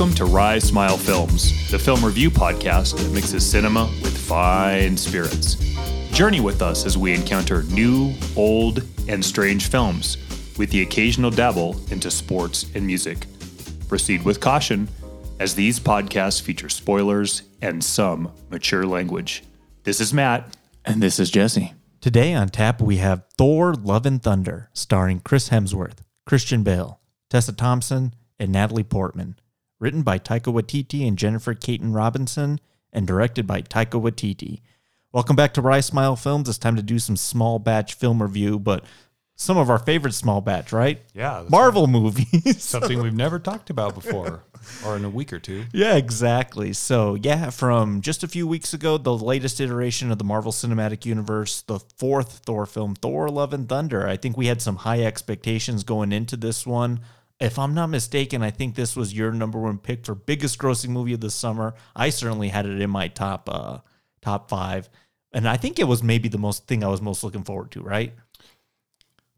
Welcome to Rise Smile Films, the film review podcast that mixes cinema with fine spirits. Journey with us as we encounter new, old, and strange films, with the occasional dabble into sports and music. Proceed with caution, as these podcasts feature spoilers and some mature language. This is Matt. And this is Jesse. Today on tap, we have Thor Love and Thunder, starring Chris Hemsworth, Christian Bale, Tessa Thompson, and Natalie Portman. Written by Taika Waititi and Jennifer Kaytin Robinson, and directed by Taika Waititi. Welcome back to Rise Smile Films. It's time to do some small batch film review, but some of our favorite small batch, right? Yeah, Marvel movies. something we've never talked about before, or in a week or two. Yeah, exactly. So, yeah, from just a few weeks ago, the latest iteration of the Marvel Cinematic Universe, the fourth Thor film, Thor Love and Thunder. I think we had some high expectations going into this one. If I'm not mistaken, I think this was your number one pick for biggest grossing movie of the summer. I certainly had it in my top uh top 5. And I think it was maybe the most thing I was most looking forward to, right?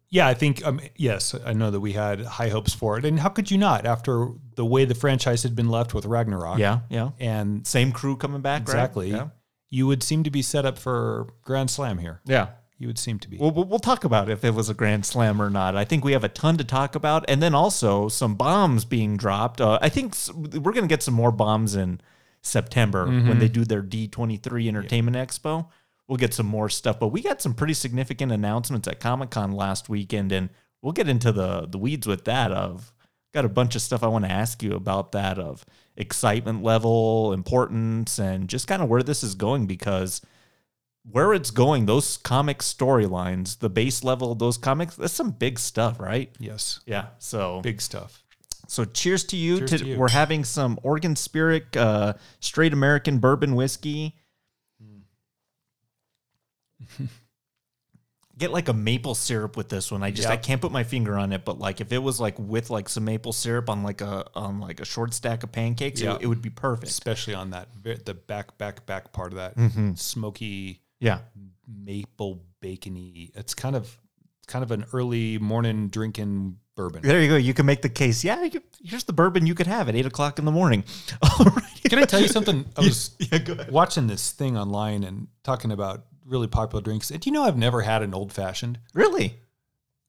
Yeah, I think um, yes, I know that we had high hopes for it, and how could you not after the way the franchise had been left with Ragnarok? Yeah, yeah. and Same crew coming back, right? exactly, Yeah. you would seem to be set up for Grand Slam here. Yeah. You would seem to be. We'll, we'll talk about if it was a grand slam or not. I think we have a ton to talk about, and then also some bombs being dropped. Uh, I think we're going to get some more bombs in September when they do their D23 Entertainment Expo. We'll get some more stuff, but we got some pretty significant announcements at Comic Con last weekend, and we'll get into the the weeds with that. Of got a bunch of stuff I want to ask you about that of excitement level, importance, and just kind of where this is going because where it's going, those comic storylines, the base level of those comics, that's some big stuff, right? yes, Yeah. So big stuff. so cheers to you. Cheers to, to you. We're having some Oregon Spirit uh, straight American bourbon whiskey. Get like a maple syrup with this one. I just I can't put my finger on it, but like if it was like with like some maple syrup on like a on like a short stack of pancakes, it- it, would be perfect. Especially on that the back, back, back part of that Mm-hmm. smoky Yeah. maple bacony. It's kind of kind of an early morning drinking bourbon. There you go. You can make the case. Yeah, you, here's the bourbon you could have at eight o'clock in the morning. All right. Can I tell you something? I was Yeah, ahead. watching this thing online and talking about really popular drinks. And do you know I've never had an old fashioned? Really?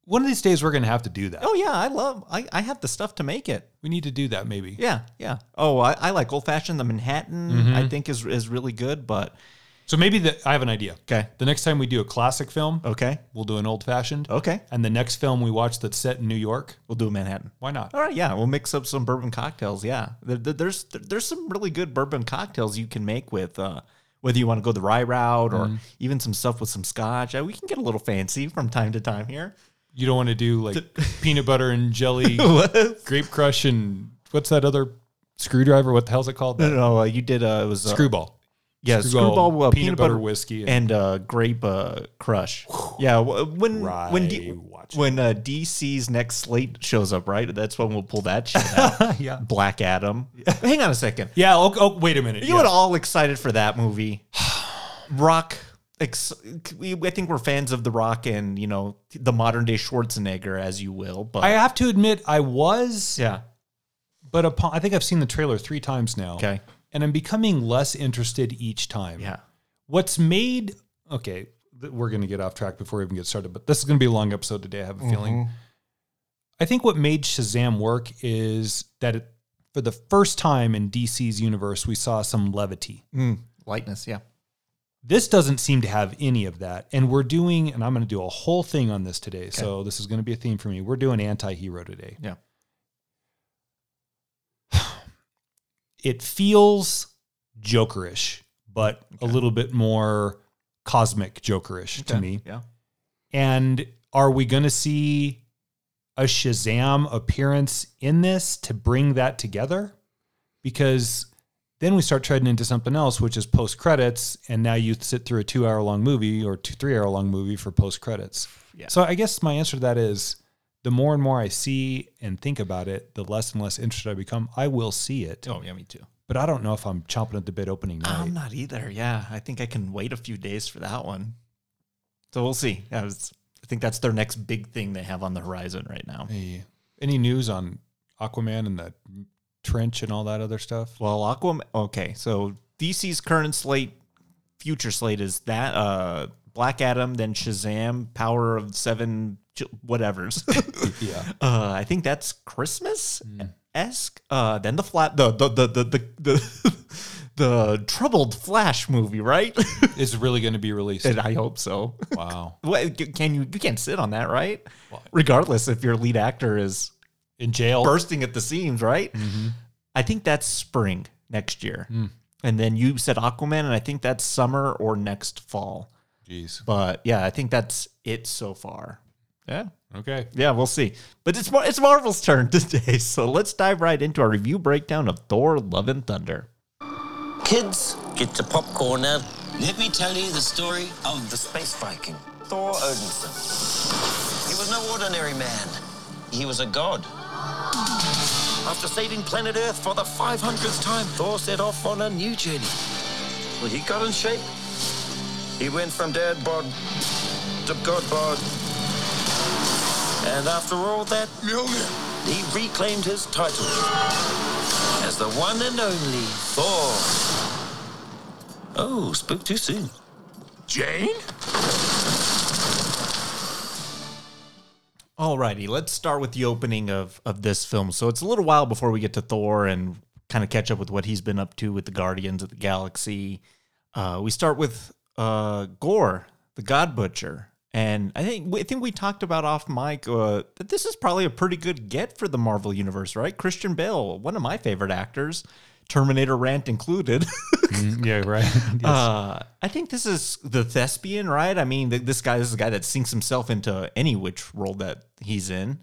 One of these days we're going to have to do that. Oh yeah, I love. I, I have the stuff to make it. We need to do that maybe. Yeah, yeah. Oh, I, I like old fashioned. The Manhattan, mm-hmm. I think is is really good. But So maybe the, I have an idea. okay, The next time we do a classic film, okay, we'll do an old fashioned. okay. And the next film we watch that's set in New York, We'll do a Manhattan. why not? All right, yeah, we'll mix up some bourbon cocktails. Yeah, there, there- there's there's some really good bourbon cocktails you can make with uh, whether you want to go the rye route or even some stuff with some scotch. Uh, we can get a little fancy from time to time here. You don't want to do like peanut butter and jelly, grape crush, and what's that other screwdriver? What the hell's it called? No, no, no, uh, you did. Uh, it was uh, Screwball. Yeah, screwball, uh, peanut, butter, whiskey, and, and uh, grape uh, crush. yeah, when Rye when D- watch. when uh, DC's next slate shows up, right? That's when we'll pull that shit out. yeah. Black Adam. Hang on a second. Yeah. Oh, oh, wait a minute. You yeah. were all excited for that movie. Rock. Ex- I think we're fans of The Rock and you know the modern day Schwarzenegger, as you will. But I have to admit, I was, yeah, but upon I think I've seen the trailer three times now. okay, and I'm becoming less interested each time. yeah, What's made okay? We're going to get off track before we even get started, but this is going to be a long episode today. I have a feeling. I think what made Shazam work is that it, for the first time in DC's universe, we saw some levity. mm, lightness. Yeah, This doesn't seem to have any of that. And we're doing, and I'm going to do a whole thing on this today. So this is going to be a theme for me. We're doing anti hero today. yeah. It feels Jokerish, but a little bit more cosmic Jokerish to me. Yeah. And are we going to see a Shazam appearance in this to bring that together? Because then we start treading into something else, which is post credits, and now you sit through a two hour long movie or two three hour long movie for post credits. Yeah. So I guess my answer to that is the more and more I see and think about it, the less and less interested I become. I will see it, Oh yeah, me too. but I don't know if I'm chomping at the bit opening night. I'm not either. Yeah, I think I can wait a few days for that one. So we'll see. I, was, I think that's their next big thing they have on the horizon right now. Hey, any news on Aquaman and the Trench and all that other stuff. Well, Aquaman. Okay, so DC's current slate, future slate is that uh, Black Adam, then Shazam, Power of Seven, whatever's. Yeah. uh, I think that's Christmas esque. Uh, then the flat, the the the the the. the The troubled Flash movie, right? Is really going to be released. and I hope so. wow. What, can you you can't sit on that, right? Regardless if your lead actor is In jail. bursting at the seams, right? Mm-hmm. I think that's spring next year. Mm. And then you said Aquaman, and I think that's summer or next fall. Jeez. But yeah, I think that's it so far. Yeah. Okay. Yeah, we'll see. But it's it's Marvel's turn today. So let's dive right into our review breakdown of Thor Love and Thunder. Kids, get your popcorn now. Let me tell you the story of the space Viking, Thor Odinson. He was no ordinary man. He was a god. After saving planet Earth for the 500th time, Thor set off on a new journey. Well, he got in shape. He went from dad bod to god bod. And after all that, he reclaimed his title as the one and only Thor. Oh, spoke too soon. Jane? Alrighty, let's start with the opening of of this film. So it's a little while before we get to Thor and kind of catch up with what he's been up to with the Guardians of the Galaxy. Uh, we start with uh, Gore, the God Butcher, and I think I think we talked about off mic uh, that this is probably a pretty good get for the Marvel universe, right? Christian Bale, one of my favorite actors, Terminator rant included. Mm, yeah, right. Yes. Uh, I think this is the thespian, right? I mean, th- this guy this is a guy that sinks himself into any which role that he's in.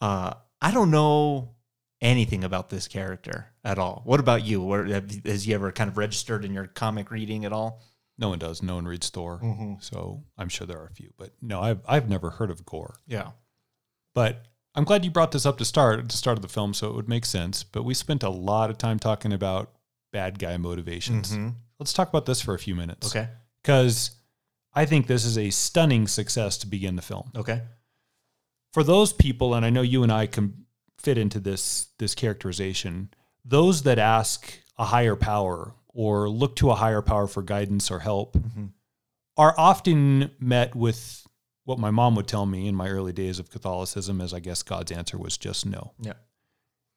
Uh, I don't know anything about this character at all. What about you? Where, have, has he ever kind of registered in your comic reading at all? No one does. No one reads Thor. Mm-hmm. So I'm sure there are a few. But no, I've, I've never heard of Gore. Yeah. But I'm glad you brought this up to start at the start of the film, so it would make sense. But we spent a lot of time talking about bad guy motivations. Let's talk about this for a few minutes. Mm-hmm. Okay. Because I think this is a stunning success to begin the film. Okay. For those people, and I know you and I can fit into this this characterization, those that ask a higher power or look to a higher power for guidance or help mm-hmm. are often met with what my mom would tell me in my early days of Catholicism as I guess God's answer was just no. Yeah.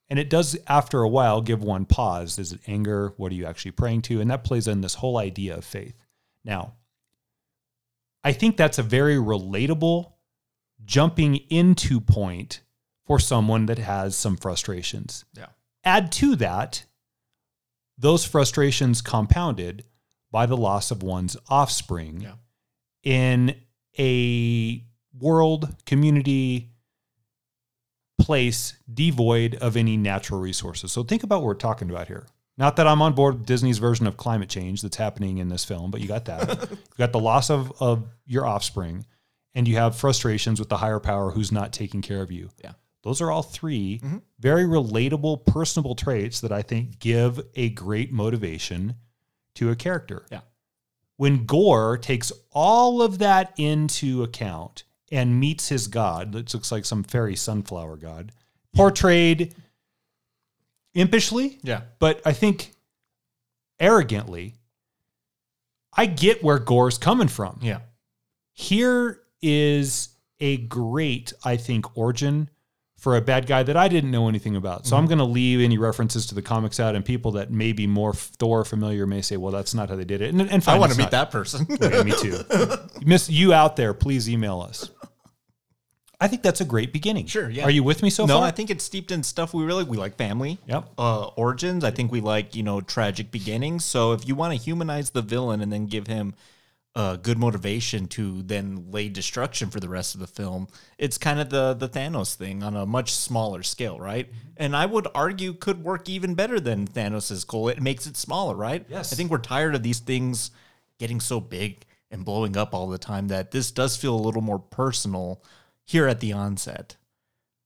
And it does, after a while, give one pause. Is it anger? What are you actually praying to? And that plays in this whole idea of faith. Now, I think that's a very relatable jumping into point for someone that has some frustrations. Yeah. Add to that those frustrations compounded by the loss of one's offspring Yeah. in a world, community, place devoid of any natural resources. So think about what we're talking about here. Not that I'm on board with Disney's version of climate change that's happening in this film, but you got that. you got the loss of, of your offspring, and you have frustrations with the higher power who's not taking care of you. Yeah. Those are all 3 mm-hmm. very relatable, personable traits that I think give a great motivation to a character. Yeah. When Gore takes all of that into account and meets his god, that looks like some fairy sunflower god, portrayed impishly, Yeah. but I think arrogantly, I get where Gore's coming from. Yeah. Here is a great, I think, origin for a bad guy that I didn't know anything about. So I'm going to leave any references to the comics out, and people that may be more Thor familiar may say, "Well, that's not how they did it." And, and I want to meet not. that person. Me too. Miss you out there, please email us. I think that's a great beginning. Sure, yeah. Are you with me so no, far? I think it's steeped in stuff we really we like family. Yep. Uh, origins. I think we like you know tragic beginnings. So if you want to humanize the villain and then give him uh, good motivation to then lay destruction for the rest of the film, it's kind of the the Thanos thing on a much smaller scale, right? And I would argue could work even better than Thanos's goal. It makes it smaller, right? Yes. I think we're tired of these things getting so big and blowing up all the time that this does feel a little more personal here at the onset.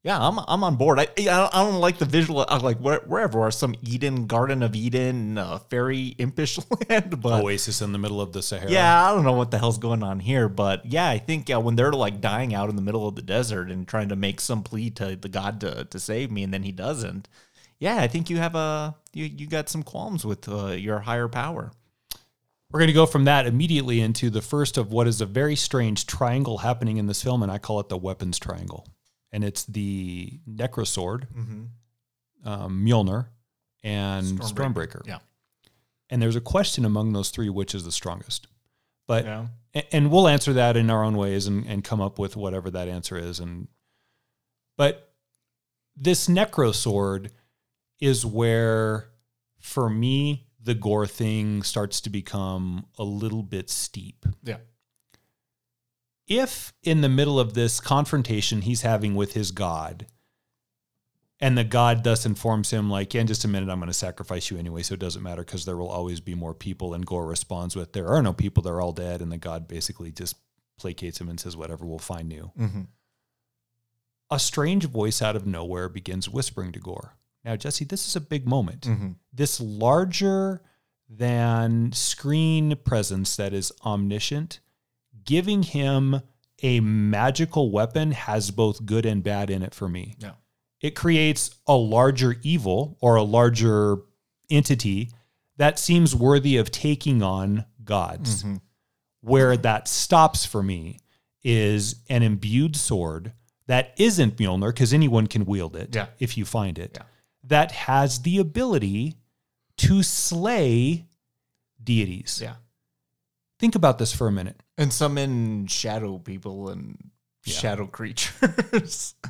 Yeah, I'm I'm on board. I I don't, I don't like the visual. I like where, wherever are some Eden, Garden of Eden, uh, fairy impish land, but Oasis in the middle of the Sahara. yeah, I don't know what the hell's going on here. But yeah, I think uh, when they're like dying out in the middle of the desert and trying to make some plea to the god to to save me, and then he doesn't. yeah, I think you have a you you got some qualms with uh, your higher power. We're going to go from that immediately into the first of what is a very strange triangle happening in this film, and I call it the weapons triangle. And it's the Necrosword, um, Mjolnir, and Stormbreaker. Yeah. And there's a question among those three which is the strongest. But Yeah. a- and we'll answer that in our own ways and, and come up with whatever that answer is. And but this necro sword is where, for me, the gore thing starts to become a little bit steep. Yeah. If in the middle of this confrontation he's having with his god, and the god thus informs him, like, yeah, in just a minute, I'm going to sacrifice you anyway, so it doesn't matter because there will always be more people. And Gore responds with, there are no people, they're all dead. And the god basically just placates him and says, whatever, we'll find new. Mm-hmm. A strange voice out of nowhere begins whispering to Gore. Now, Jesse, this is a big moment. Mm-hmm. This larger than screen presence that is omniscient, giving him a magical weapon has both good and bad in it for me. Yeah. It creates a larger evil or a larger entity that seems worthy of taking on gods. Mm-hmm. Where that stops for me is an imbued sword that isn't Mjolnir, because anyone can wield it Yeah. if you find it, Yeah. that has the ability to slay deities. Yeah. Think about this for a minute. And summon shadow people and shadow creatures.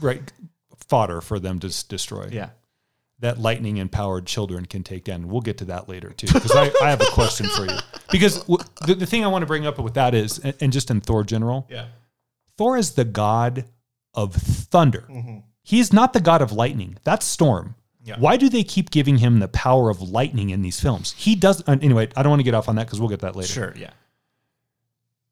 Right. Fodder for them to s- destroy. yeah. That lightning empowered children can take down. We'll get to that later too, because I, I have a question for you. Because w- the, the thing I want to bring up with that is, and, and just in Thor general, Yeah. Thor is the god of thunder. He is not the god of lightning. That's Storm. Yeah. Why do they keep giving him the power of lightning in these films? He does. uh, Anyway, I don't want to get off on that because we'll get that later. Sure. Yeah.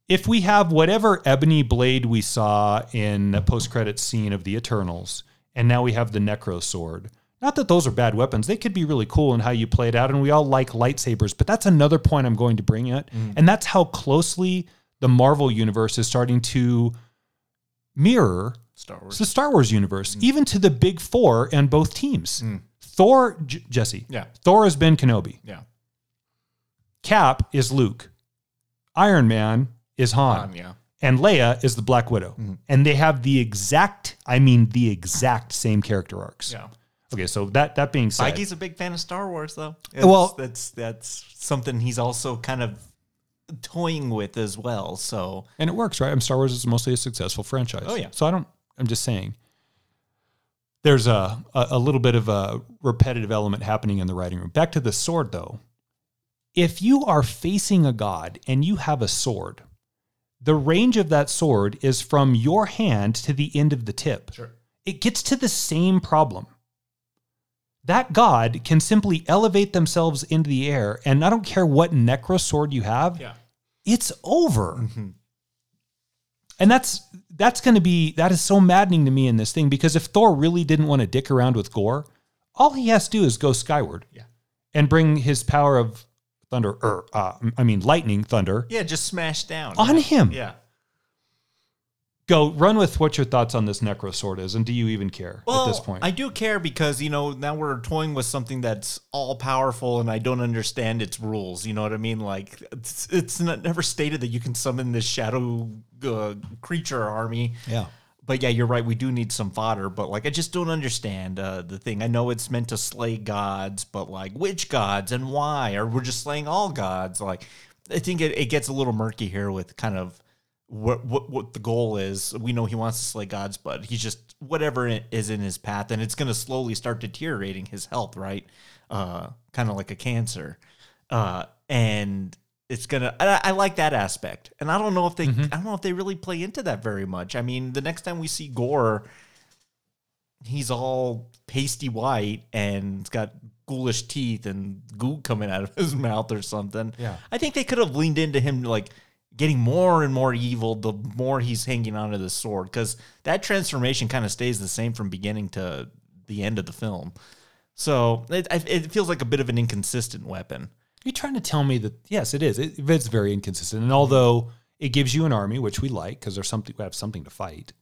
If we have whatever ebony blade we saw in the post-credit scene of the Eternals, and now we have the Necro sword. Not that those are bad weapons; they could be really cool in how you play it out, and we all like lightsabers. But that's another point I'm going to bring it, mm. and that's how closely the Marvel universe is starting to mirror Star Wars. the Star Wars universe, mm. even to the big four and both teams. Mm. Thor, J- Jesse. Yeah. Thor has been Kenobi. Yeah. Cap is Luke. Iron Man is Han. Han, yeah. And Leia is the Black Widow. Mm-hmm. And they have the exact, I mean, the exact same character arcs. Yeah. Okay, so that that being said, Mikey's a big fan of Star Wars, though. Well- that's that's something he's also kind of toying with as well. So and it works, right? I mean, Star Wars is mostly a successful franchise. Oh, yeah. So I don't. I'm just saying. There's a, a a little bit of a repetitive element happening in the writing room. Back to the sword, though. If you are facing a god and you have a sword, the range of that sword is from your hand to the end of the tip. Sure. It gets to the same problem. That god can simply elevate themselves into the air, and I don't care what necro sword you have, yeah, it's over. Mm-hmm. And that's that's going to be that is so maddening to me in this thing because if Thor really didn't want to dick around with Gore, all he has to do is go skyward, Yeah. and bring his power of thunder, or uh, I mean lightning, thunder, yeah, just smash down on yeah. him. Yeah. Go run with what your thoughts on this necro sword is, and do you even care Well, at this point? I do care because you know now we're toying with something that's all powerful, and I don't understand its rules. You know what I mean? Like it's, it's not, never stated that you can summon this shadow uh, creature army. yeah. But yeah, you're right. We do need some fodder, but like I just don't understand uh, the thing. I know it's meant to slay gods, but like which gods and why? Or we're just slaying all gods? Like I think it, it gets a little murky here with kind of what, what what the goal is. We know he wants to slay gods, but he's just whatever is in his path, and it's going to slowly start deteriorating his health, right? Uh, kind of like a cancer, uh, and it's gonna. I, I like that aspect, and I don't know if they. Mm-hmm. I don't know if they really play into that very much. I mean, the next time we see Gore, he's all pasty white and it's got ghoulish teeth and goo coming out of his mouth or something. Yeah. I think they could have leaned into him like getting more and more evil the more he's hanging onto the sword because that transformation kind of stays the same from beginning to the end of the film. So it, it feels like a bit of an inconsistent weapon. You're trying to tell me that yes, it is. It, it's very inconsistent, and although it gives you an army, which we like because there's something we have something to fight,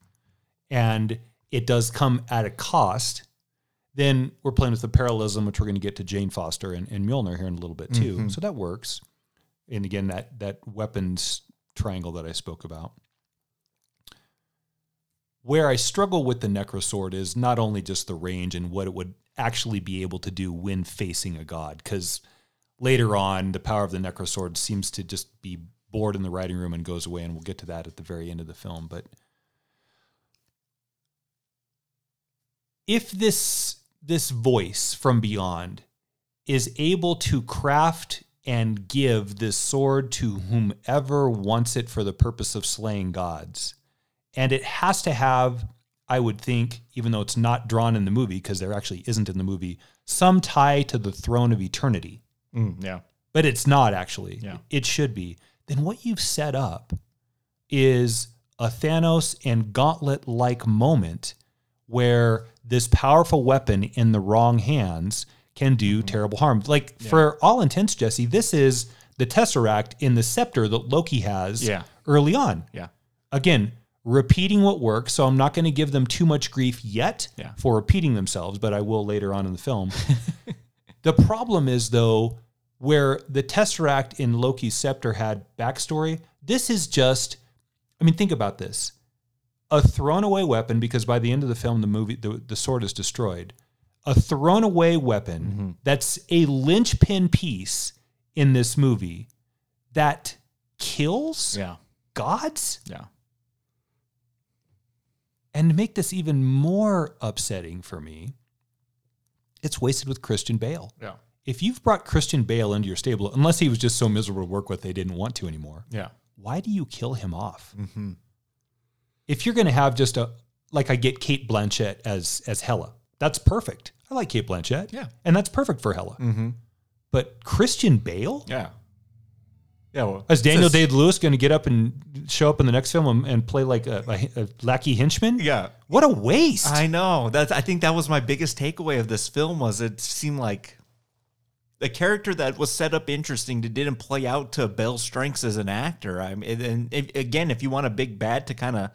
and it does come at a cost. then we're playing with the parallelism, which we're going to get to Jane Foster and, and Mjolnir here in a little bit too. Mm-hmm. So that works. And again, that that weapons triangle that I spoke about. Where I struggle with the Necrosword is not only just the range and what it would actually be able to do when facing a god, because later on, the power of the Necrosword seems to just be bored in the writing room and goes away, and we'll get to that at the very end of the film. But if this this voice from beyond is able to craft and give this sword to whomever wants it for the purpose of slaying gods, and it has to have, I would think, even though it's not drawn in the movie because there actually isn't in the movie, some tie to the throne of eternity Mm, yeah. but it's not actually. Yeah. It should be. Then what you've set up is a Thanos and gauntlet like moment where this powerful weapon in the wrong hands can do Mm-hmm. terrible harm. Like for all intents, Jesse, this is the Tesseract in the scepter that Loki has Yeah. early on. Yeah. Again, repeating what works. So I'm not going to give them too much grief yet Yeah. for repeating themselves, but I will later on in the film. the problem is, though, where the Tesseract in Loki's scepter had backstory, this is just, I mean, think about this. A thrown away weapon, because by the end of the film, the movie, the, the sword is destroyed. A thrown away weapon mm-hmm. that's a linchpin piece in this movie that kills Yeah. gods? Yeah. And to make this even more upsetting for me, it's wasted with Christian Bale. Yeah. If you've brought Christian Bale into your stable, unless he was just so miserable to work with they didn't want to anymore, Yeah. why do you kill him off? Mm-hmm. If you're going to have just a like I get Cate Blanchett as as Hela, that's perfect. I like Cate Blanchett, Yeah. and that's perfect for Hela. Mm-hmm. But Christian Bale Yeah. Yeah. Well, is Daniel Day Lewis going to get up and show up in the next film and, and play like a, a, a lackey henchman? Yeah. What a waste! I know. That's I think that was my biggest takeaway of this film was it seemed like a character that was set up interesting that didn't play out to Bale's strengths as an actor. I mean, and if, again, if you want a big bad to kind of,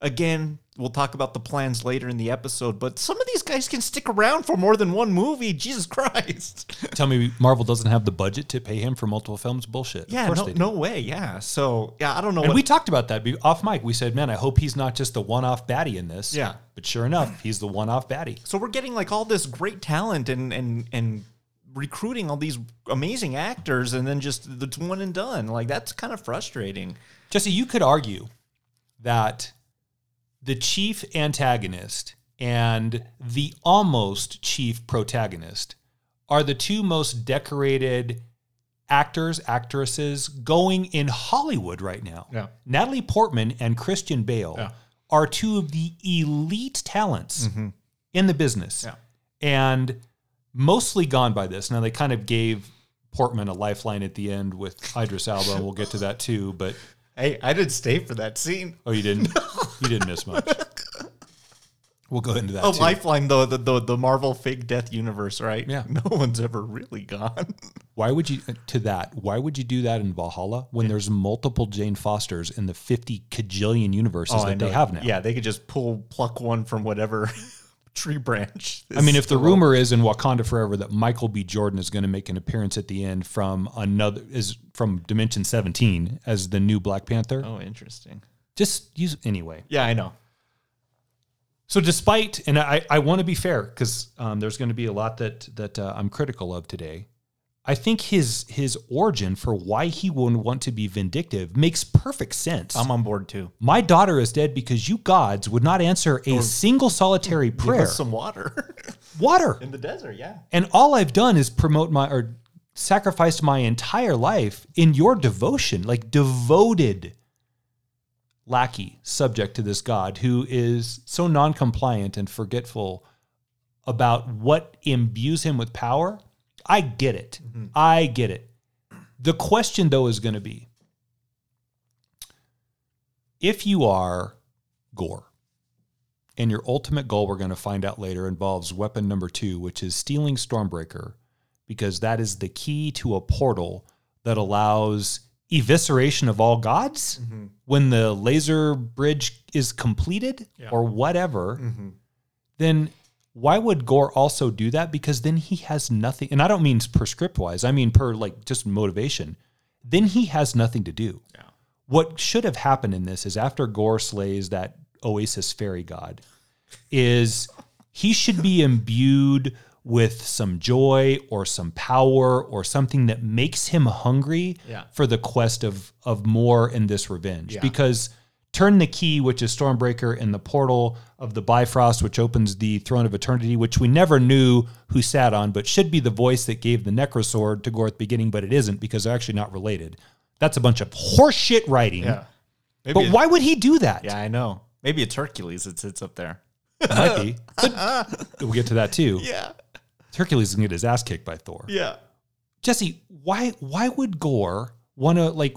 again, we'll talk about the plans later in the episode. But some of these guys can stick around for more than one movie. Jesus Christ! Tell me, Marvel doesn't have the budget to pay him for multiple films? Bullshit. yeah, of no, no way. Yeah. So yeah, I don't know. And what- we talked about that off mic. We said, "Man, I hope he's not just the one-off baddie in this." Yeah. But sure enough, he's the one-off baddie. So we're getting like all this great talent and and and recruiting all these amazing actors, and then just the one and done. Like that's kind of frustrating. Jesse, you could argue that the chief antagonist and the almost chief protagonist are the two most decorated actors, actresses going in Hollywood right now. Yeah. Natalie Portman and Christian Bale Yeah. are two of the elite talents mm-hmm. in the business. Yeah. And mostly gone by this. Now they kind of gave Portman a lifeline at the end with Idris and we'll get to that too, but Hey, I didn't stay for that scene. Oh, you didn't? you didn't miss much. We'll go into that A too. lifeline though, the, the the Marvel fake death universe, right? Yeah. No one's ever really gone. Why would you uh, to that? Why would you do that in Valhalla when there's multiple Jane Fosters in the 50 cajillion universes oh, that they have now? Yeah, they could just pull pluck one from whatever tree branch. I mean, if the rumor is in Wakanda Forever that Michael B. Jordan is going to make an appearance at the end from another is from Dimension 17 as the new Black Panther, Oh, interesting. just use anyway. Yeah, I know. So despite, and I, I want to be fair because um, there's going to be a lot that that uh, I'm critical of today. I think his his origin for why he wouldn't want to be vindictive makes perfect sense. I'm on board too. My daughter is dead because you gods would not answer a single solitary prayer. some water Water. in the desert. Yeah. And all I've done is promote my or sacrificed my entire life in your devotion, like devoted lackey, subject to this God who is so non compliant and forgetful about what imbues him with power. I get it. I get it. The question, though, is going to be if you are Gore, and your ultimate goal, we're going to find out later, involves weapon number two, which is stealing Stormbreaker, because that is the key to a portal that allows evisceration of all gods mm-hmm. when the laser bridge is completed or whatever. Mm-hmm. Then why would Gore also do that? Because then he has nothing, and I don't mean prescript wise, I mean per like just motivation. Then he has nothing to do. Yeah. What should have happened in this is after Gore slays that Oasis fairy god, is he should be imbued with some joy or some power or something that makes him hungry Yeah. for the quest of of more in this revenge. Yeah. Because turn the key, which is Stormbreaker, in the portal of the Bifrost, which opens the Throne of Eternity, which we never knew who sat on, but should be the voice that gave the Necrosword to Gore at the beginning, but it isn't because they're actually not related. That's a bunch of horseshit writing. Maybe But it- why would he do that? Yeah, I know. Maybe it's Hercules that sits up there. Might be. But we'll get to that too. Yeah. Hercules is gonna get his ass kicked by Thor. Yeah. Jesse, why why would Gore want to like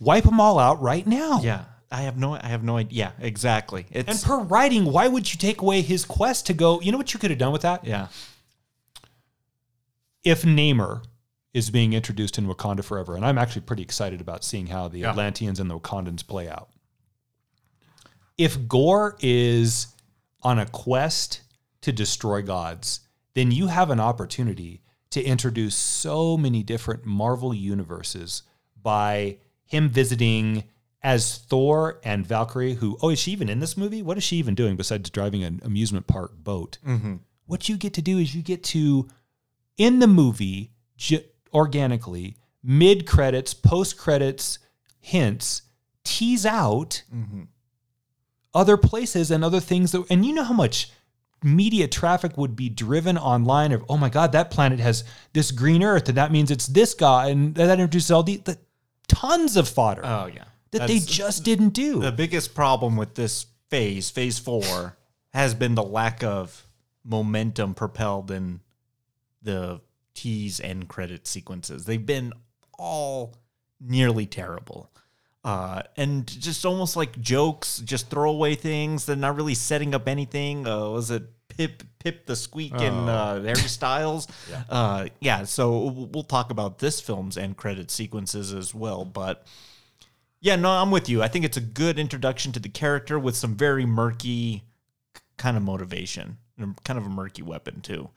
wipe them all out right now? Yeah. I have no I have no idea. Yeah, exactly. And per writing, why would you take away his quest to go? You know what you could have done with that? yeah. If Namor is being introduced in Wakanda forever, and I'm actually pretty excited about seeing how the Yeah. Atlanteans and the Wakandans play out. If Gore is on a quest to destroy gods, then you have an opportunity to introduce so many different Marvel universes by him visiting as Thor and Valkyrie, who, oh, is she even in this movie? What is she even doing besides driving an amusement park boat? Mm-hmm. What you get to do is you get to, in the movie, j- organically, mid credits, post credits, hints, tease out mm-hmm. other places and other things that, and you know how much media traffic would be driven online of, oh my God, that planet has this green earth, and that means it's this guy, and that introduces all the, the tons of fodder Oh yeah. That they just didn't do. the biggest problem with this phase, phase four, has been the lack of momentum propelled in the tease and credit sequences. They've been all nearly terrible. Uh, and just almost like jokes, just throwaway things. They're not really setting up anything. Uh, was it Pip Pip the Squeak and uh, Harry Styles? yeah. Uh, yeah. So we'll talk about this film's end credit sequences as well. But yeah, no, I'm with you. I think it's a good introduction to the character with some very murky kind of motivation, kind of a murky weapon too.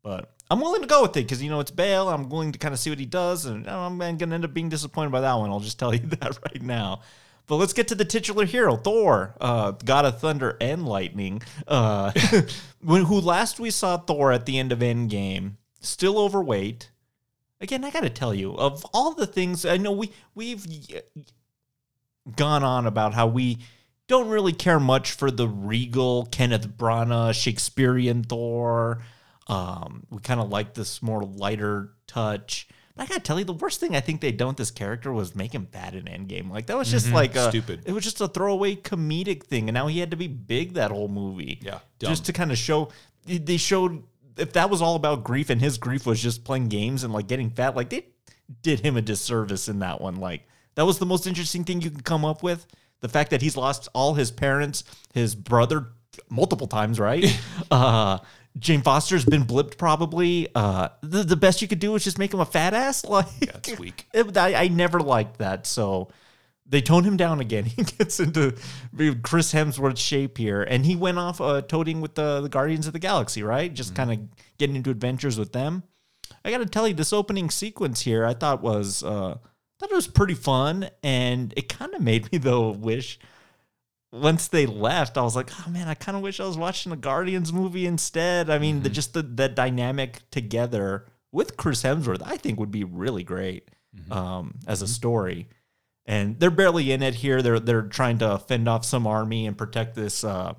But I'm willing to go with it because you know it's Bale. I'm willing to kind of see what he does, and I'm going to end up being disappointed by that one. I'll just tell you that right now. But let's get to the titular hero, Thor, uh, God of Thunder and Lightning. Uh, when who last we saw Thor at the end of Endgame, still overweight. Again, I got to tell you, of all the things I know, we we've gone on about how we don't really care much for the regal Kenneth Branagh Shakespearean Thor. Um, we kind of like this more lighter touch. But I gotta tell you, the worst thing I think they done with this character was make him bad in Endgame. Like that was just like a, Stupid. It was just a throwaway comedic thing, and now he had to be big that whole movie. Yeah, just to kind of show. They showed if that was all about grief, and his grief was just playing games and like getting fat. Like they did him a disservice in that one. Like that was the most interesting thing you can come up with. The fact that he's lost all his parents, his brother multiple times, right? uh Jane Foster's been blipped probably. Uh the, the best you could do is just make him a fat ass. Like it's weak. it- I, I never liked that. So they tone him down again. He gets into Chris Hemsworth's shape here, and he went off uh, toting with the, the Guardians of the Galaxy, right? Just kind of getting into adventures with them. I got to tell you, this opening sequence here, I thought was uh, thought it was pretty fun, and it kind of made me though wish. Once they left, I was like, "Oh man, I kind of wish I was watching a Guardians movie instead." I mean, the, just the that dynamic together with Chris Hemsworth, I think would be really great um, as a story. And they're barely in it here. They're they're trying to fend off some army and protect this uh,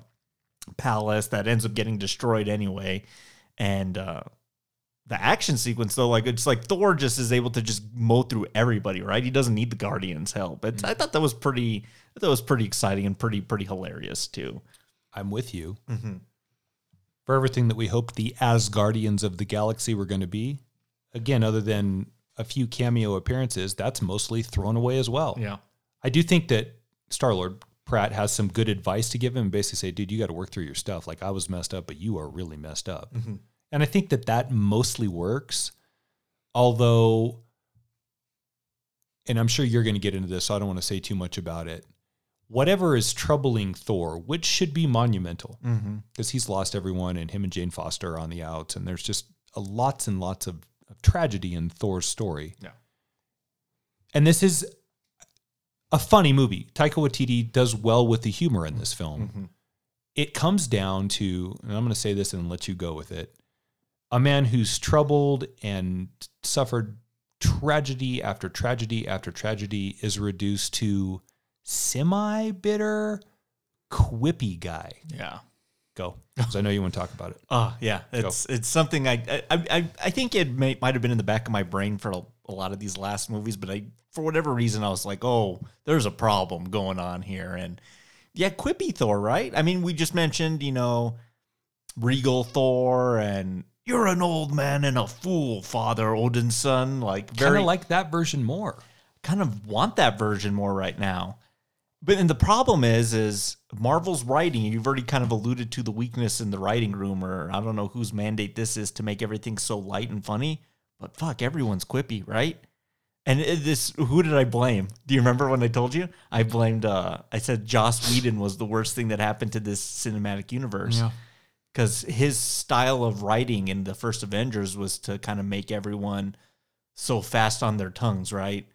palace that ends up getting destroyed anyway. And uh, the action sequence though, like it's like Thor just is able to just mow through everybody, right? He doesn't need the Guardians' help. It's, I thought that was pretty. I thought that was pretty exciting and pretty pretty hilarious too. I'm with you. Mm-hmm. For everything that we hoped the Asgardians of the galaxy were going to be, again, other than a few cameo appearances, that's mostly thrown away as well. Yeah. I do think that Star Lord Pratt has some good advice to give him. Basically, say, dude, you got to work through your stuff. Like I was messed up, but you are really messed up. And I think that that mostly works. Although, and I'm sure you're going to get into this, so I don't want to say too much about it. whatever is troubling Thor, which should be monumental Mm-hmm. because he's lost everyone, and him and Jane Foster are on the outs, and there's just a lots and lots of, of tragedy in Thor's story. Yeah. And this is a funny movie. Taika Waititi does well with the humor in this film. Mm-hmm. It comes down to, and I'm going to say this and let you go with it a man who's troubled and suffered tragedy after tragedy after tragedy is reduced to semi bitter, quippy guy. Yeah. Go. Because I know you want to talk about it. Oh yeah, it's it's something I I I, I think it may, might have been in the back of my brain for a, a lot of these last movies, but I for whatever reason I was like, oh, there's a problem going on here, and yeah, quippy Thor, right? I mean, we just mentioned you know, regal Thor, and you're an old man and a fool, Father Odin's son, like Kind very of like that version more. kind of want that version more right now. But and the problem is, is Marvel's writing. You've already kind of alluded to the weakness in the writing room, or I don't know whose mandate this is to make everything so light and funny. But fuck, everyone's quippy, right? And this, who did I blame? Do you remember when I told you? I blamed. uh I said Joss Whedon was the worst thing that happened to this cinematic universe because his style of writing in the first Avengers was to kind of make everyone so fast on their tongues, right?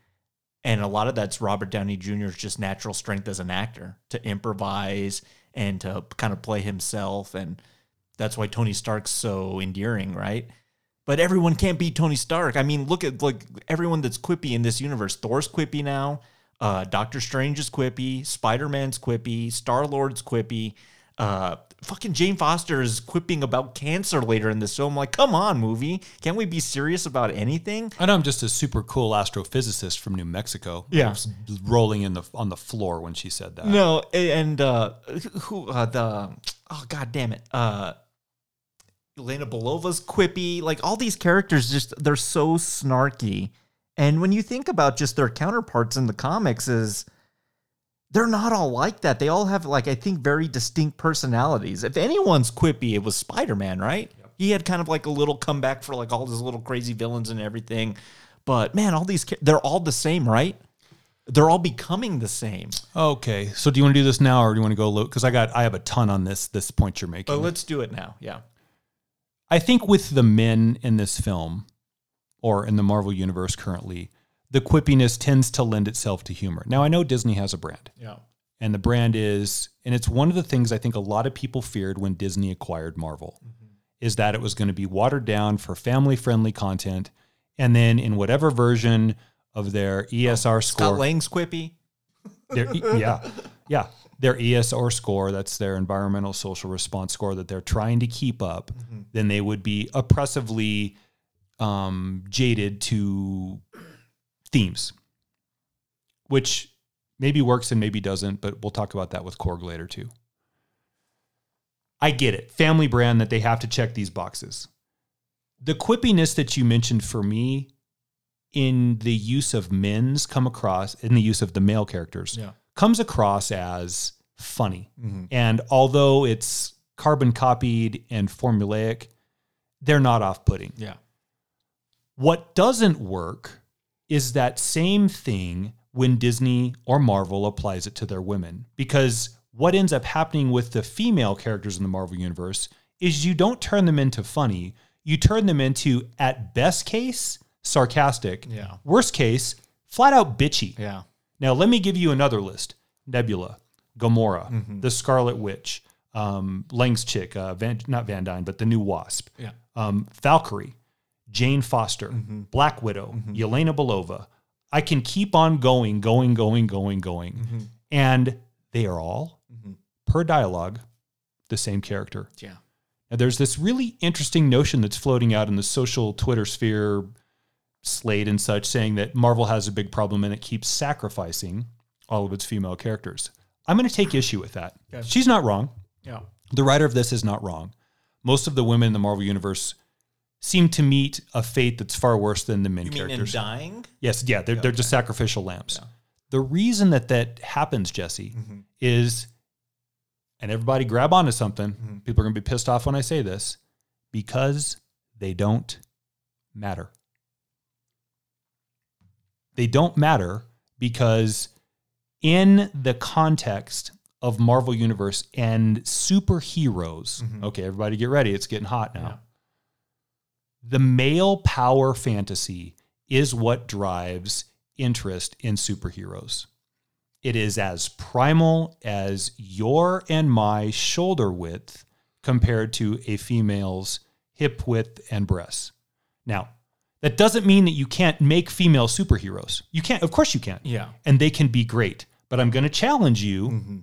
And a lot of that's Robert Downey Jr.'s just natural strength as an actor to improvise and to kind of play himself. And that's why Tony Stark's so endearing, right? But everyone can't be Tony Stark. I mean, look at like everyone that's quippy in this universe. Thor's quippy now. Uh, Doctor Strange is quippy. Spider Man's quippy. Star Lord's quippy. Uh, fucking Jane Foster is quipping about cancer later in this film. Like, come on, movie. Can't we be serious about anything? I know I'm just a super cool astrophysicist from New Mexico. Yeah. Rolling in the on the floor when she said that. No, and uh who uh, the oh god damn it. Uh Yelena Belova's quippy, like all these characters just they're so snarky. And when you think about just their counterparts in the comics is they're not all like that. They all have like I think very distinct personalities. If anyone's quippy, it was Spider-Man, right? He had kind of like a little comeback for like all his little crazy villains and everything. But man, all these they're all the same, right? They're all becoming the same. Okay, so do you want to do this now, or do you want to go? Low? Because I got I have a ton on this this point you're making. But let's do it now. Yeah. I think with the men in this film, or in the Marvel universe currently, the quippiness tends to lend itself to humor. Now I know Disney has a brand, Yeah. and the brand is, and it's one of the things I think a lot of people feared when Disney acquired Marvel, is that it was going to be watered down for family friendly content, and then in whatever version of their ESR score, Scott Lang's quippy. their, yeah, yeah, their ESR score, that's their environmental social response score that they're trying to keep up, then they would be oppressively um, jaded to themes, which maybe works and maybe doesn't, but we'll talk about that with Korg later too. I get it. Family brand that they have to check these boxes. The quippiness that you mentioned for me in the use of men's come across in the use of the male characters Yeah. comes across as funny. Mm-hmm. And although it's carbon copied and formulaic, they're not off putting. Yeah. What doesn't work is that same thing when Disney or Marvel applies it to their women. Because what ends up happening with the female characters in the Marvel universe is you don't turn them into funny, you turn them into, at best case, sarcastic. Yeah. Worst case, flat out bitchy. Yeah. Now, let me give you another list Nebula, Gamora, the Scarlet Witch, um, Lang's chick, uh, Van, not Van Dyne, but the new Wasp, Yeah. um, Valkyrie, Jane Foster, mm-hmm. Black Widow, mm-hmm. Yelena Belova. I can keep on going, going, going, going, going. Mm-hmm. And they are all, per dialogue, the same character. Yeah. Now, there's this really interesting notion that's floating out in the social Twitter sphere, Slate and such, saying that Marvel has a big problem and it keeps sacrificing all of its female characters. I'm going to take issue with that. She's not wrong. Yeah. The writer of this is not wrong. Most of the women in the Marvel universe seem to meet a fate that's far worse than the men You characters. dying? Yes, yeah, they're, they're just sacrificial lambs. The reason that that happens, Jesse, Mm-hmm. is, and everybody grab onto something. Mm-hmm. People are going to be pissed off when I say this, because they don't matter. They don't matter because in the context of Marvel Universe and superheroes. Okay, everybody get ready. It's getting hot now. The male power fantasy is what drives interest in superheroes. It is as primal as your and my shoulder width compared to a female's hip width and breasts. Now, that doesn't mean that you can't make female superheroes. You can't, of course you can. Yeah. And they can be great. But I'm going to challenge you mm-hmm.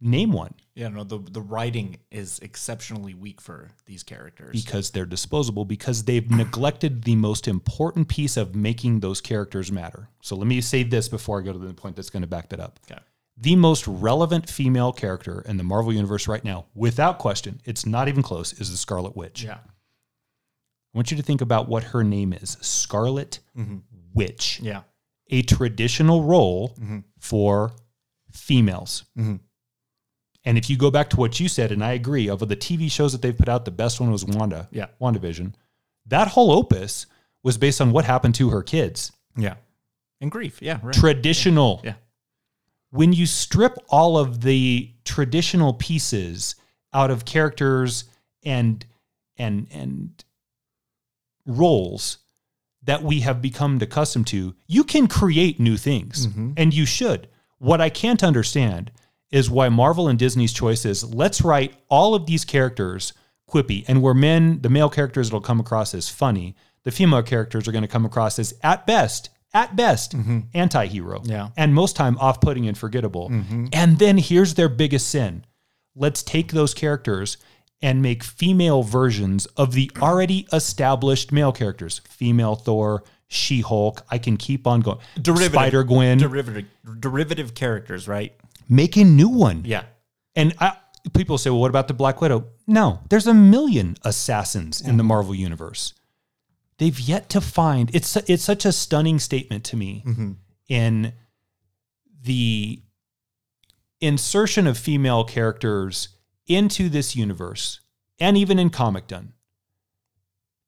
Name one Yeah, no, the the writing is exceptionally weak for these characters. because they're disposable because they've neglected the most important piece of making those characters matter. So let me say this before I go to the point that's going to back that up. Okay. The most relevant female character in the Marvel universe right now, without question, it's not even close, is the Scarlet Witch. Yeah. I want you to think about what her name is Scarlet mm-hmm. Witch, Yeah. a traditional role mm-hmm. for females. Mm-hmm. And if you go back to what you said, and I agree, of the TV shows that they've put out, the best one was Wanda, Yeah. WandaVision. That whole opus was based on what happened to her kids. Yeah. And grief. Yeah. Right. Traditional. Yeah. When you strip all of the traditional pieces out of characters and and and roles that we have become accustomed to, you can create new things, mm-hmm. and you should. What I can't understand is why Marvel and Disney's choice is let's write all of these characters quippy, and where men, the male characters, it'll come across as funny. The female characters are going to come across as, at best, at best, mm-hmm. anti-hero, Yeah. and most time off-putting and forgettable. Mm-hmm. And then here's their biggest sin: let's take those characters and make female versions of the already established male characters. Female Thor, She Hulk. I can keep on going. Spider Gwen. Derivative derivative characters, right? Make a new one. Yeah. And I, people say, well, what about the Black Widow? No, there's a million assassins in the Marvel universe. They've yet to find. It's it's such a stunning statement to me mm-hmm. in the insertion of female characters into this universe, and even in Comic Done,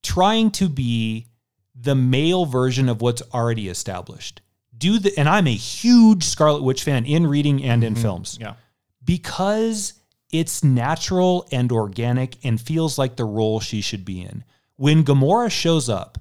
trying to be the male version of what's already established. Do the and I'm a huge Scarlet Witch fan in reading and in mm-hmm. films Yeah. because it's natural and organic and feels like the role she should be in. When Gamora shows up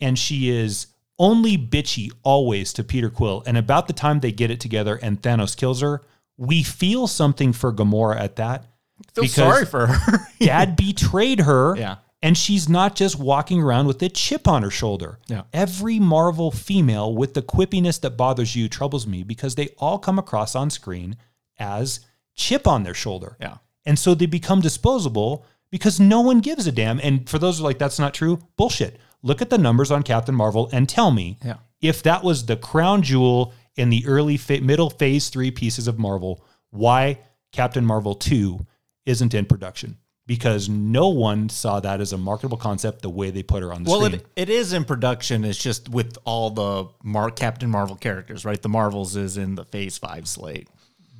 and she is only bitchy always to Peter Quill, and about the time they get it together and Thanos kills her, we feel something for Gamora at that. Feel sorry for her. Dad betrayed her. Yeah. And she's not just walking around with a chip on her shoulder. Yeah. Every Marvel female with the quippiness that bothers you troubles me because they all come across on screen as chip on their shoulder. Yeah. And so they become disposable because no one gives a damn. And for those who are like, that's not true, bullshit. Look at the numbers on Captain Marvel and tell me Yeah. if that was the crown jewel in the early, fa- middle phase three pieces of Marvel, why Captain Marvel 2 isn't in production. Because no one saw that as a marketable concept the way they put her on the Well, screen. it, it is in production. It's just with all the Mar- Captain Marvel characters, right? The Marvels is in the Phase Five slate,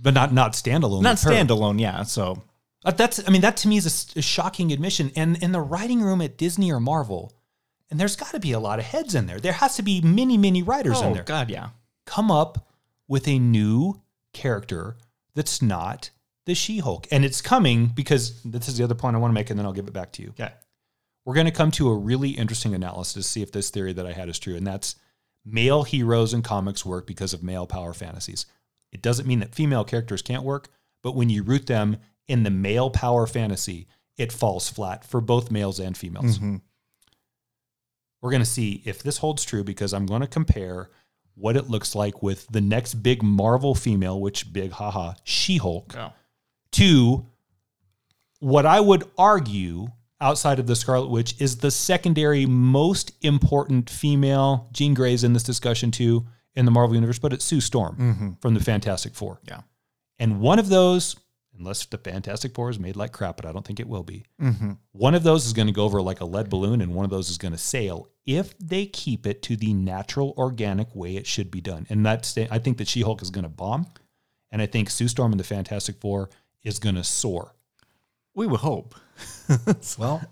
but not not standalone. not with her. standalone. Yeah, so Uh, That's I mean that to me is a shocking admission. And in the writing room at Disney or Marvel, and there's got to be a lot of heads in there. There has to be many many writers in there. oh there. god, yeah, Come up with a new character that's not the She-Hulk, and it's coming because this is the other point I want to make, and then I'll give it back to you. okay, We're going to come to a really interesting analysis to see if this theory that I had is true, and that's male heroes in comics work because of male power fantasies. It doesn't mean that female characters can't work, but when you root them in the male power fantasy, it falls flat for both males and females. Mm-hmm. We're going to see if this holds true because I'm going to compare what it looks like with the next big Marvel female, which big haha, She Hulk, Oh. To what I would argue outside of the Scarlet Witch is the secondary most important female. Jean Grey's in this discussion too in the Marvel Universe, but it's Sue Storm mm-hmm. from the Fantastic Four. yeah, And one of those, unless the Fantastic Four is made like crap, but I don't think it will be, mm-hmm. one of those is going to go over like a lead balloon and one of those is going to sail if they keep it to the natural, organic way it should be done. And that's, I think that She Hulk is going to bomb. And I think Sue Storm and the Fantastic Four is going to soar. we would hope. Well,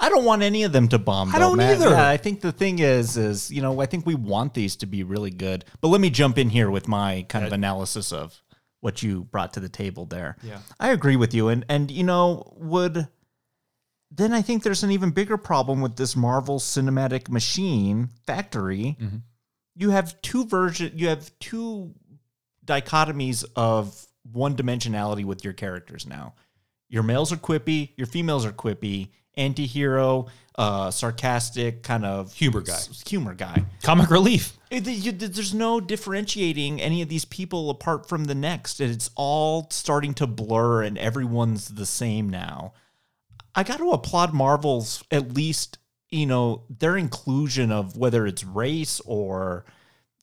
I don't want any of them to bomb. I don't Matt. either. Yeah, I think the thing is, is you know, I think we want these to be really good. But let me jump in here with my kind of analysis of what you brought to the table there. Yeah. I agree with you, and and you know, would then I think there's an even bigger problem with this Marvel Cinematic Machine factory. Mm-hmm. You have two version. You have two dichotomies of one dimensionality with your characters now. Your males are quippy, your females are quippy, anti-hero, uh, sarcastic kind of Humor guy. s- humor guy. Comic relief. It- you- there's no differentiating any of these people apart from the next. It's all starting to blur, and everyone's the same now. I got to applaud Marvel's at least, you know, their inclusion of whether it's race or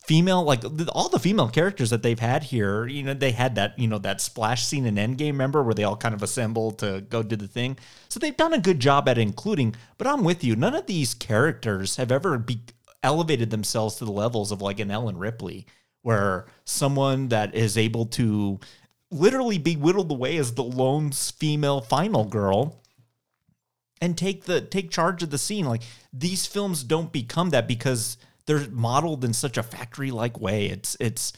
female, like all the female characters that they've had here. You know, they had that, you know, that splash scene in Endgame, remember, where they all kind of assemble to go do the thing. So they've done a good job at including. But I'm with you. None of these characters have ever be elevated themselves to the levels of like an Ellen Ripley, where someone that is able to literally be whittled away as the lone female final girl and take the take charge of the scene like these films don't become that because they're modeled in such a factory like way it's it's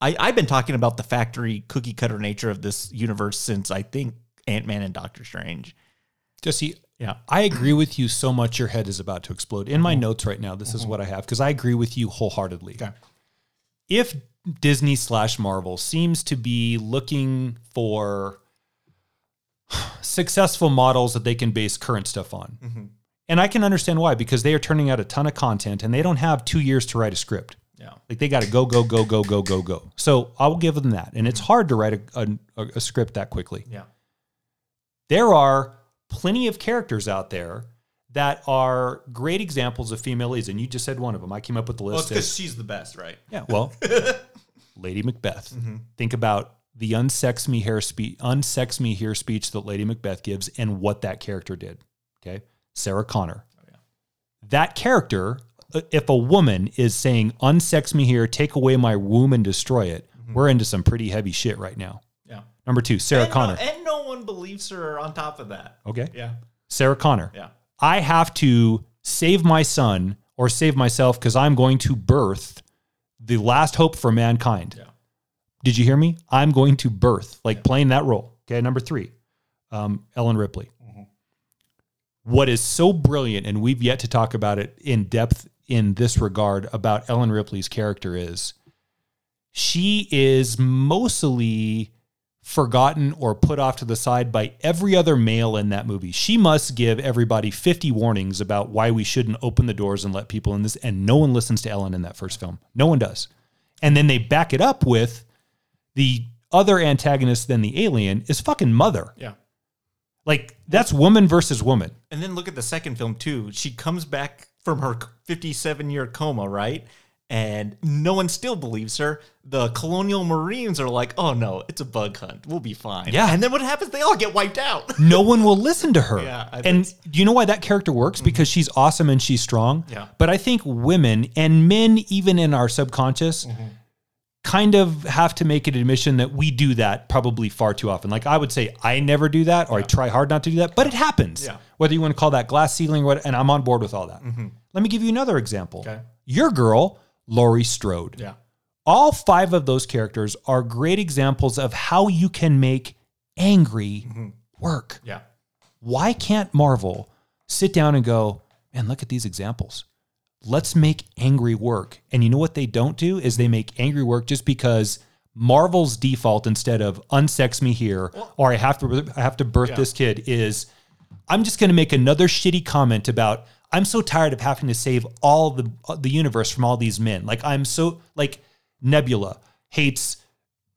I, I've been talking about the factory cookie cutter nature of this universe since I think Ant Man and Doctor Strange. Jesse, Yeah. I agree with you so much your head is about to explode. In my mm-hmm. notes right now, this is mm-hmm. what I have because I agree with you wholeheartedly. Okay. If Disney slash Marvel seems to be looking for successful models that they can base current stuff on, mm-hmm. And I can understand why because they are turning out a ton of content and they don't have two years to write a script. Yeah. Like they got to go, go, go, go, go, go, go. So I will give them that. And it's hard to write a, a, a script that quickly Yeah. there are plenty of characters out there that are great examples of female leads, and you just said one of them. I came up with the list. as- she's the best, right? yeah, well, Lady Macbeth. Mm-hmm. Think about the unsex me hair speech, unsex me here speech that Lady Macbeth gives, and what that character did. Okay, Sarah Connor. That character, uh, if a woman is saying "unsex me here, take away my womb and destroy it," we're into some pretty heavy shit right now. Yeah. Number two, Sarah and Connor. No, and no one believes her on top of that. okay, Yeah. Sarah Connor. Yeah. I have to save my son or save myself because I'm going to birth the last hope for mankind. Yeah. Did you hear me? I'm going to birth, like playing that role. Okay, number three, um, Ellen Ripley. What is so brilliant, and we've yet to talk about it in depth in this regard about Ellen Ripley's character is she is mostly forgotten or put off to the side by every other male in that movie. She must give everybody 50 warnings about why we shouldn't open the doors and let people in this. And no one listens to Ellen in that first film. No one does. And then they back it up with the other antagonist than the alien is fucking mother. Yeah. Like that's woman versus woman. And then look at the second film too. She comes back from her 57 year coma, right? And no one still believes her. The colonial marines are like, "Oh no, it's a bug hunt. We'll be fine." Yeah. And then what happens? They all get wiped out. No one will listen to her. Yeah, I and do you know why that character works? Because she's awesome and she's strong. Mm-hmm. Yeah. But I think women and men, even in our subconscious, Mm-hmm. Kind of have to make an admission that we do that probably far too often. Like I would say, I never do that, or I try hard not to do that, but it happens. Yeah. Mm-hmm. Whether you want to call that glass ceiling or what, and I'm on board with all that. Let me give you another example. Okay. Your girl, Laurie Strode. yeah. All five of those characters are great examples of how you can make angry Mm-hmm. work Yeah. why can't Marvel sit down and go, man, look at these examples. Let's make angry work. And you know what they don't do is they make angry work just because Marvel's default instead of unsex me here or I have to I have to birth this kid is I'm just going to make another shitty comment about I'm so tired of having to save all the the universe from all these men. Like I'm so like Nebula hates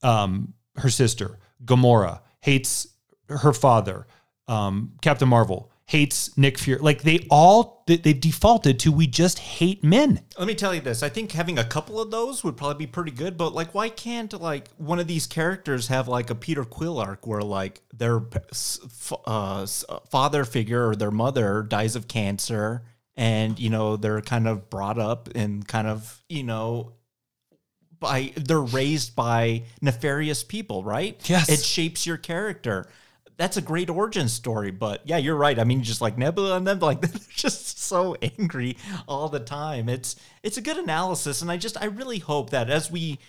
um, her sister. Gamora hates her father. Um, Captain Marvel hates Nick Fury. Like they all they, they've defaulted to we just hate men. Let me tell you this. I think having a couple of those would probably be pretty good, but like why can't like one of these characters have like a Peter Quill arc where like their p- s- f- uh, uh, father figure or their mother dies of cancer and you know they're kind of brought up and kind of, you know, by they're raised by nefarious people, right? Yes. It shapes your character. That's a great origin story. But yeah, you're right. I mean, just like Nebula and them, like they're just so angry all the time. It's it's a good analysis, and I just I really hope that as we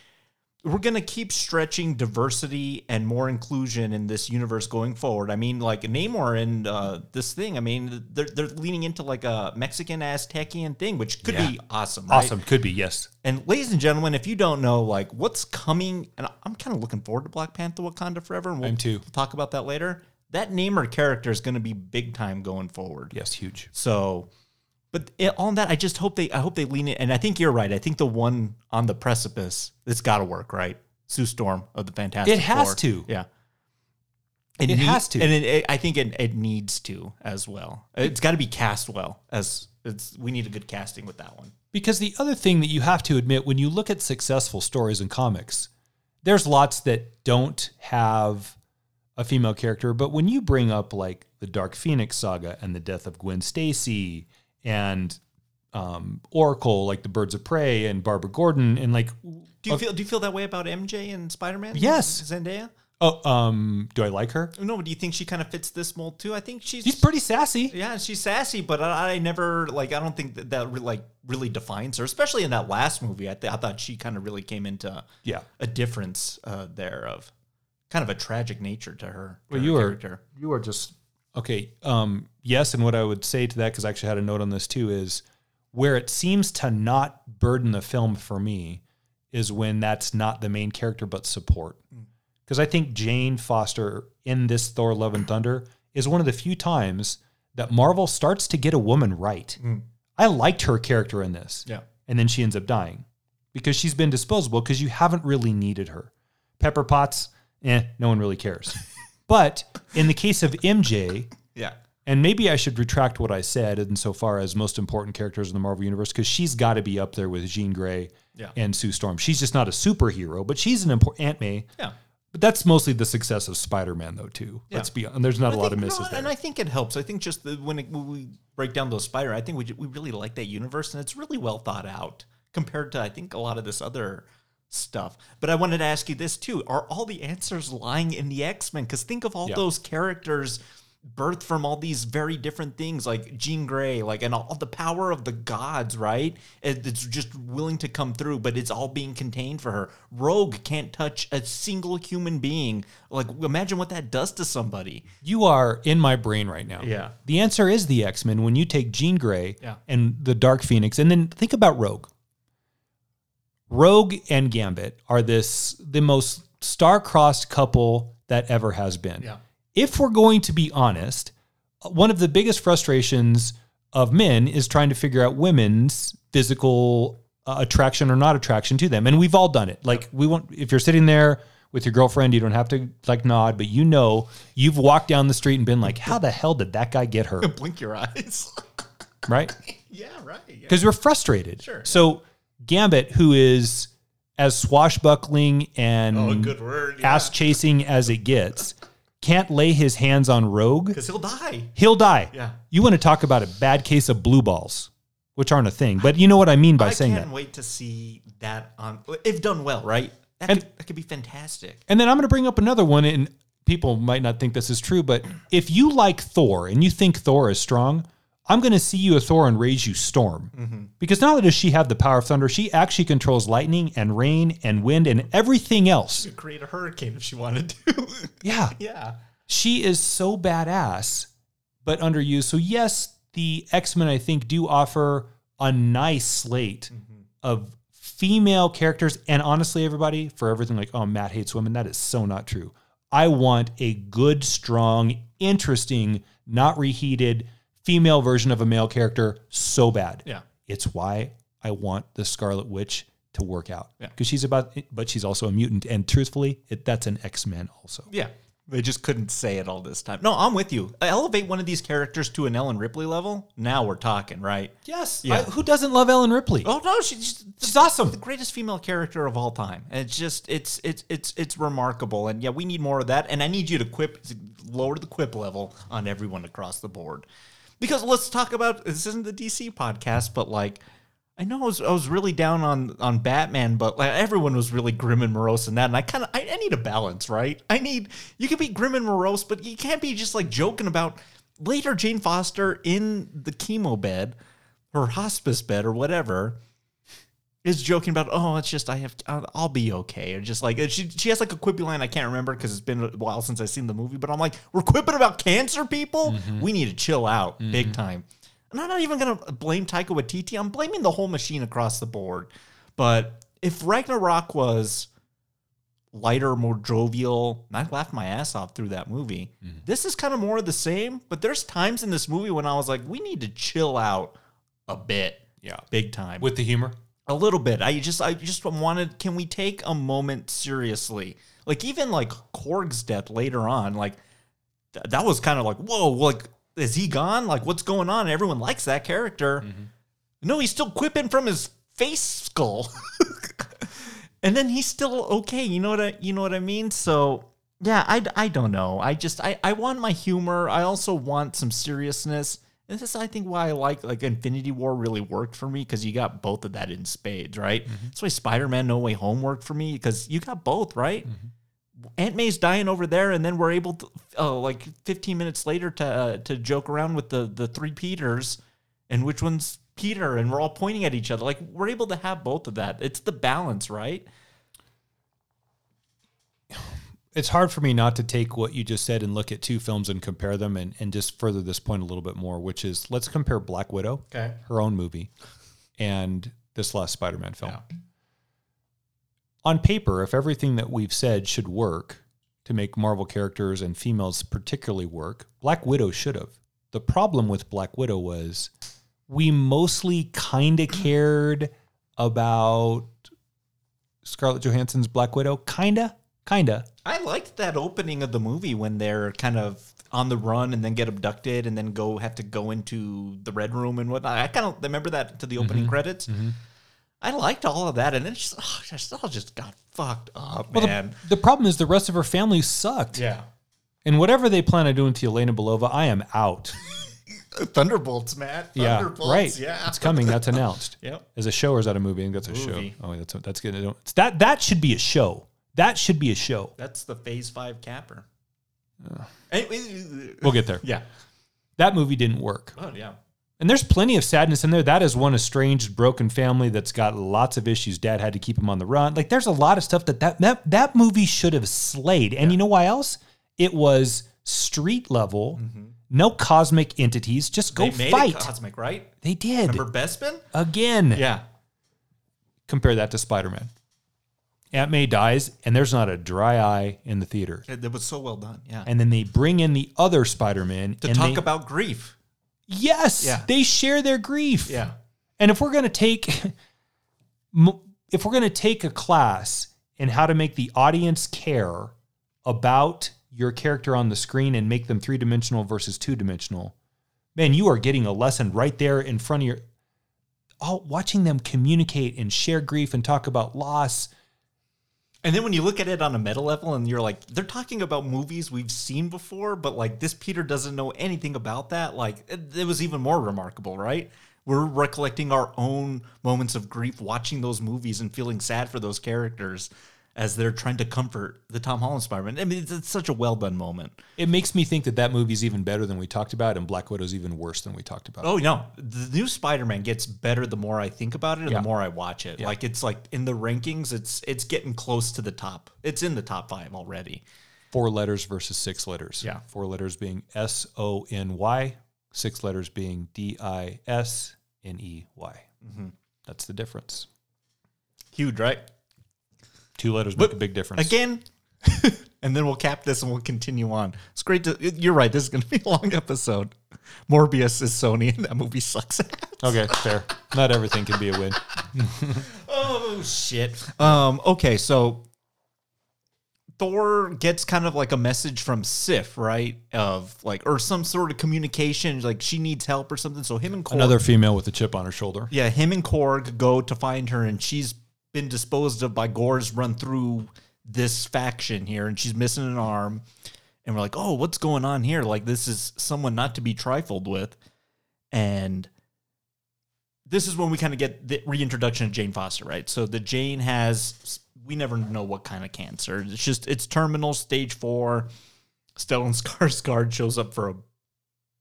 we're going to keep stretching diversity and more inclusion in this universe going forward. I mean, like Namor and uh, this thing. I mean, they're they're leaning into like a Mexican Aztecian thing, which could Yeah. be awesome. Right? Awesome. Could be, yes. And ladies and gentlemen, if you don't know like what's coming, and I'm kind of looking forward to Black Panther: Wakanda Forever, and we'll I'm too. talk about that later. That Namor character is going to be big time going forward. Yes, huge. So, but it, on that, I just hope they, I hope they lean in. And I think you're right. I think the one on the precipice, it's got to work, right? Sue Storm of the Fantastic It has Four. to. Yeah. It need- has to. and it, it- I think it, it needs to as well. It's got to be cast well. As it's, we need a good casting with that one. Because the other thing that you have to admit when you look at successful stories in comics, there's lots that don't have a female character, but when you bring up like the Dark Phoenix saga and the death of Gwen Stacy and um, Oracle, like the Birds of Prey and Barbara Gordon, and like, Do you feel? Do you feel that way about MJ and Spider Man? Yes. Zendaya. oh, um, do I like her? No, do you think she kind of fits this mold too? I think she's She's pretty sassy. Yeah, she's sassy, but I, I never like. I don't think that that re- like really defines her, especially in that last movie. I, th- I thought she kind of really came into Yeah. a difference uh, there of kind of a tragic nature to her. to Well, her you are you are just okay. Um, yes, and what I would say to that because I actually had a note on this too is where it seems to not burden the film for me is when that's not the main character but support. Because I think Jane Foster in this Thor: Love and Thunder is one of the few times that Marvel starts to get a woman right. I liked her character in this Yeah, and then she ends up dying because she's been disposable because you haven't really needed her. Pepper Potts, eh, no one really cares. But in the case of MJ, yeah, and maybe I should retract what I said insofar as most important characters in the Marvel Universe because she's got to be up there with Jean Grey Yeah. and Sue Storm. She's just not a superhero, but she's an important Aunt May. yeah. But that's mostly the success of Spider-Man, though. Too. Let's be honest. There's not a I lot think- of misses no, there. and I think it helps. I think just the, when, it, when we break down those spider, I think we we really like that universe, and it's really well thought out compared to I think a lot of this other stuff. But I wanted to ask you this too: Are all the answers lying in the X Men? Because think of all Yeah. those characters birthed from all these very different things, like Jean Grey, like and all the power of the gods, right? It's just willing to come through, but it's all being contained for her. Rogue can't touch a single human being. Like, imagine what that does to somebody. You are in my brain right now. Yeah. The answer is the X Men when you take Jean Grey Yeah. and the Dark Phoenix, and then think about Rogue. Rogue and Gambit are this the most star-crossed couple that ever has been. Yeah. If we're going to be honest, one of the biggest frustrations of men is trying to figure out women's physical uh, attraction or not attraction to them, and we've all done it. Like we won't. if you're sitting there with your girlfriend, you don't have to like nod, but you know you've walked down the street and been like, "How the hell did that guy get her?" Blink your eyes. right? yeah, right. Yeah. because we're frustrated. Sure. So Gambit, who is as swashbuckling and Oh, word. ass chasing as it gets, can't lay his hands on Rogue. Because he'll die. He'll die. Yeah. You want to talk about a bad case of blue balls, which aren't a thing, but you know what I mean by I saying can't that. wait to see that on if done well, right? That, And- could, that could be fantastic. And then I'm going to bring up another one, and people might not think this is true, but if you like Thor and you think Thor is strong, I'm going to see you a Thor and raise you Storm. Mm-hmm. Because not only does she have the power of thunder, she actually controls lightning and rain and wind and everything else. Could create a hurricane if she wanted to. Yeah. yeah. She is so badass, but underused. So, yes, the X Men, I think, do offer a nice slate of female characters. And honestly, everybody, for everything like, oh, Matt hates women, that is so not true. I want a good, strong, interesting, not reheated female version of a male character so bad. Yeah. It's why I want the Scarlet Witch to work out. Yeah. Because she's about, but she's also a mutant. And truthfully, it, that's an X Men also. Yeah. They just couldn't say it all this time. No, I'm with you. Elevate one of these characters to an Ellen Ripley level. Now we're talking, right? Yes. Yeah. I- who doesn't love Ellen Ripley? Oh no, she's She's awesome. the greatest female character of all time. And it's just it's it's it's it's remarkable. And yeah, we need more of that. And I need you to quip lower the quip level on everyone across the board. Because let's talk about this isn't the DC podcast, but like I know I was, I was really down on on Batman, but like everyone was really grim and morose in that, and I kind of I, I need a balance, right? I need you can be grim and morose, but you can't be just like joking about later Jane Foster in the chemo bed, her hospice bed or whatever, is joking about oh it's just I have I'll, I'll be okay, or just like uh, she she has like a quippy line I can't remember because it's been a while since I've seen the movie, but I'm like we're quipping about cancer people, mm-hmm. we need to chill out mm-hmm. big time. And I'm not even gonna blame Taika Waititi. I'm blaming the whole machine across the board. But if Ragnarok was lighter, more jovial, and I laughed my ass off through that movie, mm-hmm. this is kind of more of the same. But there's times in this movie when I was like, we need to chill out a bit. Yeah. Big time. With the humor? A little bit. I just I just wanted can we take a moment seriously? Like even like Korg's death later on, like th- that was kind of like, whoa, like is he gone? Like what's going on? Everyone likes that character. Mm-hmm. No, he's still quipping from his face skull. and then he's still okay. You know what I you know what I mean? So yeah, I, I don't know. I just I, I want my humor. I also want some seriousness. This is I think why I like like Infinity War really worked for me because you got both of that in spades, right? That's why Spider Man No Way Home worked for me because you got both, right? Aunt May's dying over there, and then we're able to, uh, like 15 minutes later, to uh, to joke around with the the three Peters, and which one's Peter, and we're all pointing at each other. Like we're able to have both of that. It's the balance, right? It's hard for me not to take what you just said and look at two films and compare them and, and just further this point a little bit more, which is let's compare Black Widow, Okay. her own movie, and this last Spider Man film. On paper, if everything that we've said should work to make Marvel characters and females particularly work, Black Widow should have. The problem with Black Widow was we mostly kind of cared about Scarlett Johansson's Black Widow. Kinda, kinda. I liked that opening of the movie when they're kind of on the run and then get abducted and then go have to go into the red room and whatnot. I kind of remember that to the opening mm-hmm. credits. Mm-hmm. I liked all of that, and then just, oh, just all just got fucked up, Well, man. the, the problem is the rest of her family sucked. yeah, And whatever they plan on doing to Yelena Belova, I am out. Thunderbolts, Matt. yeah, Thunderbolts, right. Yeah, it's coming. That's announced. Yep. As a show or is that a movie? I think that's a Movie. show. Oh, that's that's good. It's that that should be a show. That should be a show. That's the Phase Five capper. We'll get there. yeah. That movie didn't work. Oh yeah. And there's plenty of sadness in there. That is one estranged, broken family that's got lots of issues. Dad had to keep him on the run. Like there's a lot of stuff that that that, that movie should have slayed. And you know why else? It was street level, mm-hmm. no cosmic entities. Just go they made fight. it cosmic, right? they did Remember Bespin? again. Yeah. Compare that to Spider Man. Aunt May dies, and there's not a dry eye in the theater. It, it was so well done. Yeah. And then they bring in the other Spider Man to talk they- about grief. Yes, Yeah. they share their grief. Yeah. And if we're going to take if we're to take a class in how to make the audience care about your character on the screen and make them three-dimensional versus two-dimensional, man, you are getting a lesson right there in front of your all watching them communicate and share grief and talk about loss. And then when you look at it on a meta level and you're like, they're talking about movies we've seen before, but like this Peter doesn't know anything about that. Like it, it was even more remarkable, right? We're recollecting our own moments of grief watching those movies and feeling sad for those characters as they're trying to comfort the Tom Holland Spider-Man. I mean, it's, it's such a well done moment. It makes me think that that movie's even better than we talked about and Black Widow's even worse than we talked about. Oh no, the new Spider-Man gets better the more I think about it and Yeah. the more I watch it. Like it's like in the rankings, it's it's getting close to the top. It's in the top five already. Four letters versus six letters. Yeah. Four letters being S O N Y, six letters being D I S N E Y. Mm-hmm. That's the difference. Huge, right? Two letters make a big difference. Again, and then we'll cap this and we'll continue on. It's great to. You're right. This is going to be a long episode. Morbius is Sony, and that movie sucks. Okay, fair. Not everything can be a win. oh shit. Um. Okay, so Thor gets kind of like a message from Sif, right? Of like, or some sort of communication, like she needs help or something. So him and Korg, Another female with a chip on her shoulder. yeah, him and Korg go to find her, and she's been disposed of by Gorr's run through this faction here, and she's missing an arm. And we're like, oh, what's going on here? Like, this is someone not to be trifled with. And this is when we kind of get the reintroduction of Jane Foster, right? So the Jane has we never know what kind of cancer. It's just it's terminal stage four. Stellan Skarsgård shows up for a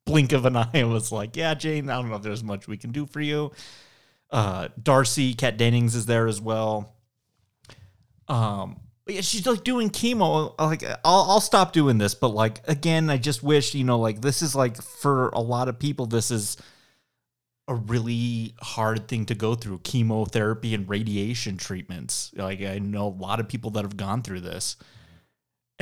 blink of an eye and was like, "Yeah, Jane, I don't know if there's much we can do for you." Uh, Darcy, Kat Dennings is there as well. Um, but yeah, she's like doing chemo. Like, I'll, I'll stop doing this, but like again, I just wish you know, like this is like for a lot of people, this is a really hard thing to go through chemotherapy and radiation treatments. Like, I know a lot of people that have gone through this.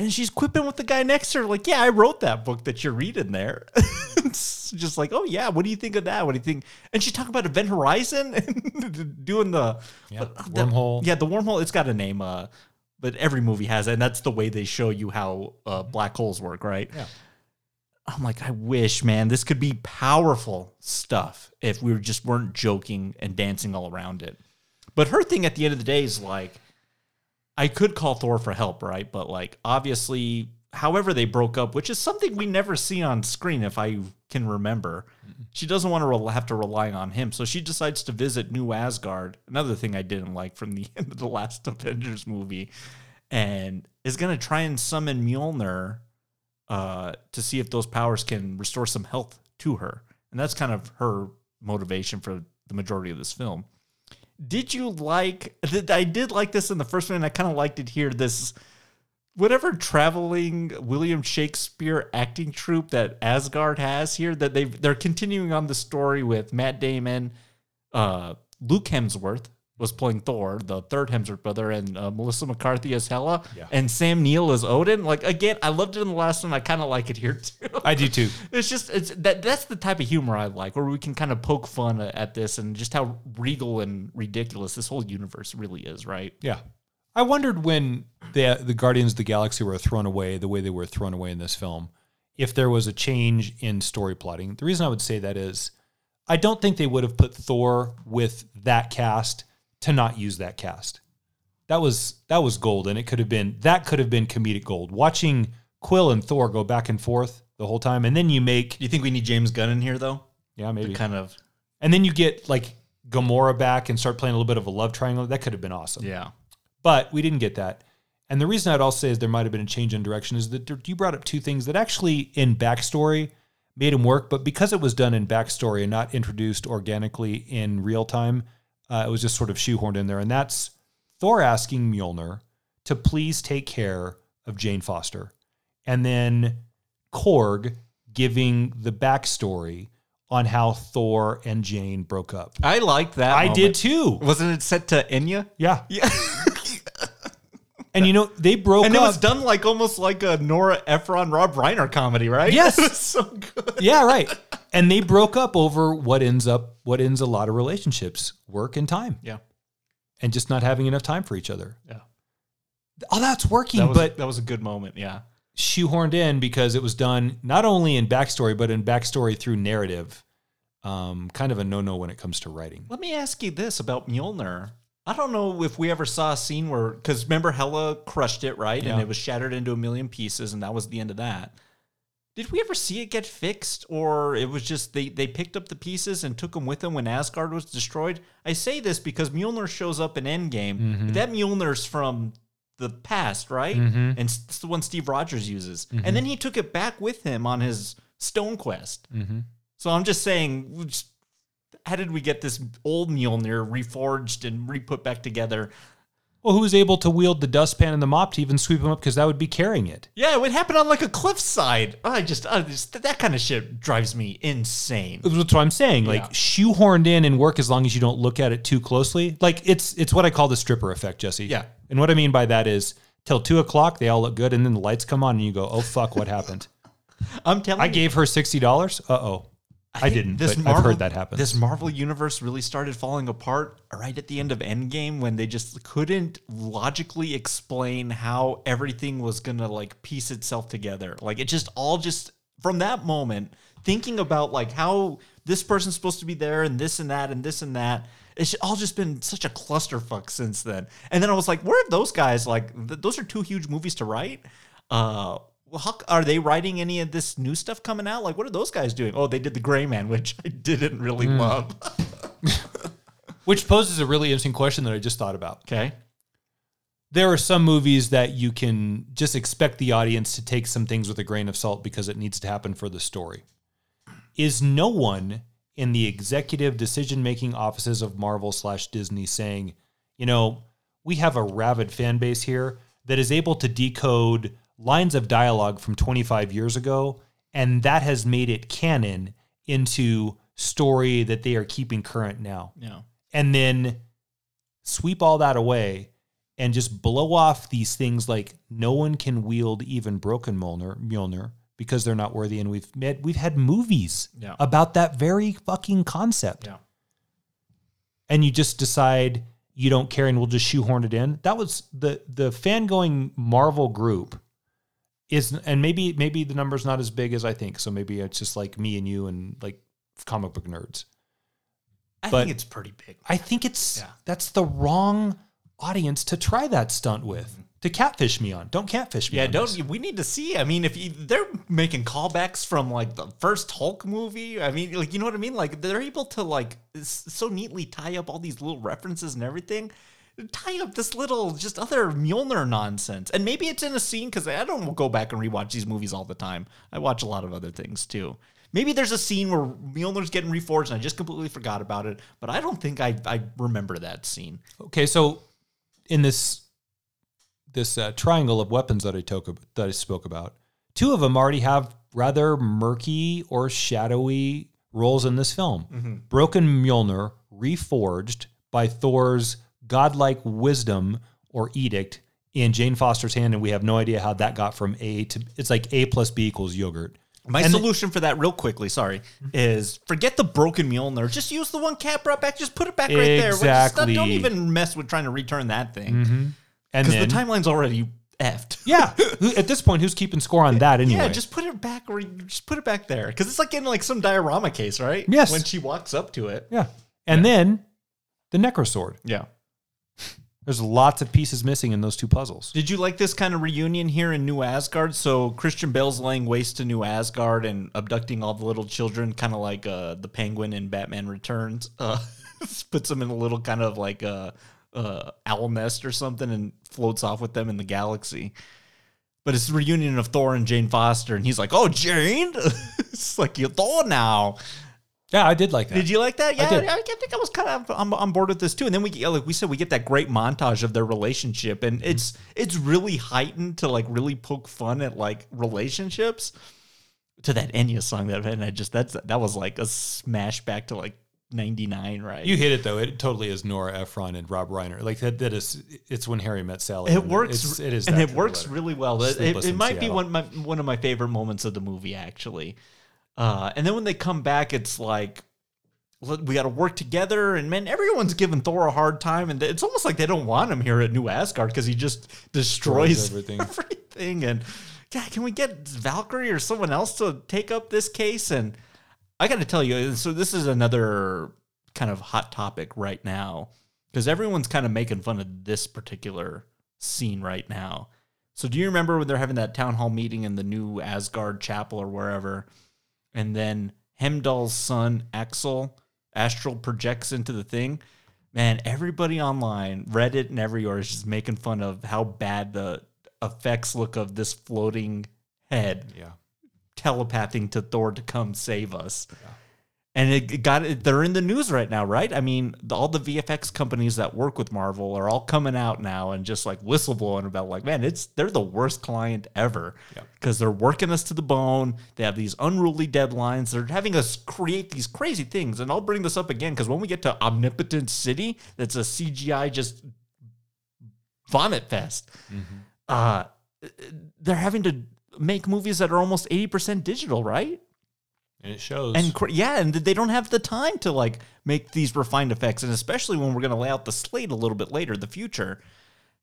And she's quipping with the guy next to her, like, yeah, I wrote that book that you're reading there. it's just like, oh, yeah, what do you think of that? What do you think? And she talked about Event Horizon and doing the Yeah, the- wormhole. yeah, the wormhole, it's got a name, uh, but every movie has it. And that's the way they show you how uh, black holes work, right? Yeah. I'm like, I wish, man, this could be powerful stuff if we just weren't joking and dancing all around it. But her thing at the end of the day is like, I could call Thor for help, right? But like, obviously, however they broke up, which is something we never see on screen, if I can remember, she doesn't want to rel have to rely on him. So she decides to visit New Asgard. Another thing I didn't like from the end of the last Avengers movie, and is going to try and summon Mjolnir uh, to see if those powers can restore some health to her. And that's kind of her motivation for the majority of this film. Did you like? th- I did like this in the first one, and I kind of liked it here. This whatever traveling William Shakespeare acting troupe that Asgard has here that they they're continuing on the story with Matt Damon, uh, Luke Hemsworth was playing Thor, the third Hemsworth brother, and uh, Melissa McCarthy as Hela, Yeah. and Sam Neill as Odin. Like again, I loved it in the last one. I kind of like it here too. I do too. It's just it's that that's the type of humor I like, where we can kind of poke fun at this and just how regal and ridiculous this whole universe really is, right? Yeah. I wondered when the the Guardians of the Galaxy were thrown away the way they were thrown away in this film, if there was a change in story plotting. The reason I would say that is I don't think they would have put Thor with that cast to not use that cast. That was that was gold and it could have been that could have been comedic gold. Watching Quill and Thor go back and forth the whole time and then you make Do you think we need James Gunn in here though? yeah, maybe. To kind of And then you get like Gamora back and start playing a little bit of a love triangle. That could have been awesome. yeah. But we didn't get that. And the reason I'd also say is there might have been a change in direction is that you brought up two things that actually in backstory made him work, but because it was done in backstory and not introduced organically in real time, uh, it was just sort of shoehorned in there. And that's Thor asking Mjolnir to please take care of Jane Foster. And then Korg giving the backstory on how Thor and Jane broke up. I liked that. I moment. did too. Wasn't it set to Enya? Yeah. Yeah. And you know, they broke and it was done like almost like a Nora Ephron Rob Reiner comedy, right? Yes. it was so good. yeah, right. And they broke up over what ends up what ends a lot of relationships, work and time, Yeah. and just not having enough time for each other. Yeah. Oh, that's working, That was but that was a good moment. Yeah. shoehorned in because it was done not only in backstory, but in backstory through narrative. Um, kind of a no-no when it comes to writing. Let me ask you this about Mjolnir. I don't know if we ever saw a scene where, because remember Hela crushed it, right? Yeah. And it was shattered into a million pieces, and that was the end of that. Did we ever see it get fixed, or it was just they they picked up the pieces and took them with them when Asgard was destroyed? I say this because Mjolnir shows up in Endgame. Mm-hmm. That Mjolnir's from the past, right? And it's the one Steve Rogers uses, Mm-hmm. and then he took it back with him on his Stone Quest. Mm-hmm. So I'm just saying, how did we get this old Mjolnir reforged and re-put back together? Well, who was able to wield the dustpan and the mop to even sweep them up? Because that would be carrying it. Yeah, it would happen on like a cliffside. I just, I just that kind of shit drives me insane. That's what I'm saying. Like Yeah. shoehorned in and work as long as you don't look at it too closely. Like it's it's what I call the stripper effect, Jesse. Yeah. And what I mean by that is till two o'clock they all look good, and then the lights come on and you go, oh fuck, what happened? I'm telling you I you, gave her sixty dollars. Uh oh. I, think didn't. but I've heard that happen. This Marvel universe really started falling apart right at the end of Endgame when they just couldn't logically explain how everything was gonna like piece itself together. Like it just all just from that moment, thinking about like how this person's supposed to be there and this and that and this and that. It's all just been such a clusterfuck since then. And then I was like, where are those guys? Like, th- those are two huge movies to write. Uh, well, how, are they writing any of this new stuff coming out? Like, what are those guys doing? Oh, they did the Gray Man, which I didn't really hmm. love. Which poses a really interesting question that I just thought about. Okay. There are some movies that you can just expect the audience to take some things with a grain of salt because it needs to happen for the story. Is no one in the executive decision making offices of Marvel slash Disney saying, you know, we have a rabid fan base here that is able to decode lines of dialogue from 25 years ago, and that has made it canon into story that they are keeping current now Yeah. and then sweep all that away and just blow off these things like no one can wield even broken Mjolnir, Mjolnir because they're not worthy. And we've met, we've had movies Yeah. about that very fucking concept. Yeah. And you just decide you don't care and we'll just shoehorn it in. That was the the fan going Marvel group is and maybe maybe the number's not as big as I think. So maybe it's just like me and you and like comic book nerds. I But- think it's pretty big. I think it's Yeah. that's the wrong audience to try that stunt with. Mm-hmm. To catfish me on. Don't catfish me. Yeah, on don't this. we need to see? I mean, if you, they're making callbacks from like the first Hulk movie, I mean, like you know what I mean? Like they're able to like so neatly tie up all these little references and everything. Tie up this little just other Mjolnir nonsense, and maybe it's in a scene because I don't go back and rewatch these movies all the time. I watch a lot of other things too. Maybe there's a scene where Mjolnir's getting reforged, and I just completely forgot about it. But I don't think I I remember that scene. Okay, so in this this uh, triangle of weapons that I took that I spoke about, two of them already have rather murky or shadowy roles in this film. Broken Mjolnir, reforged by Thor's godlike wisdom or edict in Jane Foster's hand, and we have no idea how that got from A to it's like A plus B equals yogurt. My And- solution for that, real quickly, sorry, is forget the broken Mjolnir. Just use the one cap brought back. Just put it back right there. Just Exactly. don't even mess with trying to return that thing mm-hmm. And because the timeline's already effed. yeah, at this point, who's keeping score on that anyway? Yeah, just put it back or just put it back there because it's like in like some diorama case, right? Yes. When she walks up to it. yeah, and then the Necrosword. Yeah. There's lots of pieces missing in those two puzzles. Did you like this kind of reunion here in New Asgard? So Christian Bale's laying waste to New Asgard and abducting all the little children, kind of like uh, the Penguin in Batman Returns. Uh, puts them in a little kind of like a, uh owl nest or something and floats off with them in the galaxy. But it's a reunion of Thor and Jane Foster, and he's like, "Oh, Jane, it's like you're Thor now." Yeah, I did like that. Did you like that? Yeah, did. I, I think I was kind of on, on board with this too. And then we, yeah, like we said, we get that great montage of their relationship, and mm-hmm. it's it's really heightened to like really poke fun at like relationships. To that Enya song that and I just that's that was like a smash back to like ninety nine, right? You hit it though. It totally is Nora Ephron and Rob Reiner. Like that. That is. It's when Harry met Sally. it works. It's, it is. and it works letter. really well. It, it, Sleepless it in might be one my one of my favorite moments of the movie, actually. Uh, and then when they come back, it's like we got to work together, and man, everyone's giving Thor a hard time, and it's almost like they don't want him here at New Asgard because he just destroys Destroys everything. everything. And God, can we get Valkyrie or someone else to take up this case? And I got to tell you, so this is another kind of hot topic right now because everyone's kind of making fun of this particular scene right now. So do you remember when they're having that town hall meeting in the new Asgard chapel or wherever, and then Heimdall's son Axl astral projects into the thing? Man, everybody online, Reddit and everywhere is just making fun of how bad the effects look of this floating head Yeah. telepathing to Thor to come save us. And it got it, they're in the news right now, right? I mean, the, all the VFX companies that work with Marvel are all coming out now and just like whistleblowing about like, man, it's they're the worst client ever because they're working us to the bone. They have these unruly deadlines. They're having us create these crazy things. And I'll bring this up again because when we get to Omnipotent City, that's a CGI just vomit fest. Uh, they're having to make movies that are almost 80% digital, right? And it shows. And cr- yeah, and they don't have the time to like make these refined effects, and especially when we're going to lay out the slate a little bit later, the future.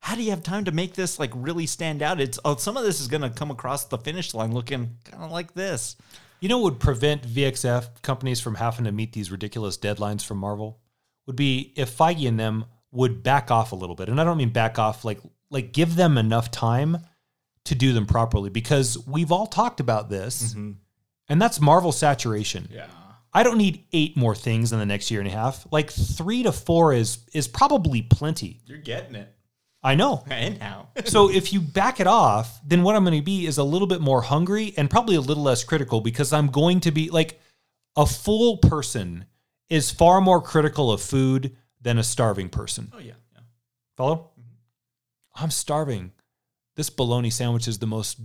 How do you have time to make this like really stand out? It's oh, some of this is going to come across the finish line looking kind of like this. You know what would prevent VXF companies from having to meet these ridiculous deadlines from Marvel? Would be if Feige and them would back off a little bit. And I don't mean back off like like give them enough time to do them properly because we've all talked about this. Mm-hmm. And that's Marvel saturation. Yeah. I don't need eight more things in the next year and a half. Like three to four is is probably plenty. You're getting it. I know. And how? so if you back it off, then what I'm going to be is a little bit more hungry and probably a little less critical because I'm going to be like a full person is far more critical of food than a starving person. oh yeah. yeah. Follow? Mm-hmm. I'm starving. This bologna sandwich is the most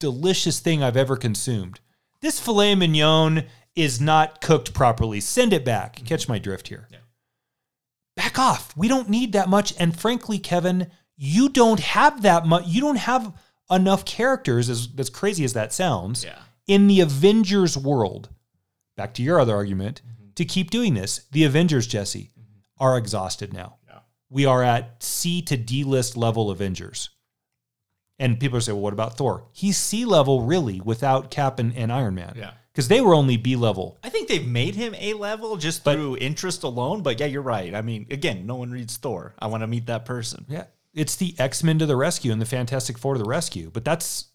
delicious thing I've ever consumed. This filet mignon is not cooked properly. Send it back. Catch my drift here. Yeah. Back off. We don't need that much. And frankly, Kevin, you don't have that much. You don't have enough characters, as, as crazy as that sounds, Yeah. in the Avengers world. Back to your other argument Mm-hmm. to keep doing this. The Avengers, Jesse, are exhausted now Yeah. we are at C to D list level Avengers. And people say, well, what about Thor? He's C level, really, without Cap and, and Iron Man. Yeah. Because they were only B level. I think they've made him a level just But- through interest alone. But yeah, you're right. I mean, again, no one reads Thor. I want to meet that person. Yeah. It's the X Men to the rescue and the Fantastic Four to the rescue. But that's,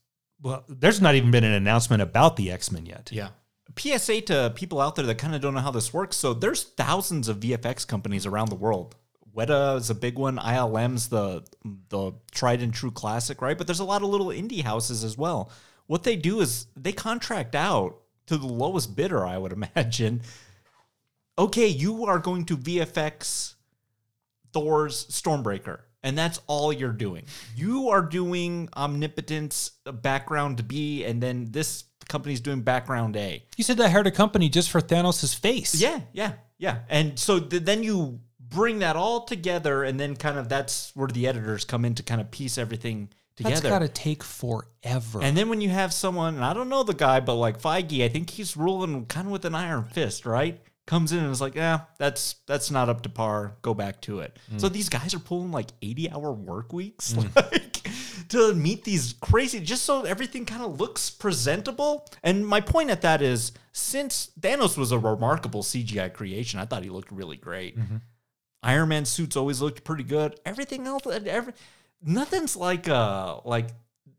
well, there's not even been an announcement about the X Men yet. Yeah. PSA to people out there that kind of don't know how this works. So there's thousands of VFX companies around the world. Weta is a big one. ILM's the the tried and true classic, right? But there's a lot of little indie houses as well. What they do is they contract out to the lowest bidder, I would imagine. Okay, you are going to VFX Thor's Stormbreaker, and that's all you're doing. You are doing Omnipotence uh, background B, and then this company's doing background A. You said that hired a company just for Thanos' face. Yeah, yeah, yeah. And so th- then you bring that all together, and then kind of that's where the editors come in to kind of piece everything together. That's got to take forever. and then when you have someone, and I don't know the guy, but like Feige, I think he's ruling kind of with an iron fist, right? Comes in and is like, yeah, that's that's not up to par. Go back to it. Mm. So these guys are pulling like eighty hour work weeks, like to meet these crazy, just so everything kind of looks presentable. And my point at that is, since Thanos was a remarkable CGI creation, I thought he looked really great. Mm-hmm. Iron Man suits always looked pretty good. Everything else, every, nothing's like uh like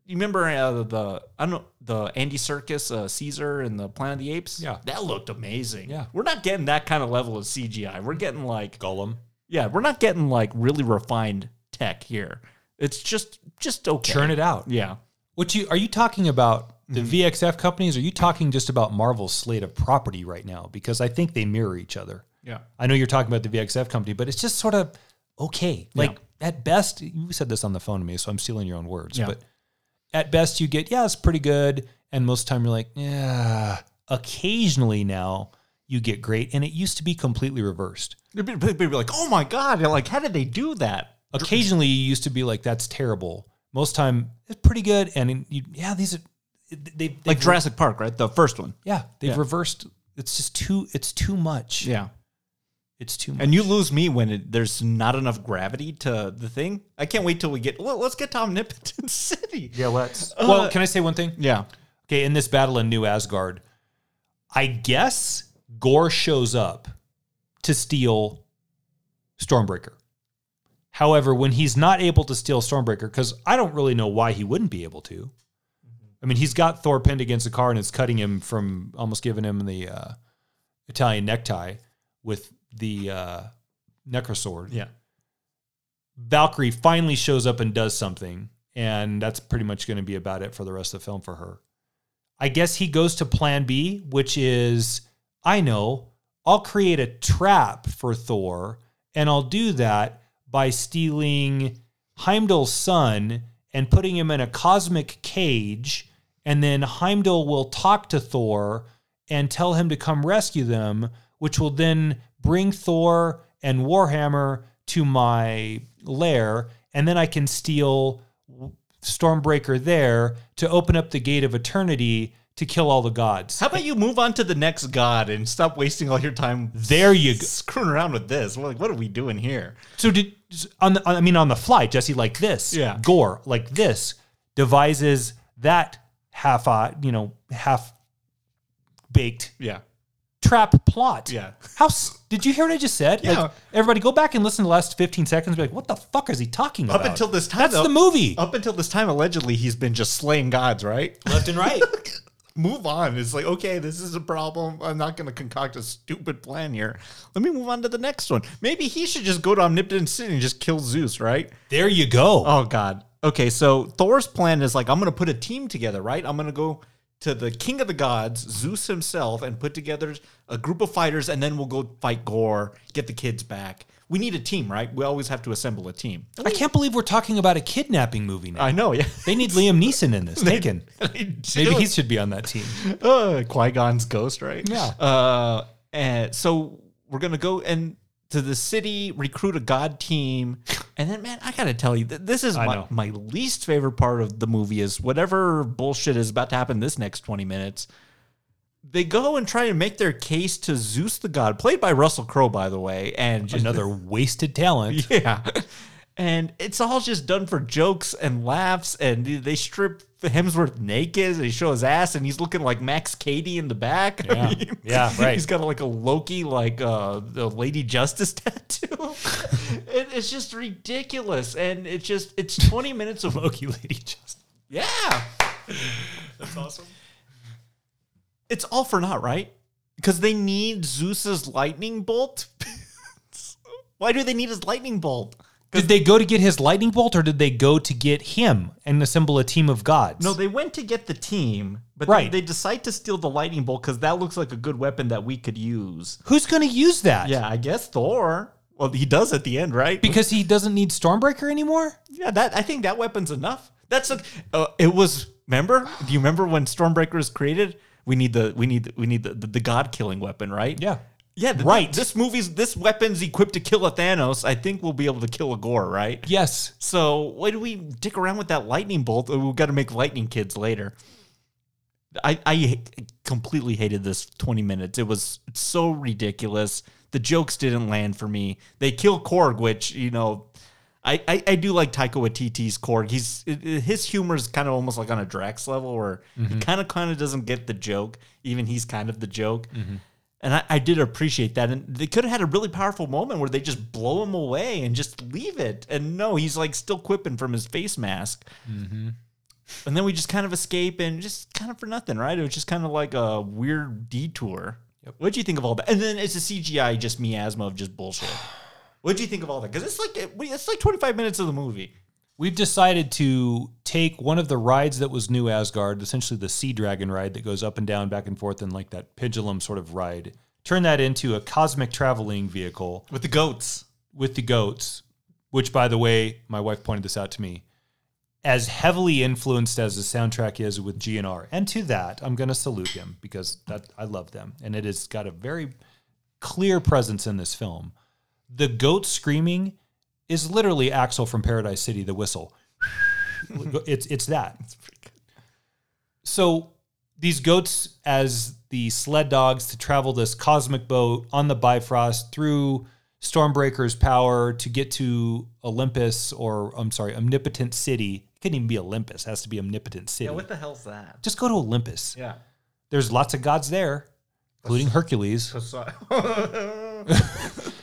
you remember uh, the I don't know the Andy Serkis uh, Caesar and the Planet of the Apes. Yeah. that looked amazing. Yeah. we're not getting that kind of level of CGI. We're getting like Gollum. yeah, we're not getting like really refined tech here. It's just just okay. Churn it out. Yeah. What you are you talking about the Mm-hmm. VXF companies? Are you talking just about Marvel's slate of property right now? Because I think they mirror each other. Yeah. I know you're talking about the VXF company, but it's just sort of okay. Like at best, you said this on the phone to me, so I'm stealing your own words. Yeah. But at best, you get yeah, it's pretty good, and most of the time you're like yeah. Occasionally now you get great, and it used to be completely reversed. People be like, oh my god, You're like how did they do that? Occasionally you used to be like that's terrible. Most time it's pretty good, and you, yeah, these are they they Like Jurassic Park, right? The first one. Yeah, they've Yeah. reversed. It's just too. It's too much. Yeah. It's too much. And you lose me when it, there's not enough gravity to the thing. I can't wait till we get. Well, let's get to Omnipotent City. yeah, let's. well, can I say one thing? Yeah. Okay, in this battle in New Asgard, I guess Gorr shows up to steal Stormbreaker. However, when he's not able to steal Stormbreaker, because I don't really know why he wouldn't be able to. I mean, he's got Thor pinned against a car and it's cutting him from almost giving him the uh, Italian necktie with the uh, Necrosword. Yeah. Valkyrie finally shows up and does something, and that's pretty much going to be about it for the rest of the film for her. I guess he goes to plan B, which is I know, I'll create a trap for Thor, and I'll do that by stealing Heimdall's son and putting him in a cosmic cage, and then Heimdall will talk to Thor and tell him to come rescue them, which will then bring Thor and Warhammer to my lair, and then I can steal Stormbreaker there to open up the gate of eternity to kill all the gods. How about you move on to the next god and stop wasting all your time There you go. screwing around with this? Like, what are we doing here? So did on the I mean on the fly, Jesse like this. Yeah. Gorr like this devises that half uh, you know half baked Yeah. Trap plot. Yeah. How did you hear what I just said? Yeah. Like, everybody go back and listen to the last 15 seconds and be like, what the fuck is he talking about? Up until this time, That's though- the movie. Up until this time, allegedly, he's been just slaying gods, right? Left and right. move on. It's like, okay, this is a problem. I'm not going to concoct a stupid plan here. Let me move on to the next one. Maybe he should just go to Omnipotent City and just kill Zeus, right? There you go. Oh God. Okay, so Thor's plan is like I'm gonna put a team together, right? I'm gonna go to the king of the gods, Zeus himself, and put together a group of fighters, and then we'll go fight Gorr, get the kids back. We need a team, right? We always have to assemble a team. I can't believe we're talking about a kidnapping movie now. I know, yeah. They need Liam Neeson in this. Taken. Maybe Maybe he should be on that team. uh, Qui Gon's ghost, right? Yeah. Uh, and so we're gonna go and to the city, recruit a god team, and then man, I gotta tell you, this is my, my least favorite part of the movie is whatever bullshit is about to happen this next twenty minutes. They go and try and make their case to Zeus the god, played by Russell Crowe, by the way, and just, Another wasted talent. yeah. And it's all just done for jokes and laughs. And they strip Hemsworth naked and he show his ass and he's looking like Max Cady in the back. I Yeah. mean, Yeah, right. He's got like a Loki, like uh, the Lady Justice tattoo. it, it's just ridiculous. And it's just, it's 20 minutes of Loki Lady Justice. yeah. That's awesome. It's all for naught, right? Because they need Zeus's lightning bolt. Why do they need his lightning bolt? Did they go to get his lightning bolt or did they go to get him and assemble a team of gods? No, they went to get the team, but Right. they, they decide to steal the lightning bolt because that looks like a good weapon that we could use. Who's going to use that? Yeah, I guess Thor. Well, he does at the end, right? Because he doesn't need Stormbreaker anymore? yeah, that I think that weapon's enough. That's a. Uh, it was. Remember? Do you remember when Stormbreaker was created? We need the we need we need the the, the god killing weapon, right? Yeah. Yeah, th- Right. This movie's this weapon's equipped to kill a Thanos. I think we'll be able to kill a Gorr, right? Yes. So why do we dick around with that lightning bolt? Oh, We've got to make lightning kids later. I I completely hated this 20 minutes. It was so ridiculous. The jokes didn't land for me. They kill Korg, which you know, I I, I do like Taika Waititi's Korg. He's his humor is kind of almost like on a Drax level, where he kind of kind of doesn't get the joke. Even he's kind of the joke. Mm-hmm. And I, I did appreciate that. And they could have had a really powerful moment where they just blow him away and just leave it. And no, he's like still quipping from his face mask. Mm-hmm. And then we just kind of escape and just kind of for nothing, right? It was just kind of like a weird detour. What'd you think of all that? And then it's a CGI just miasma of just bullshit. What'd you think of all that? Because it's like it's like 25 minutes of the movie. We've decided to take one of the rides that was New Asgard, essentially the Sea Dragon ride that goes up and down, back and forth, and like that pendulum sort of ride, turn that into a cosmic traveling vehicle With the goats. with the goats, which, by the way, my wife pointed this out to me, as heavily influenced as the soundtrack is with GNR. And to that, I'm going to salute him because that I love them. And it has got a very clear presence in this film. The goat screaming is literally Axl from Paradise City, the whistle. it's it's that. So these goats as the sled dogs to travel this cosmic boat on the Bifrost through Stormbreaker's power to get to Olympus or I'm sorry, Omnipotent City. It couldn't even be Olympus, it has to be Omnipotent City. Yeah, What the hell's that? Just go to Olympus. Yeah. There's lots of gods there, including Hercules.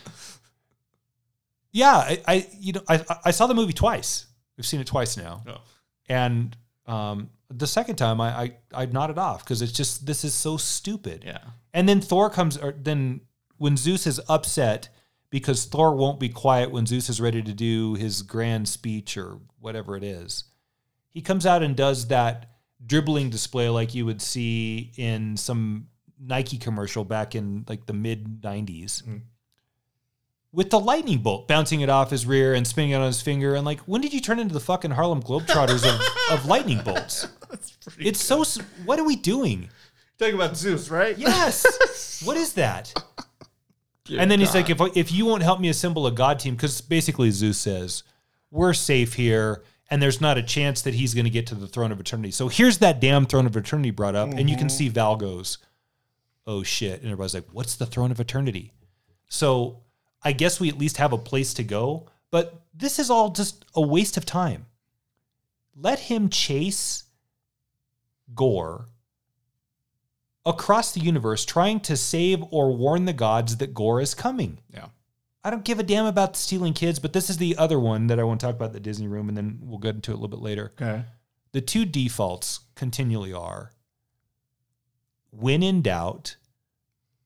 Yeah, I, I you know I I saw the movie twice. We've seen it twice now, Oh. and um, the second time I I, I nodded off because it's just this is so stupid. Yeah. And then Thor comes, or then when Zeus is upset because Thor won't be quiet when Zeus is ready to do his grand speech or whatever it is, he comes out and does that dribbling display like you would see in some Nike commercial back in like the mid 90s. With the lightning bolt bouncing it off his rear and spinning it on his finger, and like, when did you turn into the fucking Harlem Globetrotters of, of lightning bolts? It's so. What are we doing? Talking about Zeus, right? Yes. what is that? and then he's like, if if you won't help me assemble a god team, because basically Zeus says we're safe here, and there's not a chance that he's going to get to the throne of eternity. So here's that damn throne of eternity brought up, and you can see mm-hmm. Val goes, "Oh shit!" and everybody's like, "What's the throne of eternity?" So I guess we at least have a place to go, but this is all just a waste of time. Let him chase Gorr across the universe trying to save or warn the gods that Gorr is coming. Yeah. I don't give a damn about stealing kids, but this is the other one that I want to talk about the Disney room, and then we'll get into it a little bit later. Okay. The two defaults continually are when in doubt,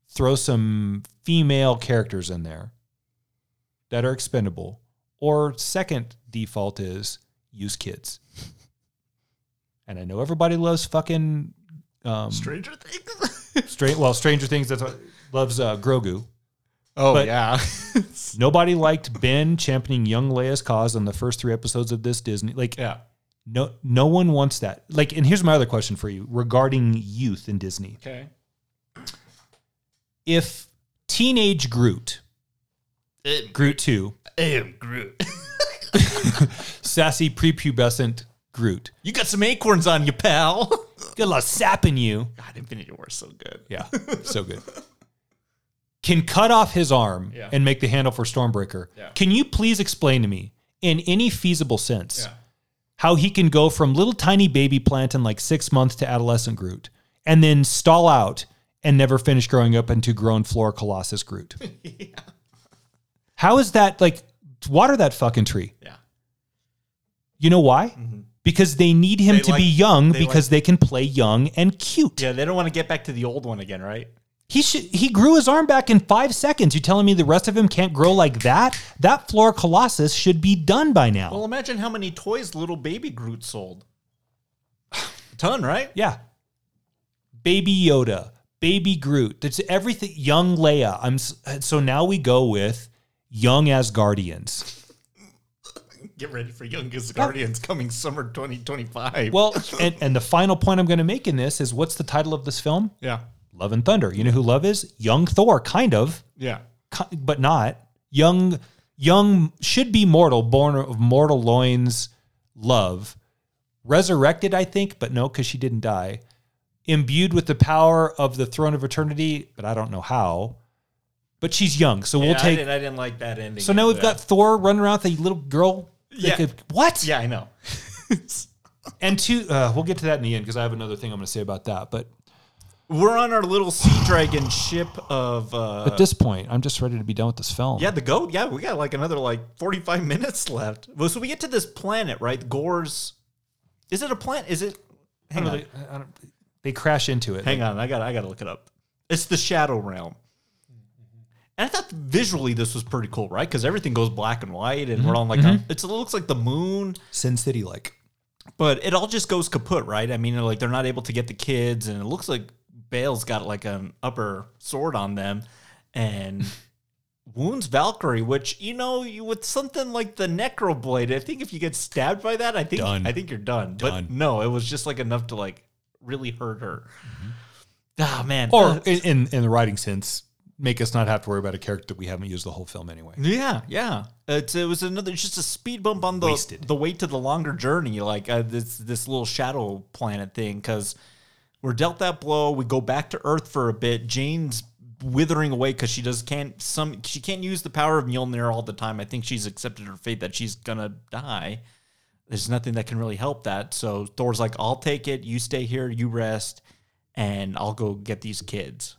throw some female characters in there that are expendable. Or second default is use kids. And I know everybody loves fucking um, Stranger Things. Stra- well, Stranger Things that's what, loves uh, Grogu. oh But- yeah. Nobody liked Ben championing young Leia's cause on the first three episodes of this Disney. Like, yeah. no, no one wants that. Like, and here's my other question for you regarding youth in Disney. Okay. If teenage Groot, Groot two, Am Groot. sassy prepubescent Groot, You got some acorns on you, pal. got a lot of sap in you. God, Infinity War is so good. Yeah, so good. Can cut off his arm Yeah. and make the handle for Stormbreaker. Yeah. Can you please explain to me, in any feasible sense, Yeah. how he can go from little tiny baby plant in like six months to adolescent Groot and then stall out and never finish growing up into grown flora colossus Groot? How is that like water that fucking tree? Yeah. You know why? Mm-hmm. Because they need him They to be young they because like- they can play young and cute. Yeah, they don't want to get back to the old one again, right? He should, he grew his arm back in five seconds. You telling me the rest of him can't grow like that? That flora colossus should be done by now. Well, imagine how many toys little baby Groot sold. A ton, right? yeah. Baby Yoda, baby Groot. That's everything. Young Leia. I'm so now we go with young Asgardians. Get ready for Youngest Guardians coming summer 2025. Well, and, and the final point I'm going to make in this is what's the title of this film? yeah. Love and Thunder. You know who Love is? Young Thor, kind of. Yeah. ki- but not young young should be mortal born of mortal loins love resurrected i think but no because she didn't die imbued with the power of the throne of eternity but i don't know how but she's young so we'll Yeah, I take didn't, I didn't like that ending. so now we've got thor running around with a little girl Yeah. a- what Yeah, I know. and two uh, we'll get to that in the end because i have another thing i'm going to say about that but We're on our little sea dragon ship of. Uh, at this point i'm just ready to be done with this film yeah, the goat. Yeah, we got like another like 45 minutes left. Well, so we get to this planet, right? Gorr's. Is it a planet? Is it. I Hang don't on. know, they, I don't- they crash into it Hang on. I got I got to look it up. It's the Shadow Realm. And I thought visually this was pretty cool, right? Because everything goes black and white, and we're on like a, it's, it looks like the moon, sin city like but it all just goes kaput, right? I mean, like they're not able to get the kids, and it looks like Bale's got like an upper sword on them, and wounds Valkyrie, which you know, you, with something like the Necro Blade, I think if you get stabbed by that, I think Done. I think you're done. Done. But no, it was just like enough to like really hurt her. Ah man, or Uh, in, in in the writing sense, make us not have to worry about a character that we haven't used the whole film anyway. Yeah, yeah. It's it was another just a speed bump on the Wasted. the way to the longer journey, like uh, this this little shadow planet thing. Because we're dealt that blow, we go back to Earth for a bit. Jane's withering away because she does can't some she can't use the power of Mjolnir all the time. I think she's accepted her fate that she's gonna die. There's nothing that can really help that. So Thor's like, I'll take it. You stay here. You rest, and I'll go get these kids.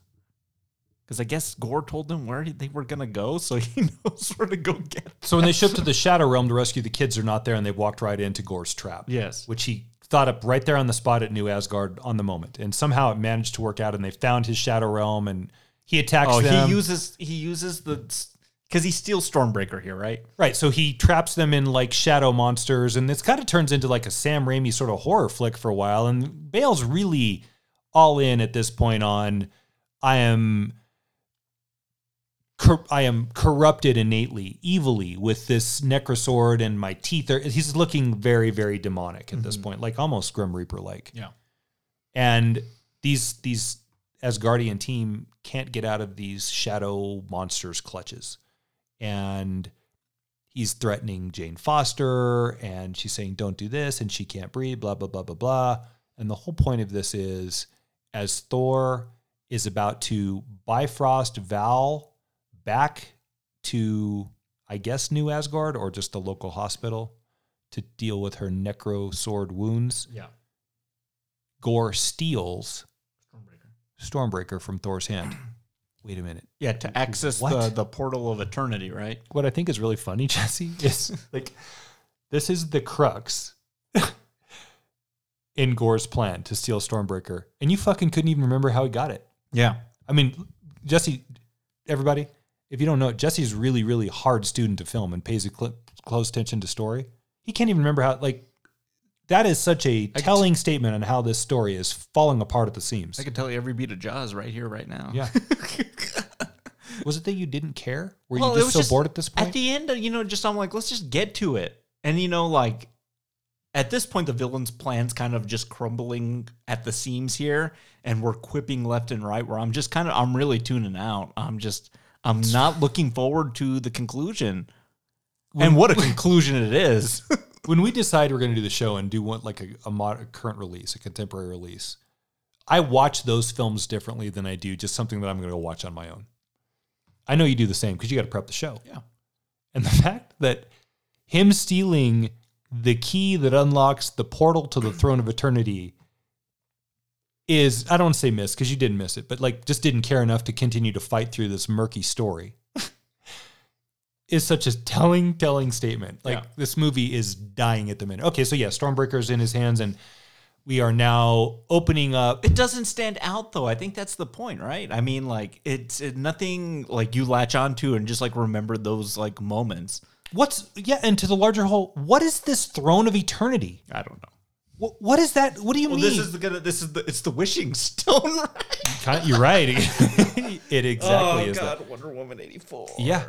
Because I guess Gorr told them where they were gonna go, so he knows where to go get. Them. So when they ship to the Shadow Realm to rescue the kids, they're not there, and they walked right into Gorr's trap. Yes. which he thought up right there on the spot at New Asgard on the moment, and somehow it managed to work out, and they found his Shadow Realm, and he attacks Oh, them. he uses he uses the because he steals Stormbreaker here, right? Right, so he traps them in like shadow monsters, and this kind of turns into like a Sam Raimi sort of horror flick for a while. And Bale's really all in at this point on I am cor- I am corrupted innately, evilly with this necrosword, and my teeth are. He's looking very, very demonic at this mm-hmm. point, like almost Grim Reaper like. Yeah. And these these Asgardian team can't get out of these shadow monsters' clutches. And he's threatening Jane Foster and she's saying, Don't do this, and she can't breathe, blah, blah, blah, blah, blah. And the whole point of this is as Thor is about to Bifrost Val back to I guess New Asgard or just the local hospital to deal with her necro sword wounds. Yeah. Gorr steals Stormbreaker. Stormbreaker from Thor's hand. Wait a minute. Yeah, to access What? the the portal of eternity, right? What I think is really funny, Jesse, is like this is the crux. in Gorr's plan to steal Stormbreaker, and you fucking couldn't even remember how he got it. Yeah. I mean, Jesse, everybody, if you don't know, Jesse's really, really hard student to film and pays a cl- close attention to story. He can't even remember how, like, that is such a telling statement on how this story is falling apart at the seams. I can tell you every beat of Jaws right here, right now. yeah. was it that you didn't care? Were Well, you just so just- bored at this point? At the end, you know, just I'm like, let's just get to it. And you know, like at this point, the villain's plan's kind of just crumbling at the seams here, and we're quipping left and right. Where I'm just kind of, I'm really tuning out. I'm just, I'm not looking forward to the conclusion. and what a conclusion it is. when we decide we're going to do the show and do one like a, a, mod, a current release, a contemporary release, I watch those films differently than I do just something that I'm going to go watch on my own. I know you do the same because you got to prep the show. Yeah. And the fact that him stealing the key that unlocks the portal to the throne of eternity is I don't want to say miss because you didn't miss it, but like just didn't care enough to continue to fight through this murky story. is such a telling, telling statement. Like Yeah. this movie is dying at the minute. Okay, so yeah, Stormbreaker's in his hands, and we are now opening up. it doesn't stand out though. I think that's the point, right? I mean, like it's it, nothing like you latch onto and just like remember those like moments. What's yeah, and to the larger whole, what is this throne of eternity? I don't know. What, what is that? What do you Well, mean? this is the gonna. This is the. It's the wishing stone, right? You're right. it exactly oh is that. God, Wonder Woman eighty four. Yeah.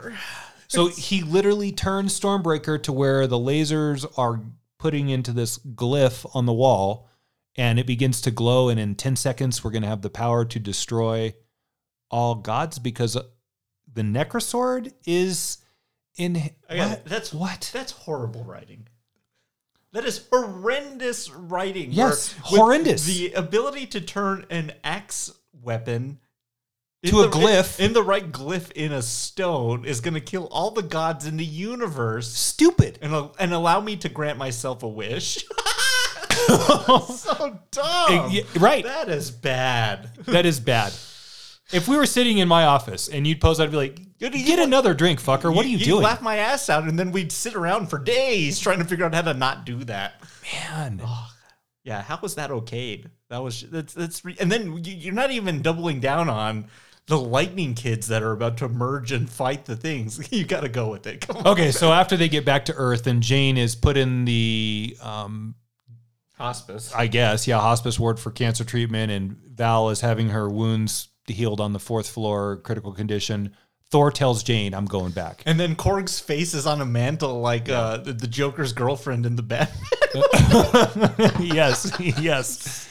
So he literally turns Stormbreaker to where the lasers are putting into this glyph on the wall, and it begins to glow. And in 10 seconds, we're going to have the power to destroy all gods because uh, the Necrosword is in. Again, what? That's what? That's horrible writing. That is horrendous writing. Yes, horrendous. The ability to turn an axe weapon To a the- glyph. in, the right glyph in a stone is going to kill all the gods in the universe Stupid. and and allow me to grant myself a wish. so dumb. Yeah, right. That is bad. That is bad. If we were sitting in my office and you'd pose, I'd be like, "Get another drink, fucker. What are you You'd doing?" laugh my ass out, and then we'd sit around for days trying to figure out how to not do that. Man, Yeah, how was that okayed? That was that's that's re- and then you- you're not even doubling down on the lightning kids that are about to merge and fight the things. You got to go with it. Okay, so after they get back to Earth and Jane is put in the, um, Hospice. I guess, yeah, hospice ward for cancer treatment, and Val is having her wounds healed on the fourth floor, critical condition. Thor tells Jane, "I'm going back." And then Korg's face is on a mantle like uh, the, the Joker's girlfriend in the bed. yes, yes.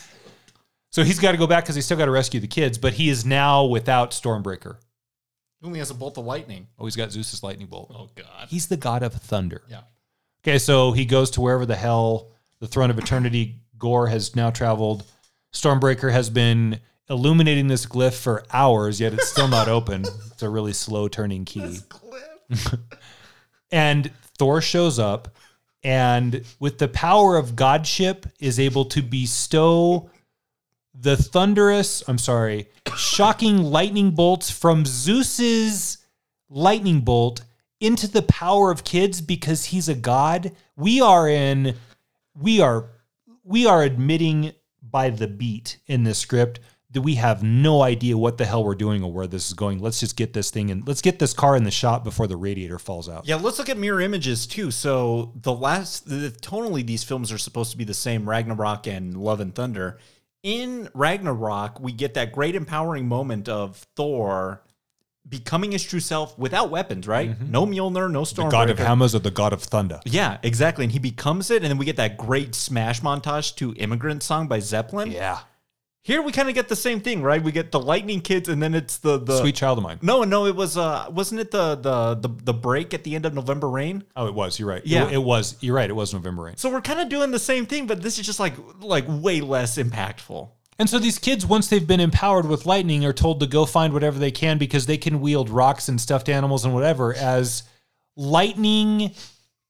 So he's got to go back because he's still got to rescue the kids, but he is now without Stormbreaker. He only has a bolt of lightning. Oh, he's got Zeus's lightning bolt. Oh God. He's the god of thunder. Yeah. Okay, so he goes to wherever the hell the throne of eternity Gorr has now traveled. Stormbreaker has been illuminating this glyph for hours, yet it's still not open. It's a really slow turning key. And Thor shows up and with the power of godship is able to bestow the thunderous, I'm sorry, shocking lightning bolts from Zeus's lightning bolt into the power of kids because he's a god. We are in we are we are admitting by the beat in this script we have no idea what the hell we're doing or where this is going. Let's just get this thing and let's get this car in the shop before the radiator falls out. Yeah, let's look at mirror images too. So the last, the, tonally, these films are supposed to be the same: Ragnarok and Love and Thunder. In Ragnarok, we get that great empowering moment of Thor becoming his true self without weapons, right? Mm-hmm. No Mjolnir, no Stormbreaker. The god of hammers or the god of thunder. Yeah, exactly. And he becomes it, and then we get that great smash montage to "Immigrant Song" by Zeppelin. Yeah. Here we kind of get the same thing, right? We get the Lightning Kids, and then it's the the Sweet child of mine. No, no, it was uh, wasn't it the the the the break at the end of November Rain? Oh, it was. You're right. Yeah. It, it was. You're right. It was November rain. So we're kind of doing the same thing, but this is just like like way less impactful. And so these kids, once they've been empowered with lightning, are told to go find whatever they can because they can wield rocks and stuffed animals and whatever as lightning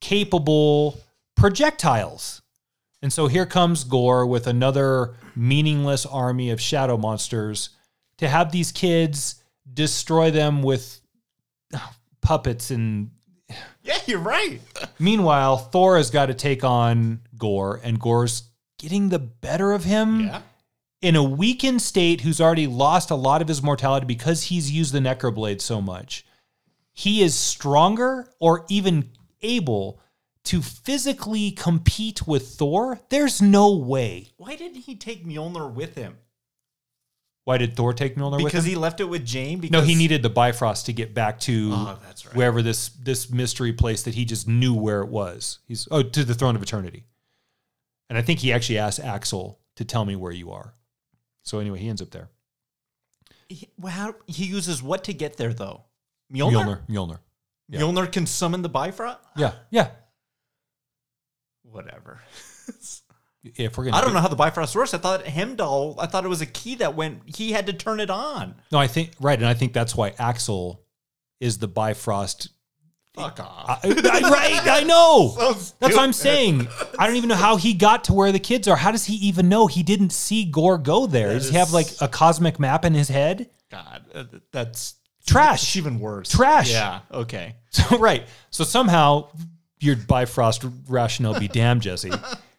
capable projectiles. And so here comes Gorr with another meaningless army of shadow monsters to have these kids destroy them with uh, puppets and Yeah, you're right. Meanwhile, Thor has got to take on Gorr, and Gorr's getting the better of him Yeah. in a weakened state who's already lost a lot of his mortality because he's used the necroblade so much. He is stronger or even able to physically compete with Thor. There's no way. Why didn't he take Mjolnir with him? Why did Thor take Mjolnir with him? Because he left it with Jane. Because no, he needed the Bifrost to get back to Oh, right. wherever this this mystery place that he just knew where it was. He's oh to the throne of eternity. And I think he actually asked Axl to tell me where you are. So anyway, he ends up there. He, well, how, he uses what to get there though? Mjolnir. Mjolnir. Mjolnir. Yeah. Mjolnir can summon the Bifrost. Yeah. Yeah. Whatever. If we're gonna I don't know how the Bifrost works. I thought Heimdall. I thought it was a key that went. He had to turn it on. No, I think right, and I think that's why Axl is the Bifrost. Fuck off. I, I- right, I know. So That's what I'm saying. I don't even know how he got to where the kids are. How does he even know he didn't see Gorr go there? That Does he have like a cosmic map in his head? God, uh, that's Trash. It's even worse. Trash. Yeah. Okay. So right. So somehow your Bifrost rationale be damned, Jesse.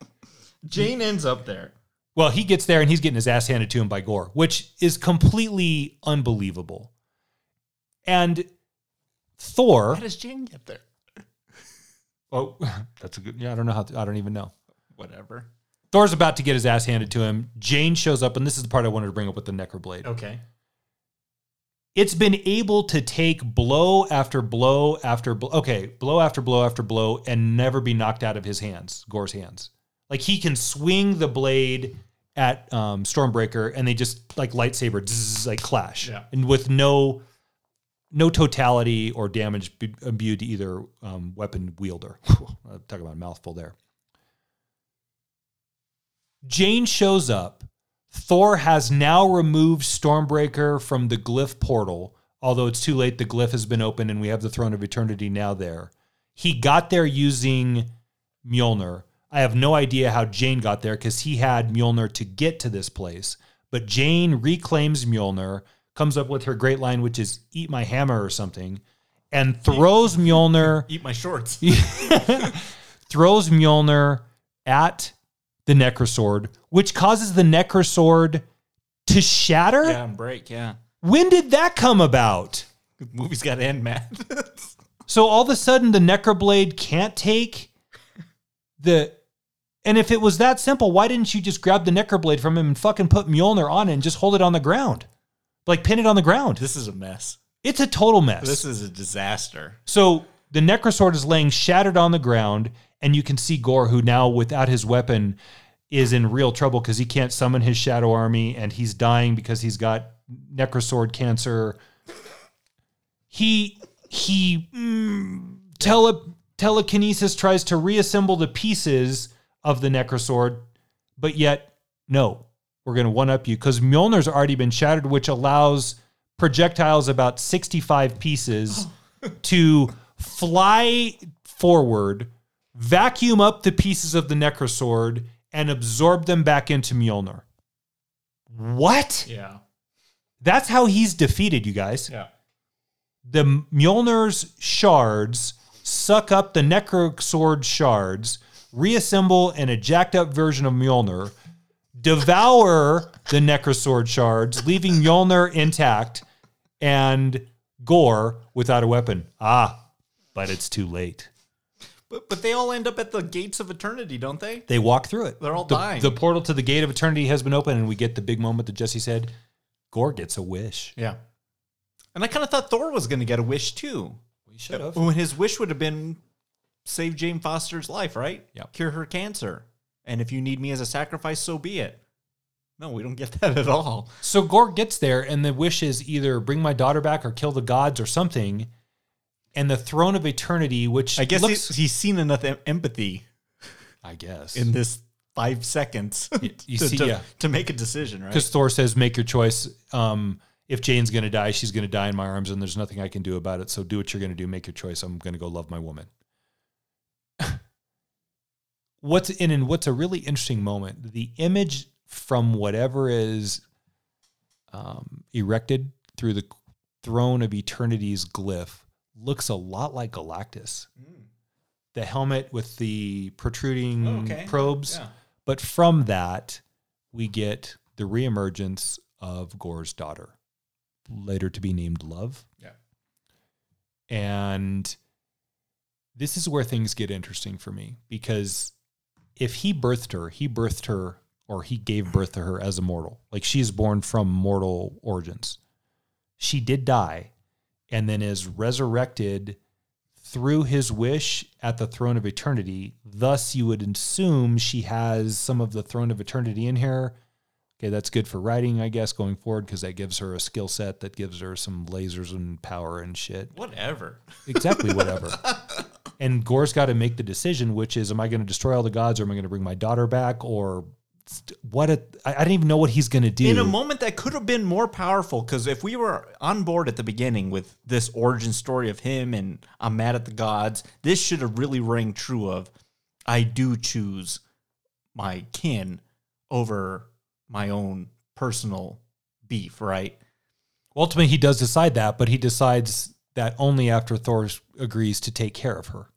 Jane ends up there. Well, he gets there and he's getting his ass handed to him by Gorr, which is completely unbelievable. And Thor. How does Jane get there? Oh, that's a good. Yeah, I don't know how. To, I don't even know. Whatever. Thor's about to get his ass handed to him. Jane shows up, and this is the part I wanted to bring up with the Necroblade. Okay. It's been able to take blow after blow after blow. Okay, blow after blow after blow, and never be knocked out of his hands, Gorr's hands. Like he can swing the blade at um, Stormbreaker, and they just like lightsaber, zzz, like clash, Yeah. and with no no totality or damage imbued to either um, weapon wielder. Talk about a mouthful there. Jane shows up. Thor has now removed Stormbreaker from the glyph portal, although it's too late. The glyph has been opened and we have the Throne of Eternity now there. He got there using Mjolnir. I have no idea how Jane got there because he had Mjolnir to get to this place. But Jane reclaims Mjolnir, comes up with her great line, which is "Eat my hammer" or something, and throws Mjolnir Eat my shorts. throws Mjolnir at the Necrosword, which causes the Necrosword to shatter. yeah, and break. Yeah. When did that come about? The movie's got to end, man. So all of a sudden, the Necroblade can't take the. And if it was that simple, why didn't you just grab the Necroblade from him and fucking put Mjolnir on it and just hold it on the ground? Like pin it on the ground. this is a mess. It's a total mess. This is a disaster. So the Necrosword is laying shattered on the ground, and you can see Gorr, who now without his weapon is in real trouble because he can't summon his shadow army, and he's dying because he's got Necrosword cancer. He he mm, tele, telekinesis tries to reassemble the pieces of the Necrosword, but yet no, we're going to one up you because Mjolnir's already been shattered, which allows projectiles about 65 pieces to fly forward, vacuum up the pieces of the Necrosword, and absorb them back into Mjolnir. What? Yeah. That's how he's defeated, you guys. Yeah. The Mjolnir's shards suck up the Necrosword shards, reassemble in a jacked up version of Mjolnir, devour the Necrosword shards, leaving Mjolnir intact and Gorr without a weapon. Ah, but it's too late. But but they all end up at the gates of eternity, don't they? They walk through it. They're all the, dying. The portal to the gate of eternity has been opened, and we get the big moment that Jesse said. Gorr gets a wish. Yeah. And I kind of thought Thor was going to get a wish too. We should have. When his wish would have been save Jane Foster's life, right? Yep. Cure her cancer. And if you need me as a sacrifice, so be it. No, we don't get that at all. So Gorr gets there, and the wish is either bring my daughter back or kill the gods or something. And the throne of eternity, which I guess looks, he's, he's seen enough em- empathy I guess, in this five seconds you to, see, to, yeah. to make a decision, right? because Thor says, "Make your choice." Um, if Jane's going to die, she's going to die in my arms, and there's nothing I can do about it. So do what you're going to do. Make your choice. I'm going to go love my woman. what's in and what's a really interesting moment? The image from whatever is um, erected through the throne of eternity's glyph looks a lot like Galactus. Mm. The helmet with the protruding Oh, okay. probes, Yeah. But from that, we get the reemergence of Gorr's daughter, later to be named Love. Yeah. And this is where things get interesting for me because if he birthed her, he birthed her or he gave birth to her as a mortal. Like she is born from mortal origins. She did die and then is resurrected through his wish at the throne of eternity. Thus, you would assume she has some of the throne of eternity in here. Okay, that's good for writing, I guess, going forward because that gives her a skill set that gives her some lasers and power and shit. Whatever. Exactly, whatever. and Gorr's got to make the decision, which is, am I going to destroy all the gods, or am I going to bring my daughter back, or what? A, I, didn't even know what he's going to do. In a moment that could have been more powerful, because if we were on board at the beginning with this origin story of him and I'm mad at the gods, this should have really rang true of I do choose my kin over my own personal beef, right? Ultimately, he does decide that, but he decides that only after Thor agrees to take care of her,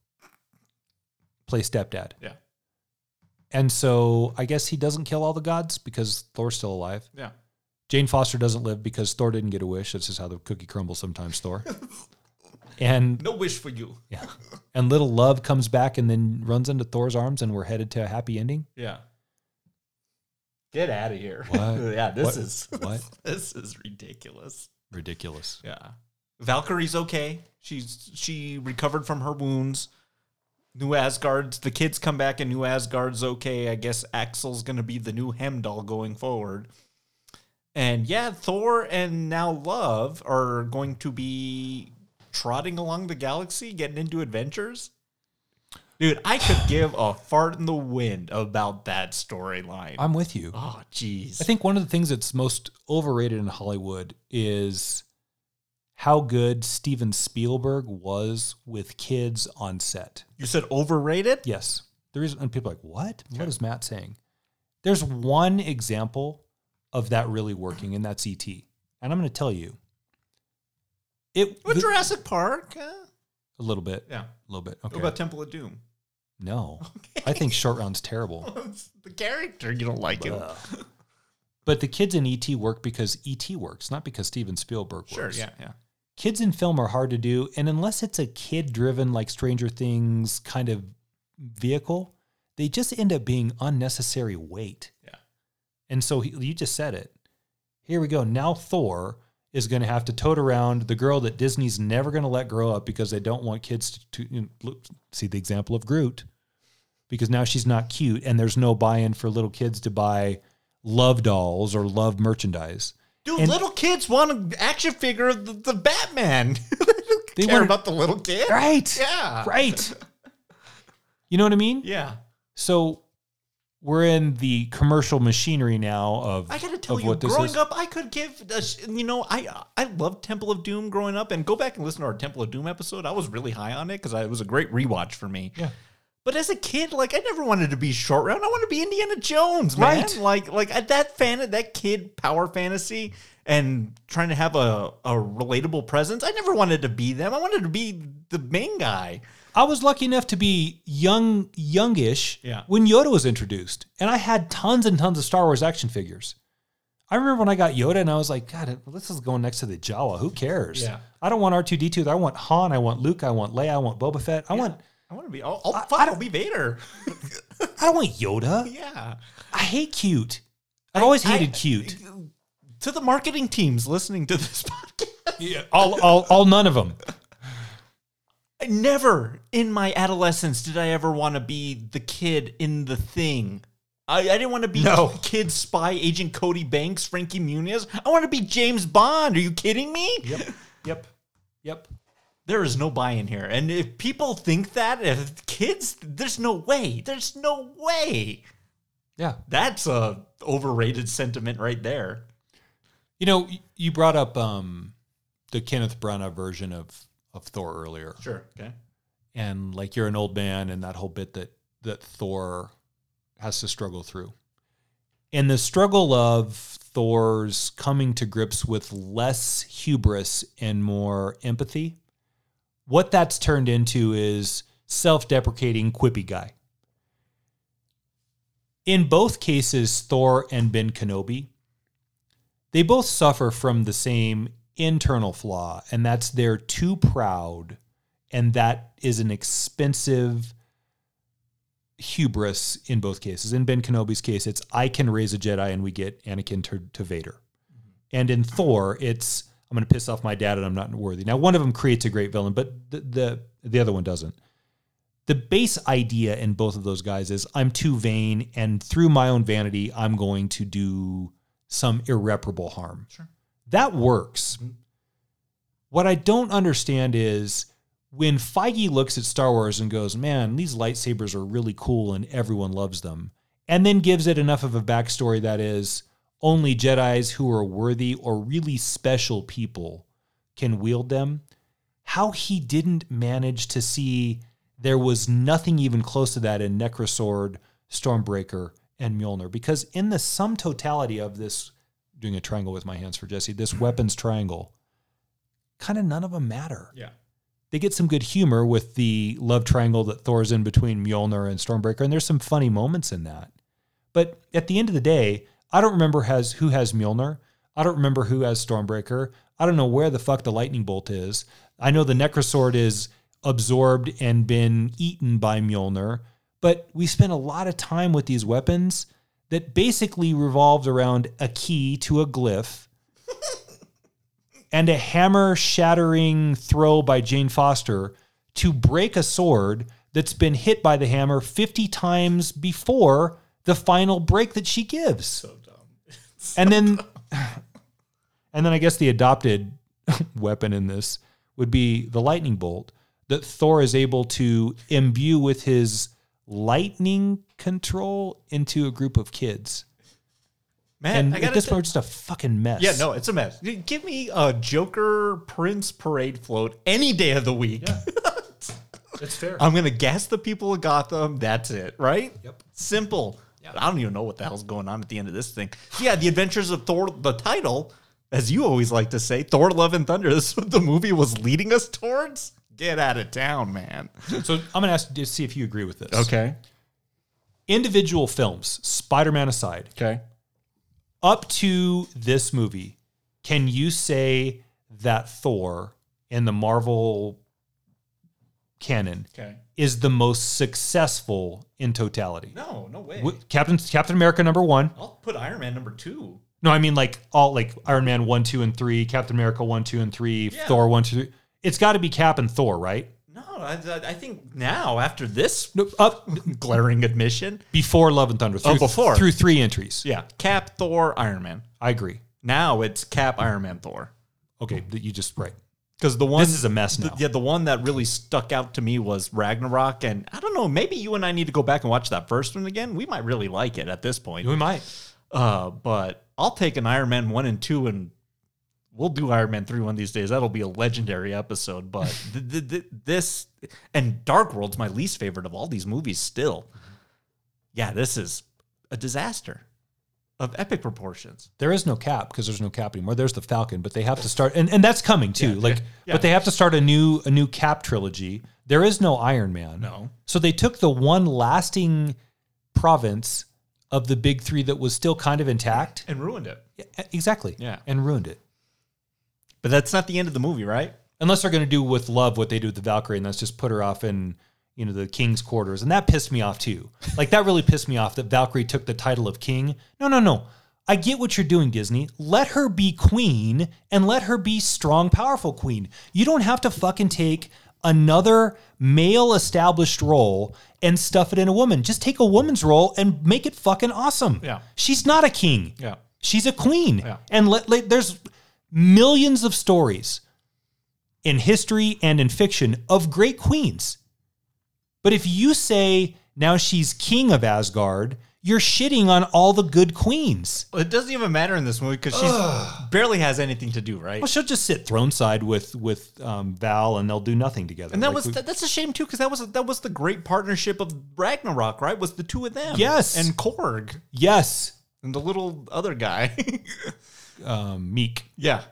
play stepdad. Yeah. And so I guess he doesn't kill all the gods because Thor's still alive. Yeah. Jane Foster doesn't live because Thor didn't get a wish. This is how the cookie crumbles sometimes, Thor. and No wish for you. yeah, and little love comes back and then runs into Thor's arms, and we're headed to a happy ending. Yeah. Get out of here. What? yeah, this What? is What? this is ridiculous. Ridiculous. Yeah. Valkyrie's okay. She's she recovered from her wounds. New Asgard's the kids come back and New Asgard's okay. I guess Axl's gonna be the new Heimdall going forward. And yeah, Thor and now Love are going to be trotting along the galaxy, getting into adventures. Dude, I could give a fart in the wind about that storyline. I'm with you. Oh, jeez. I think one of the things that's most overrated in Hollywood is how good Steven Spielberg was with kids on set. you said overrated. Yes. The reason and people are like, what? What is Matt saying? There's one example of that really working, and that's ET. And I'm going to tell you. It What the- Jurassic Park? Uh, a little bit. yeah. A little bit. Okay. What about Temple of Doom? no. I think short round's terrible. It's the character you don't like him. But the kids in ET work because ET works, not because Steven Spielberg works. Sure, yeah, yeah. Kids in film are hard to do and unless it's a kid driven like stranger things kind of vehicle they just end up being unnecessary weight. Yeah. and so he, you just said it. Here we go. Now thor is going to have to tote around the girl that disney's never going to let grow up because they don't want kids to, to you know, see the example of groot because now she's not cute and there's no buy-in for little kids to buy love dolls or love merchandise Dude, And- little kids want an action figure of the, the Batman. they They care want- about the little kid. right Yeah. right you know what i mean Yeah. So we're in the commercial machinery now of I gotta tell you, growing up, I could give, a you know, I I loved Temple of Doom growing up, and go back and listen to our Temple of Doom episode. I was really high on it because it was a great rewatch for me. Yeah. But as a kid, like I never wanted to be short round. I wanted to be Indiana Jones, man. Right. Like like at that fan that kid power fantasy and trying to have a, a relatable presence. I never wanted to be them. I wanted to be the main guy. I was lucky enough to be young, youngish Yeah. when Yoda was introduced, and I had tons and tons of Star Wars action figures. I remember when I got Yoda, and I was like, God, this is going next to the Jawa. Who cares? Yeah. I don't want R two D two. I want Han. I want Luke. I want Leia. I want Boba Fett. I want. I want to be. I'll, I'll, I- fuck, I I'll be Vader. I don't want Yoda. yeah. I hate cute. I've always I- hated cute. To the marketing teams listening to this podcast. Yeah, all, all, all, none of them. I never in my adolescence did I ever want to be the kid in the thing. I, I didn't want to be No. kid spy agent Cody Banks, Frankie Muniz. I want to be James Bond. Are you kidding me? Yep. Yep. Yep. There is no buy in here. And if people think that, if kids, there's no way. There's no way. Yeah. That's a overrated sentiment right there. You know, you brought up um, the Kenneth Branagh version of of Thor earlier, Sure. Okay. and like you're an old man, and that whole bit that that Thor has to struggle through, and the struggle of Thor's coming to grips with less hubris and more empathy. What that's turned into is self-deprecating, quippy guy. in both cases, Thor and Ben Kenobi, they both suffer from the same internal flaw, and that's they're too proud, and that is an expensive hubris in both cases. In Ben Kenobi's case, it's I can raise a Jedi, and we get Anakin to, to Vader. Mm-hmm. And in Thor, it's I'm going to piss off my dad, and I'm not worthy. Now, one of them creates a great villain, but the the, the other one doesn't the base idea in both of those guys is I'm too vain, and through my own vanity, I'm going to do some irreparable harm. Sure. That works. Mm-hmm. What I don't understand is when Feige looks at Star Wars and goes, man, these lightsabers are really cool and everyone loves them, and then gives it enough of a backstory that is only Jedi's who are worthy or really special people can wield them. How he didn't manage to see there was nothing even close to that in Necrosword, Stormbreaker, and Mjolnir. Because in the sum totality of this, doing a triangle with my hands for Jesse, this weapons triangle, kind of none of them matter. Yeah. They get some good humor with the love triangle that Thor's in between Mjolnir and Stormbreaker, and there's some funny moments in that. But at the end of the day, I don't remember has who has Mjolnir. I don't remember who has Stormbreaker. I don't know where the fuck the lightning bolt is. I know the Necrosword is absorbed and been eaten by Mjolnir. But we spent a lot of time with these weapons that basically revolved around a key to a glyph and a hammer shattering throw by Jane Foster to break a sword that's been hit by the hammer 50 times before the final break that she gives. So. And then and then I guess the adopted weapon in this would be the lightning bolt that Thor is able to imbue with his lightning control into a group of kids. Man, and I at gotta this say- point, it's just a fucking mess. Yeah, no, it's a mess. Give me a Joker Prince parade float any day of the week. it's fair. I'm gonna gas the people of Gotham. That's it, right? Yep. Simple. I don't even know what the hell's going on at the end of this thing. Yeah, the Adventures of Thor. The title, as you always like to say, Thor: Love and Thunder. This is what the movie was leading us towards. Get out of town, man. so I'm going to ask you to see if you agree with this. Okay. Individual films, Spider Man aside, Okay. up to this movie, can you say that Thor in the Marvel canon Okay. is the most successful in totality? No, no way. Captain Captain America number one. I'll put Iron Man number two. No, I mean like all like Iron Man one, two, and three, Captain America one, two, and three, Yeah. Thor one, two, three. It's got to be Cap and Thor, right? No, I, I think now after this No, up glaring admission, before Love and Thunder. Through, Oh, before. through three entries. yeah, Cap, Thor, Iron Man. I agree. Now it's Cap, Iron Man, Thor. Okay, you just right. Because the one This is a mess the- now. yeah, the one that really stuck out to me was Ragnarok, and I don't know. Maybe you and I need to go back and watch that first one again. We might really like it at this point. We might. Uh, but I'll take an Iron Man one and two, and we'll do Iron Man three one of these days. That'll be a legendary episode. But th- th- th- this and Dark World's my least favorite of all these movies. Still, yeah, this is a disaster of epic proportions. There is no Cap because there's no Cap anymore. There's the Falcon, but they have to start, and, and that's coming too. Yeah, like, yeah, yeah. but they have to start a new a new Cap trilogy. There is no Iron Man. No. So they took the one lasting province of the big three that was still kind of intact. And ruined it. Yeah, Exactly. Yeah. And ruined it. But that's not the end of the movie, right? Unless they're going to do with Love what they do with the Valkyrie, and that's just put her off in you know the king's quarters, and that pissed me off too. Like that really pissed me off that Valkyrie took the title of king. No, no, no. I get what you're doing, Disney. Let her be queen and let her be strong, powerful queen. You don't have to fucking take another male established role and stuff it in a woman. Just take a woman's role and make it fucking awesome. Yeah. She's not a king. Yeah. She's a queen. Yeah. And let, let- there's millions of stories in history and in fiction of great queens. But if you say now she's king of Asgard, you're shitting on all the good queens. Well, it doesn't even matter in this movie because she barely has anything to do, right? Well, she'll just sit throne side with with um, Val, and they'll do nothing together. And that Like, was we- that, that's a shame too because that was that was the great partnership of Ragnarok, right? Was the two of them? Yes. and Korg yes, and the little other guy. um, Miek. yeah,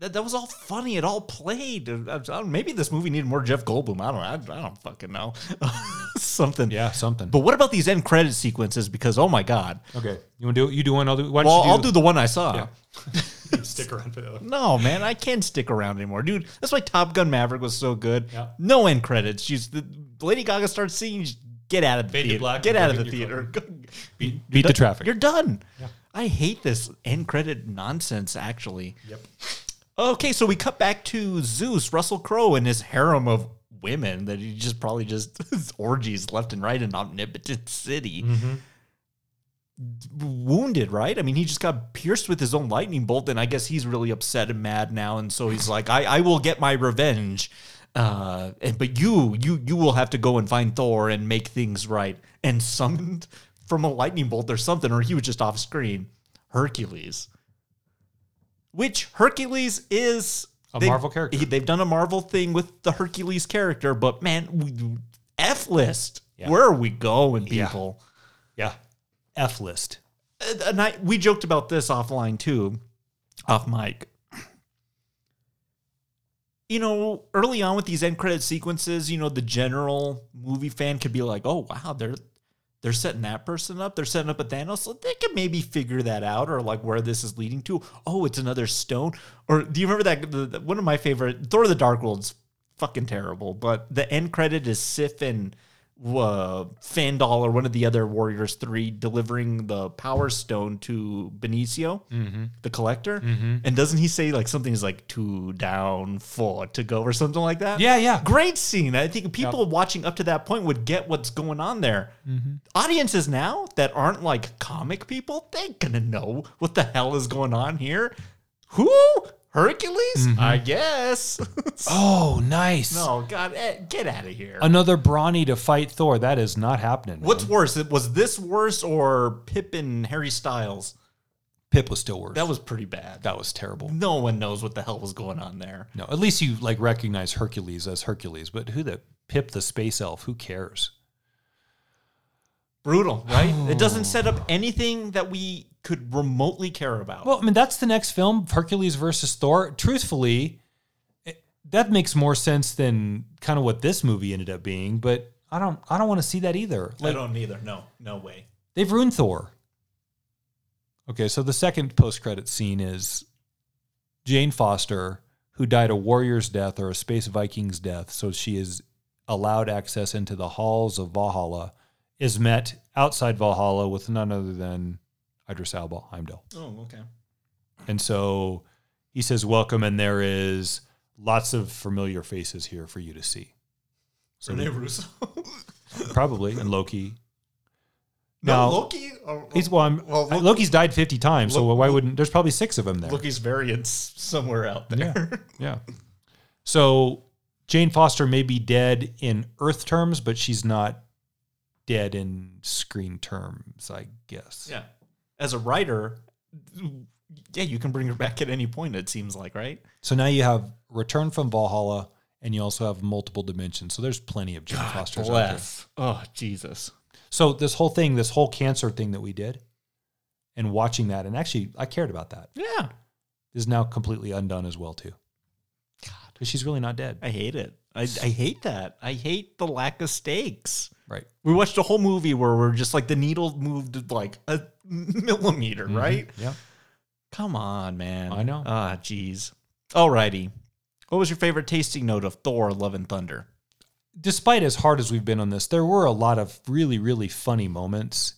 that, that was all funny. It all played. I- I don't- maybe this movie needed more Jeff Goldblum. I don't. I, I don't fucking know. something. Yeah, something. But what about these end credit sequences? Because oh my god. okay, you want to do? You do one. I'll do. Why don't Well, you I'll do the one I saw. Yeah. stick around for the other. No, man, I can't stick around anymore, dude. That's why Top Gun Maverick was so good. Yeah. No end credits. She's the Lady Gaga starts singing. Just get out of the Fade to theater. black get out of the theater. your Go- Beat, You're the traffic. You're done. I hate this end credit nonsense. Actually. Yep. Okay, so we cut back to Zeus, Russell Crowe, and his harem of women that he just probably just orgies left and right in Omnipotent City. Wounded, right? I mean, he just got pierced with his own lightning bolt, and I guess he's really upset and mad now, and so he's like, "I, I will get my revenge." Uh, and but you, you, you will have to go and find Thor and make things right. And summoned from a lightning bolt or something, or he was just off screen. Hercules which Hercules is A Marvel character. he- they've done a Marvel thing with the Hercules character, but man, we- F list. Yeah. Where are we going, people? Yeah. F list. And I, we joked about this offline too, off mic. You know, early on with these end credit sequences, you know, the general movie fan could be like, "Oh wow, they're they're setting that person up. They're setting up a Thanos. So they could maybe figure that out, or like where this is leading to. Oh, it's another stone. Or do you remember that? The, the- one of my favorite Thor: The Dark World's fucking terrible, but the end credit is Sif and uh, Fandral or one of the other Warriors three delivering the Power Stone to Benicio, mm-hmm. the Collector, mm-hmm. and doesn't he say like something is like two down, four to go, or something like that? Yeah, yeah. Great scene. I think people watching up to that point would get what's going on there. Mm-hmm. Audiences now that aren't like comic people, they're gonna know what the hell is going on here. Who? Hercules? I guess. Oh, nice. no, God, eh, get out of here. Another brawny to fight Thor. That is not happening. man. What's worse? Was this worse or Pip and Harry Styles? Pip was still worse. That was pretty bad. that was terrible. No one knows what the hell was going on there. No, at least you like recognize Hercules as Hercules, but who the Pip the space elf? Who cares? Brutal, right? It doesn't set up anything that we could remotely care about. Well, I mean, that's the next film, Hercules versus Thor. Truthfully, it, that makes more sense than kind of what this movie ended up being. But I don't, I don't want to see that either. I don't either. No, no way. they've ruined Thor. Okay, so the second post-credit scene is Jane Foster, who died a warrior's death or a space Viking's death, so she is allowed access into the halls of Valhalla, is met outside Valhalla with none other than Idris Elba, Heimdall. Oh, okay. And so he says, Welcome, and there is lots of familiar faces here for you to see. So Rene Russo. probably, and Loki. no, Now- Loki. oh, oh. He's well, I'm, Well, Loki- Loki's died 50 times, so why wouldn't there's probably six of them there. Loki's variants somewhere out there. Yeah. So Jane Foster may be dead in Earth terms, but she's not dead in screen terms, I guess. yeah. As a writer, yeah, you can bring her back at any point. It seems like, right? So now you have Return from Valhalla, and you also have multiple dimensions. So there's plenty of Jane Fosters out there. Bless. Oh, Jesus. So this whole thing, this whole cancer thing that we did, and watching that, and actually I cared about that, Yeah. is now completely undone as well too. God. Because she's really not dead. I hate it. I, I hate that. I hate the lack of stakes. Right. We watched a whole movie where we're just like the needle moved like a millimeter, right? Yeah. Come on, man. I know. Ah, jeez. Alrighty. What was your favorite tasting note of Thor: Love and Thunder? despite as hard as we've been on this, there were a lot of really, really funny moments.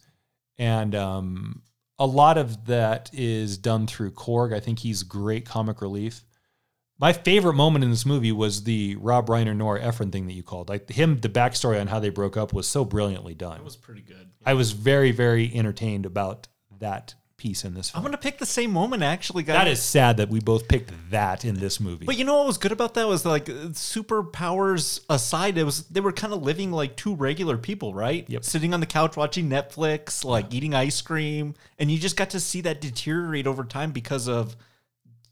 And um, a lot of that is done through Korg. I think he's great comic relief. My favorite moment in this movie was the Rob Reiner Nora Ephron thing that you called. Like him, the backstory on how they broke up was so brilliantly done. It was pretty good. I was very, very entertained about that piece in this I'm gonna pick the same moment, actually, guys. That is sad that we both picked that in this movie. But you know what was good about that was like superpowers aside, it was they were kind of living like two regular people, right? Yep. Sitting on the couch watching Netflix, like eating ice cream, and you just got to see that deteriorate over time because of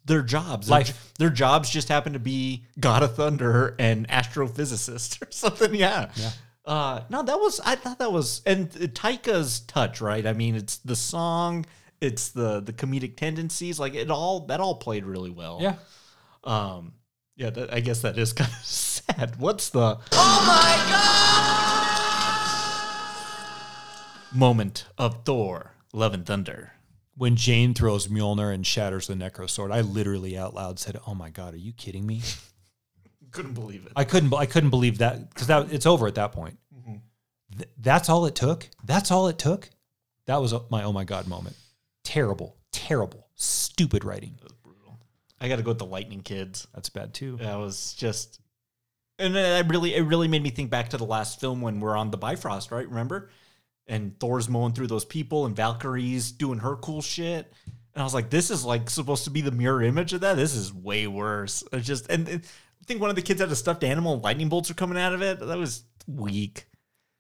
their jobs. Their, Life. their jobs just happen to be God of Thunder and astrophysicist or something. Yeah. Yeah. Uh, no, that was I thought that was and Taika's touch, right? I mean, it's the song, it's the the comedic tendencies, like it all that all played really well. yeah. Um, yeah, that, I guess that is kind of sad. What's the? Oh my god! Moment of Thor: Love and Thunder. When Jane throws Mjolnir and shatters the Necro Sword, I literally out loud said, "Oh my god, are you kidding me?" Couldn't believe it. I couldn't. I couldn't believe that because that it's over at that point. Mm-hmm. Th- that's all it took. That's all it took. That was my oh my god moment. Terrible, terrible, stupid writing. brutal. I got to go with the Lightning Kids. That's bad too. That was just, and it really, it really made me think back to the last film when we're on the Bifrost, right? Remember? And Thor's mowing through those people, and Valkyrie's doing her cool shit. And I was like, this is like supposed to be the mirror image of that. This is way worse. It's just, and, and I think one of the kids had a stuffed animal, and lightning bolts are coming out of it. That was weak.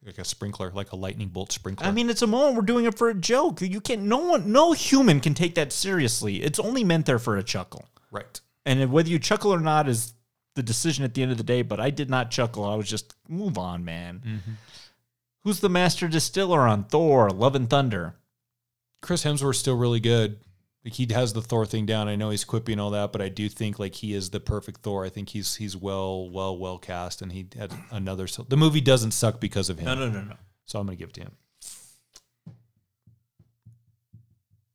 Like a sprinkler, like a lightning bolt sprinkler. I mean, it's a moment. We're doing it for a joke. You can't. No one, no human can take that seriously. It's only meant there for a chuckle. right. And whether you chuckle or not is the decision at the end of the day. But I did not chuckle. I was just move on, man. Mm-hmm. Who's the master distiller on Thor: Love and Thunder? Chris Hemsworth's still really good. Like he has the Thor thing down. I know he's quippy and all that, but I do think like he is the perfect Thor. I think he's he's well, well, well cast, and he had another. So the movie doesn't suck because of him. No, no, no, no. So I'm gonna give it to him.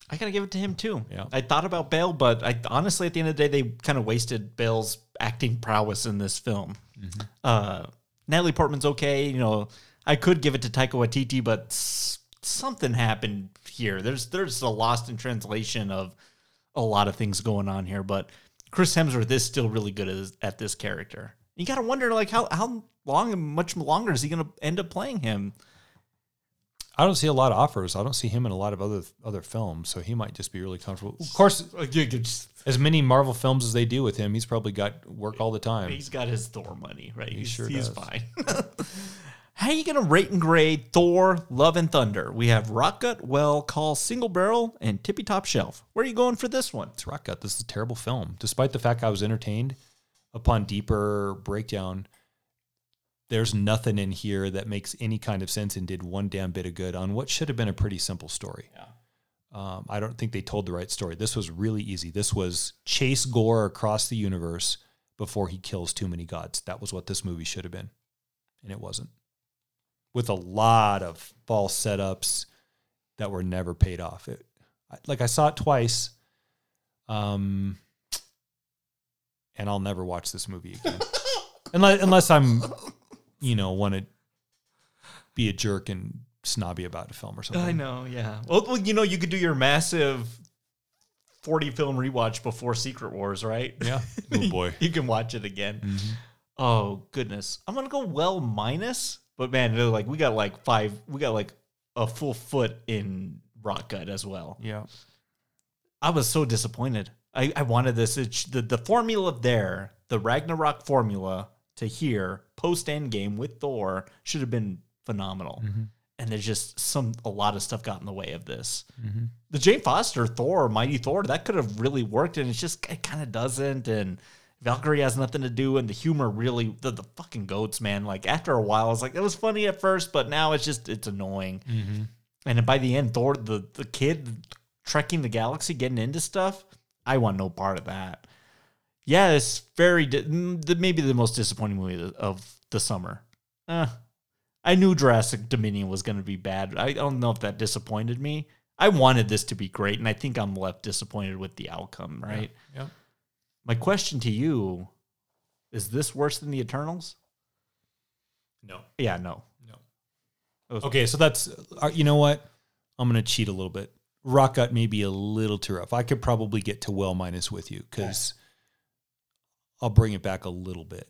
I gotta give it to him too. Yeah. I thought about Bale, but I honestly, at the end of the day, they kind of wasted Bale's acting prowess in this film. Uh, Natalie Portman's okay. You know, I could give it to Taika Waititi, but something happened here. There's there's a lost in translation of a lot of things going on here. But Chris Hemsworth is still really good as, at this character. You gotta wonder, like, how how long and much longer is he gonna end up playing him? I don't see a lot of offers. I don't see him in a lot of other other films, so he might just be really comfortable. Of course, uh, as many Marvel films as they do with him, he's probably got work all the time. He's got his Thor money, right? he's, sure he's does. fine. How are you gonna rate and grade Thor: Love and Thunder? We have Rockgut, Well, Call, Single Barrel, and Tippy Top Shelf. Where are you going for this one? It's Rock Gut. This is a terrible film. Despite the fact I was entertained, upon deeper breakdown, there's nothing in here that makes any kind of sense and did one damn bit of good on what should have been a pretty simple story. Yeah. Um, I don't think they told the right story. This was really easy. This was chase Gorr across the universe before he kills too many gods. That was what this movie should have been, and it wasn't. With a lot of false setups that were never paid off. It, like I saw it twice, um, and I'll never watch this movie again, unless unless I'm, you know, want to be a jerk and snobby about a film or something. I know, yeah. Well, well, you know, you could do your massive forty film rewatch before Secret Wars, right? Yeah. Oh boy. you can watch it again. Oh goodness, I'm gonna go well minus, but man, they're like we got like five, we got like a full foot in Rock Gut as well. Yeah. I was so disappointed. I, I wanted this. It's the the formula there, the Ragnarok formula to here post end game with Thor should have been phenomenal. Mm-hmm. And there's just some a lot of stuff got in the way of this. Mm-hmm. The Jane Foster Thor, Mighty Thor, that could have really worked, and it's just it kind of doesn't. And Valkyrie has nothing to do, and the humor really the, the fucking goats, man. Like after a while, I was like, it was funny at first, but now it's just it's annoying. And by the end, Thor, the the kid trekking the galaxy, getting into stuff, I want no part of that. Yeah, it's very maybe the most disappointing movie of the summer. Uh, I knew Jurassic Dominion was going to be bad. I don't know if that disappointed me. I wanted this to be great, and I think I'm left disappointed with the outcome. Right. Yeah. My question to you is: This worse than the Eternals? No. Yeah, no. No. Okay, so that's uh, you know what? I'm gonna cheat a little bit. Rock Gut may be a little too rough. I could probably get to well minus with you because I'll bring it back a little bit.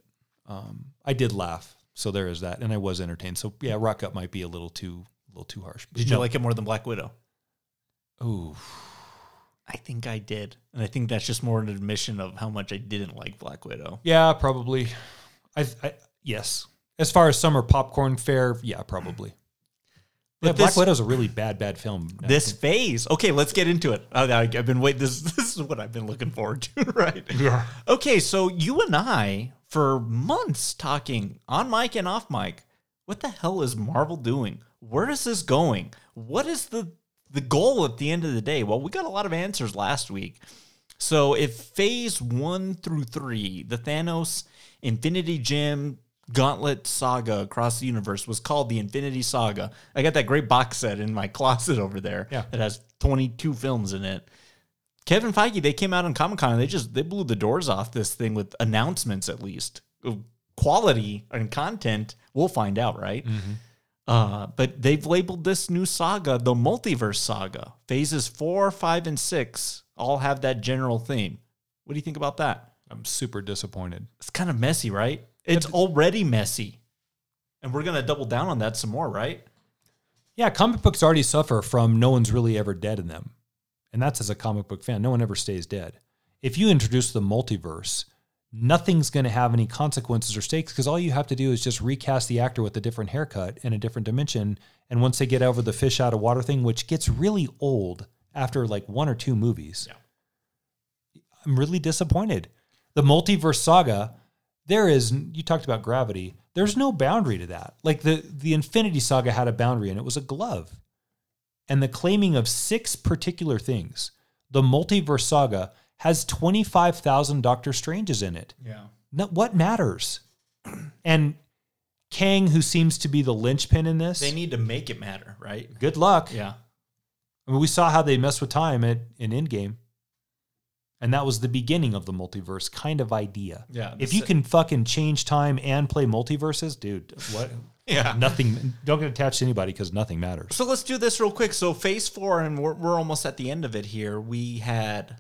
Um, I did laugh, so there is that, and I was entertained. So yeah, Rock Gut might be a little too a little too harsh. Did you like it more than Black Widow? Ooh, I think I did, and I think that's just more an admission of how much I didn't like Black Widow. yeah, probably. I, I yes. As far as summer popcorn fare, yeah, probably. But yeah, Black this- Widow's a really bad, bad film. This phase, okay, let's get into it. Oh, I, I've been waiting. This this is what I've been looking forward to, right? Yeah. Okay, so you and I, for months, talking on mic and off mic. What the hell is Marvel doing? Where is this going? What is the the goal at the end of the day? Well, we got a lot of answers last week. So if phase one through three, the Thanos Infinity Gem gauntlet saga across the universe was called the Infinity Saga. I got that great box set in my closet over there Yeah. that has 22 films in it. Kevin Feige, they came out on Comic Con and they just they blew the doors off this thing with announcements at least. Of Quality and content, we'll find out, right? Mm-hmm. Uh, but they've labeled this new saga the multiverse saga. Phases four, five, and six all have that general theme. What do you think about that? I'm super disappointed. It's kind of messy, right? It's already messy. And we're going to double down on that some more, right? Yeah, comic books already suffer from no one's really ever dead in them. And that's as a comic book fan. No one ever stays dead. If you introduce the multiverse, nothing's going to have any consequences or stakes because all you have to do is just recast the actor with a different haircut and a different dimension. And once they get over the fish out of water thing, which gets really old after like one or two movies, I'm really disappointed. The multiverse saga, there is you talked about gravity. There's no boundary to that. Like the the Infinity Saga had a boundary and it was a glove. And the claiming of six particular things. The multiverse saga has 25,000 Doctor Stranges in it. Yeah. No, what matters? And Kang, who seems to be the linchpin in this, They need to make it matter, right? good luck. Yeah. I mean, we saw how they messed with time at in Endgame. And that was the beginning of the multiverse kind of idea. Yeah, If you can fucking change time and play multiverses, dude, what? Yeah. Nothing. Don't get attached to anybody because nothing matters. So let's do this real quick. So phase four, and we're, we're almost at the end of it here. We had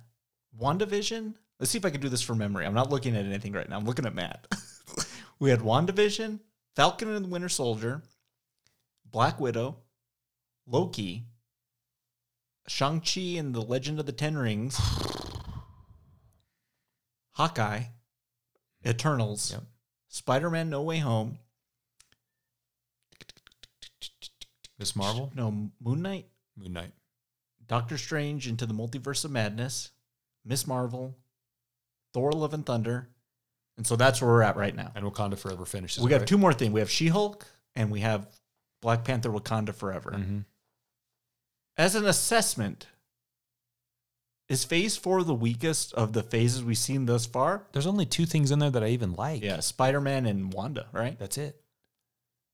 WandaVision. Let's see if I can do this from memory. I'm not looking at anything right now. I'm looking at Matt. we had WandaVision, Falcon and the Winter Soldier, Black Widow, Loki, Shang-Chi and the Legend of the Ten Rings, Hawkeye, Eternals, Yep. Spider-Man No Way Home, Miss Marvel, no Moon Knight, Moon Knight. Doctor Strange into the Multiverse of Madness, Miss Marvel, Thor: Love and Thunder, and so that's where we're at right now. And Wakanda Forever finishes. we got right? two more things. We have She-Hulk and we have Black Panther: Wakanda Forever. Mhm. As an assessment, is Phase Four the weakest of the phases we've seen thus far? There's only two things in there that I even like. Yeah, Spider-Man and Wanda. Right. That's it.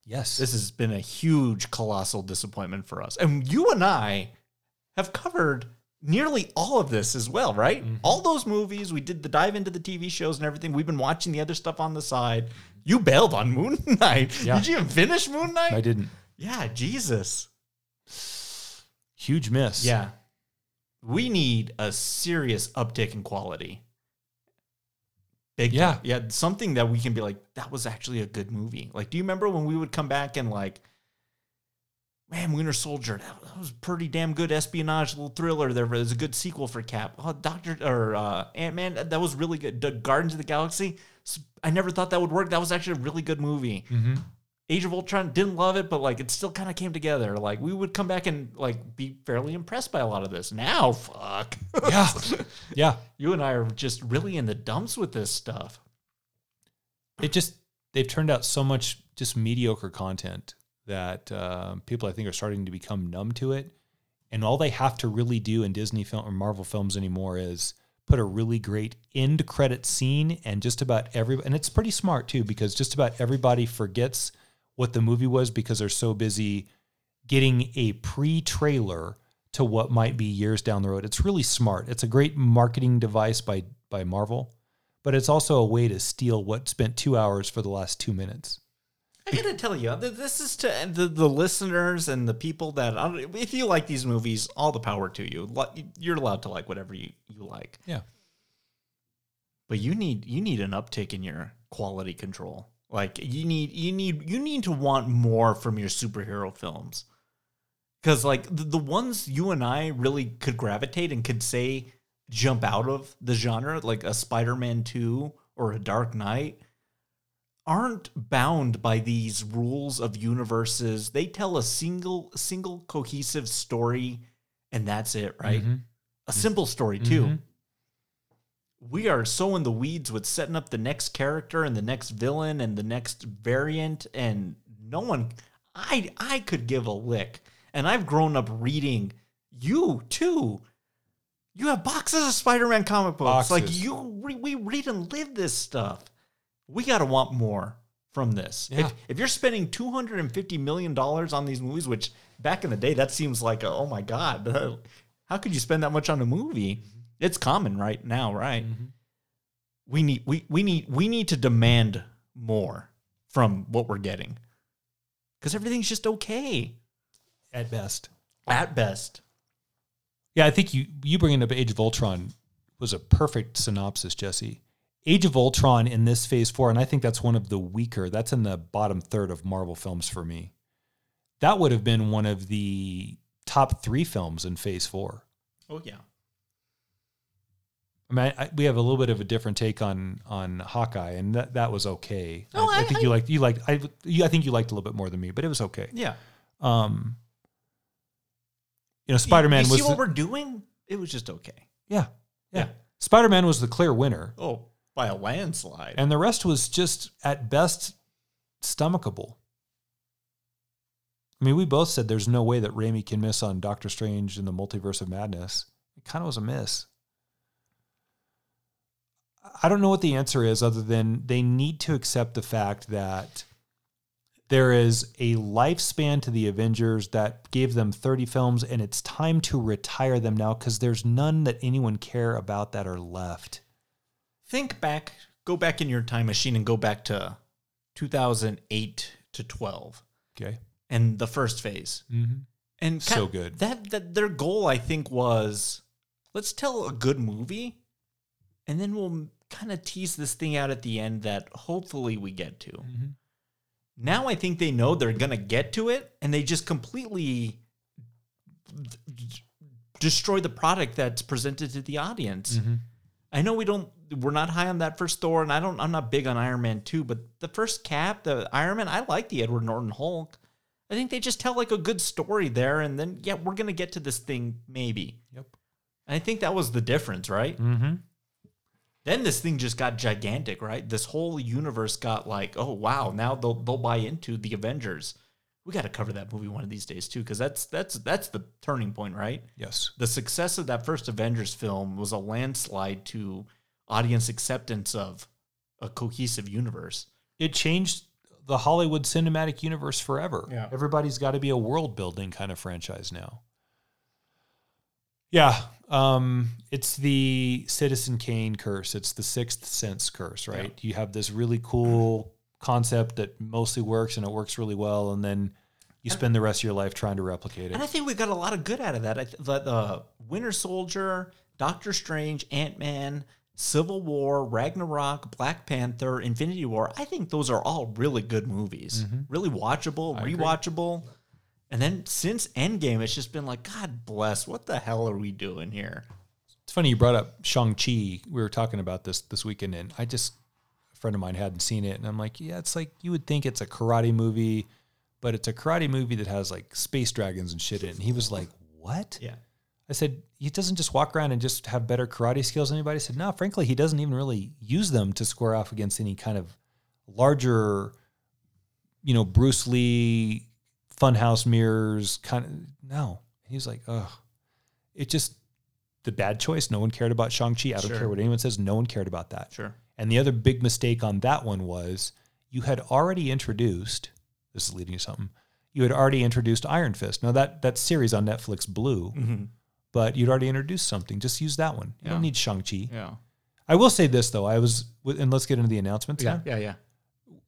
Yes. This has been a huge, colossal disappointment for us. And you and I have covered nearly all of this as well, right? Mm-hmm. All those movies, we did the dive into the TV shows and everything. We've been watching the other stuff on the side. You bailed on Moon Knight. Yeah. Did you even finish Moon Knight? I didn't. Yeah, Jesus. Huge miss. Yeah. We need a serious uptick in quality. Big Yeah. time. Yeah. Something that we can be like, that was actually a good movie. Like, do you remember when we would come back and like, man, Winter Soldier, that, that was a pretty damn good espionage little thriller. There was a good sequel for Cap. Oh, Doctor or uh, Ant Man, that was really good. The Guardians of the Galaxy, I never thought that would work. That was actually a really good movie. Mm-hmm. Age of Ultron didn't love it, but like it still kind of came together. Like we would come back and like be fairly impressed by a lot of this. Now, fuck. Yeah. yeah. you and I are just really in the dumps with this stuff. it just they've turned out so much just mediocre content that uh, people I think are starting to become numb to it, and all they have to really do in Disney film or Marvel films anymore is put a really great end credit scene, and just about every and it's pretty smart too because just about everybody forgets what the movie was because they're so busy getting a pre-trailer to what might be years down the road. It's really smart. It's a great marketing device by by Marvel but it's also a way to steal what spent two hours for the last two minutes. I gotta tell you, this is to the, the listeners and the people that if you like these movies, all the power to you. You're allowed to like whatever you, you like, Yeah. but you need you need an uptick in your quality control. Like you need you need you need to want more from your superhero films. Cuz like the, the ones you and I really could gravitate and could say jump out of the genre like a Spider-Man 2 or a Dark Knight aren't bound by these rules of universes. They tell a single single cohesive story and that's it, right? Mhm. A simple story too Mhm. we are so in the weeds with setting up the next character and the next villain and the next variant and no one i i could give a lick and i've grown up reading you too you have boxes of spider-man comic books like you we read and live this stuff we got to want more from this. Yeah. If, if you're spending $250 million on these movies, which back in the day, that seems like, a, oh my God, how could you spend that much on a movie? Mm-hmm. It's common right now, right? Mm-hmm. We need we, we need we need to demand more from what we're getting. Because everything's just okay At best. at best. Yeah, I think you you bringing up Age of Ultron was a perfect synopsis, Jesse. Age of Ultron in this Phase Four, and I think that's one of the weaker. That's in the bottom third of Marvel films for me. That would have been one of the top three films in Phase Four. Oh yeah. I mean, I, we have a little bit of a different take on on Hawkeye, and that, that was okay. No, I, I I- think you liked you liked I you, I think you liked a little bit more than me, but it was okay. Yeah. Um, you know, Spider Man was see what the- we're doing? It was just okay. yeah, yeah. Yeah. Spider Man was the clear winner. Oh, by a landslide. and the rest was just at best stomachable. I mean, we both said there's no way that Raimi can miss on Doctor Strange in the Multiverse of Madness. It kind of was a miss. I don't know what the answer is other than they need to accept the fact that there is a lifespan to the Avengers that gave them 30 films and it's time to retire them now because there's none that anyone care about that are left. Think back, go back in your time machine and go back to 2008 to 12 Okay. and the first phase. Mm-hmm. And So good. That that their goal I think was let's tell a good movie and then we'll kind of tease this thing out at the end that hopefully we get to. Mm-hmm. Now I think they know they're going to get to it and they just completely d- destroy the product that's presented to the audience. Mm-hmm. I know we don't we're not high on that first Thor and I don't I'm not big on Iron Man 2, but the first Cap, the Iron Man, I like the Edward Norton Hulk. I think they just tell like a good story there and then yeah, we're going to get to this thing maybe. Yep. And I think that was the difference, right? Mm-hmm. Then this thing just got gigantic, right? This whole universe got like, oh wow, now they'll they'll buy into the Avengers. We got to cover that movie one of these days too, because that's that's that's the turning point, right? Yes. The success of that first Avengers film was a landslide to audience acceptance of a cohesive universe. It changed the Hollywood cinematic universe forever. Yeah. Everybody's got to be a world building kind of franchise now. Yeah. Um, it's the Citizen Kane curse. It's the sixth sense curse, right? You have this really cool concept that mostly works and it works really well, and then you spend the rest of your life trying to replicate it. And I think we got a lot of good out of that. I th- the, the Winter Soldier, Doctor Strange, Ant Man, Civil War, Ragnarok, Black Panther, Infinity War. I think those are all really good movies. Mm-hmm. Really watchable, rewatchable. And then since Endgame, it's just been like, God bless, what the hell are we doing here? It's funny you brought up Shang Chi. We were talking about this this weekend, and I just a friend of mine hadn't seen it, and I'm like, yeah, it's like you would think it's a karate movie, but it's a karate movie that has like space dragons and shit in. it. And he was like, what? Yeah. I said he doesn't just walk around and just have better karate skills than anybody. I said, no, frankly, he doesn't even really use them to square off against any kind of larger, you know, Bruce Lee, funhouse mirrors kind of. No, he was like, oh, it just the bad choice. No one cared about Shang Chi. I don't Sure. care what anyone says. No one cared about that. Sure. And the other big mistake on that one was you had already introduced. This is leading to something. You had already introduced Iron Fist. Now that that series on Netflix blew, Mm-hmm. But you'd already introduced something. Just use that one. You Yeah. don't need Shang Chi. Yeah. I will say this though. I was, and let's get into the announcements. Yeah. now. Yeah. Yeah.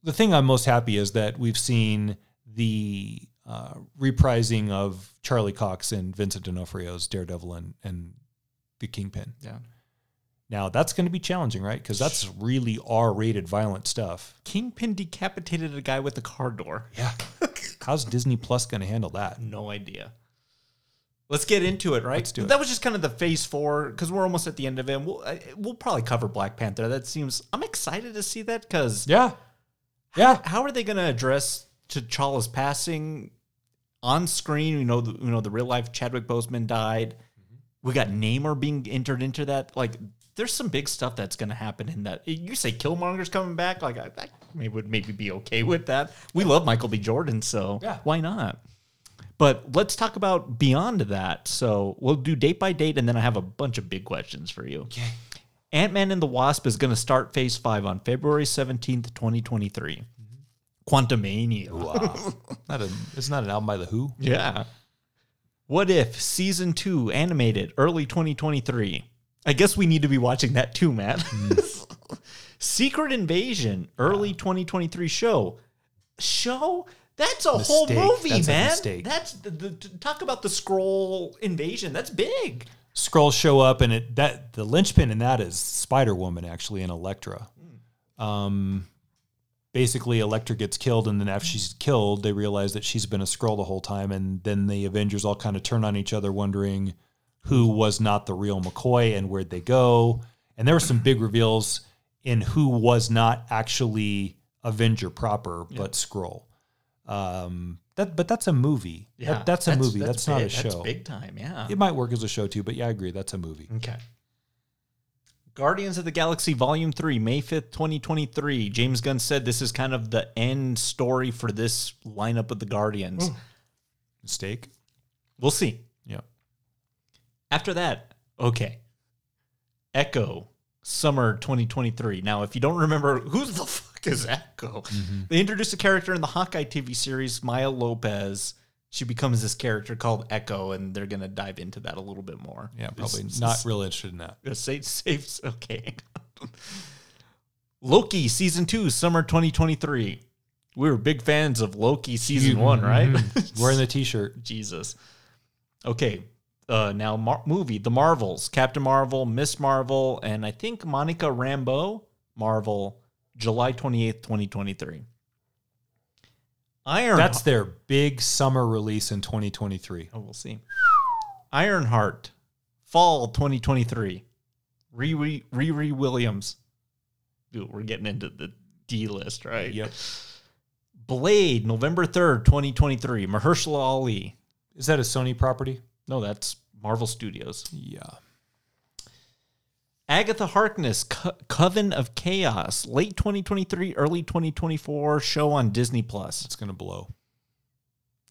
The thing I'm most happy is that we've seen the uh, reprising of Charlie Cox and Vincent D'Onofrio's Daredevil and, and the Kingpin. Yeah. Now that's going to be challenging, right? Because that's really R-rated violent stuff. Kingpin decapitated a guy with a car door. Yeah. How's Disney Plus going to handle that? No idea. Let's get into it, right? Let's do it. That was just kind of the phase four because we're almost at the end of it. We'll I- we'll probably cover Black Panther. That seems I'm excited to see that because Yeah. Yeah. how are they going to address T'Challa's passing on screen? You know, the, you know the real life Chadwick Boseman died. Mm-hmm. We got Namor being entered into that. Like, there's some big stuff that's going to happen in that. You say Killmonger's coming back. Like, I, I maybe would maybe be okay with that. We love Michael B. Jordan, so Yeah. why not? But let's talk about beyond that. So we'll do date by date, and then I have a bunch of big questions for you. Okay. Ant Man and the Wasp is going to start phase five on February 17th, 2023. Quantumania. Not a, it's not an album by the Who. Yeah. What if season two animated early 2023? I guess we need to be watching that too, Matt. Mm. Secret Invasion early 2023 show. Show? That's a whole movie, That's man. mistake. That's the, the talk about the Skrull invasion. That's big. Skrulls show up, and it that the linchpin in that is Spider Woman actually and Elektra. Um, basically, Elektra gets killed, and then after she's killed, they realize that she's been a Skrull the whole time, and then the Avengers all kind of turn on each other, wondering who was not the real McCoy and where'd they go. And there were some big reveals in who was not actually Avenger proper, but Skrull. Um, that but that's a movie. That- that's a movie. That's, not big. a show. That's big time. Yeah. It might work as a show too, but yeah, I agree. That's a movie. Okay. Guardians of the Galaxy Volume 3, May 5th, 2023. James Gunn said this is kind of the end story for this lineup of the Guardians. Mistake. We'll see. Yeah. After that, okay. Echo, summer 2023. Now, if you don't remember, who's the is Echo? They introduced a character in the Hawkeye TV series, Maya Lopez. She becomes this character called Echo, and they're going to dive into that a little bit more. Yeah, probably it's- not real interested in that. Safe, safe. Okay. Loki season two, summer 2023. We were big fans of Loki season one, right? Wearing the T-shirt. Jesus. Okay. Uh, now, mar- movie The Marvels, Captain Marvel, Miss Marvel, and I think Monica Rambeau, Marvel, July 28th, 2023. Iron That's their big summer release in 2023. Oh, we'll see. Ironheart, fall 2023. Riri, Riri Williams. Dude, we're getting into the D list, right? Yep. Blade, November 3rd, 2023. Mahershala Ali. Is that a Sony property? No, that's Marvel Studios. Yeah. Agatha Harkness, Co- Coven of Chaos, late 2023, early 2024 show on Disney Plus. It's gonna blow.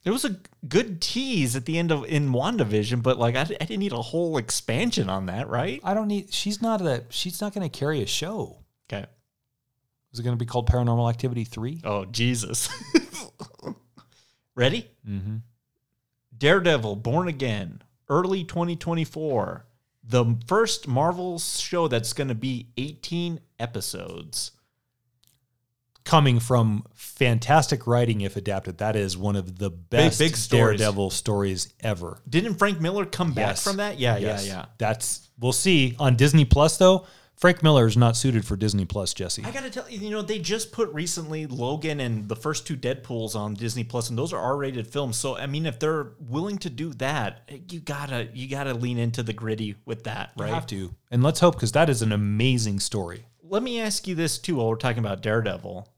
It was a good tease at the end of in WandaVision, but like I, I didn't need a whole expansion on that, right? I don't need. She's not a. She's not gonna carry a show. Okay. Is it gonna be called Paranormal Activity three? Oh, Jesus. Ready? Mm-hmm. Daredevil, Born Again, early 2024. The first Marvel show that's going to be 18 episodes. Coming from fantastic writing, if adapted, that is one of the best big stories. Daredevil stories ever. Didn't Frank Miller come back Yes. from that? Yeah, Yes. yeah, yeah. That's we'll see on Disney Plus though. Frank Miller is not suited for Disney Plus, Jesse. I gotta tell you, you know, they just put recently Logan and the first two Deadpool's on Disney Plus, and those are R-rated films. So, I mean, if they're willing to do that, you gotta you gotta lean into the gritty with that, You right? have to, and let's hope because that is an amazing story. Let me ask you this too while we're talking about Daredevil.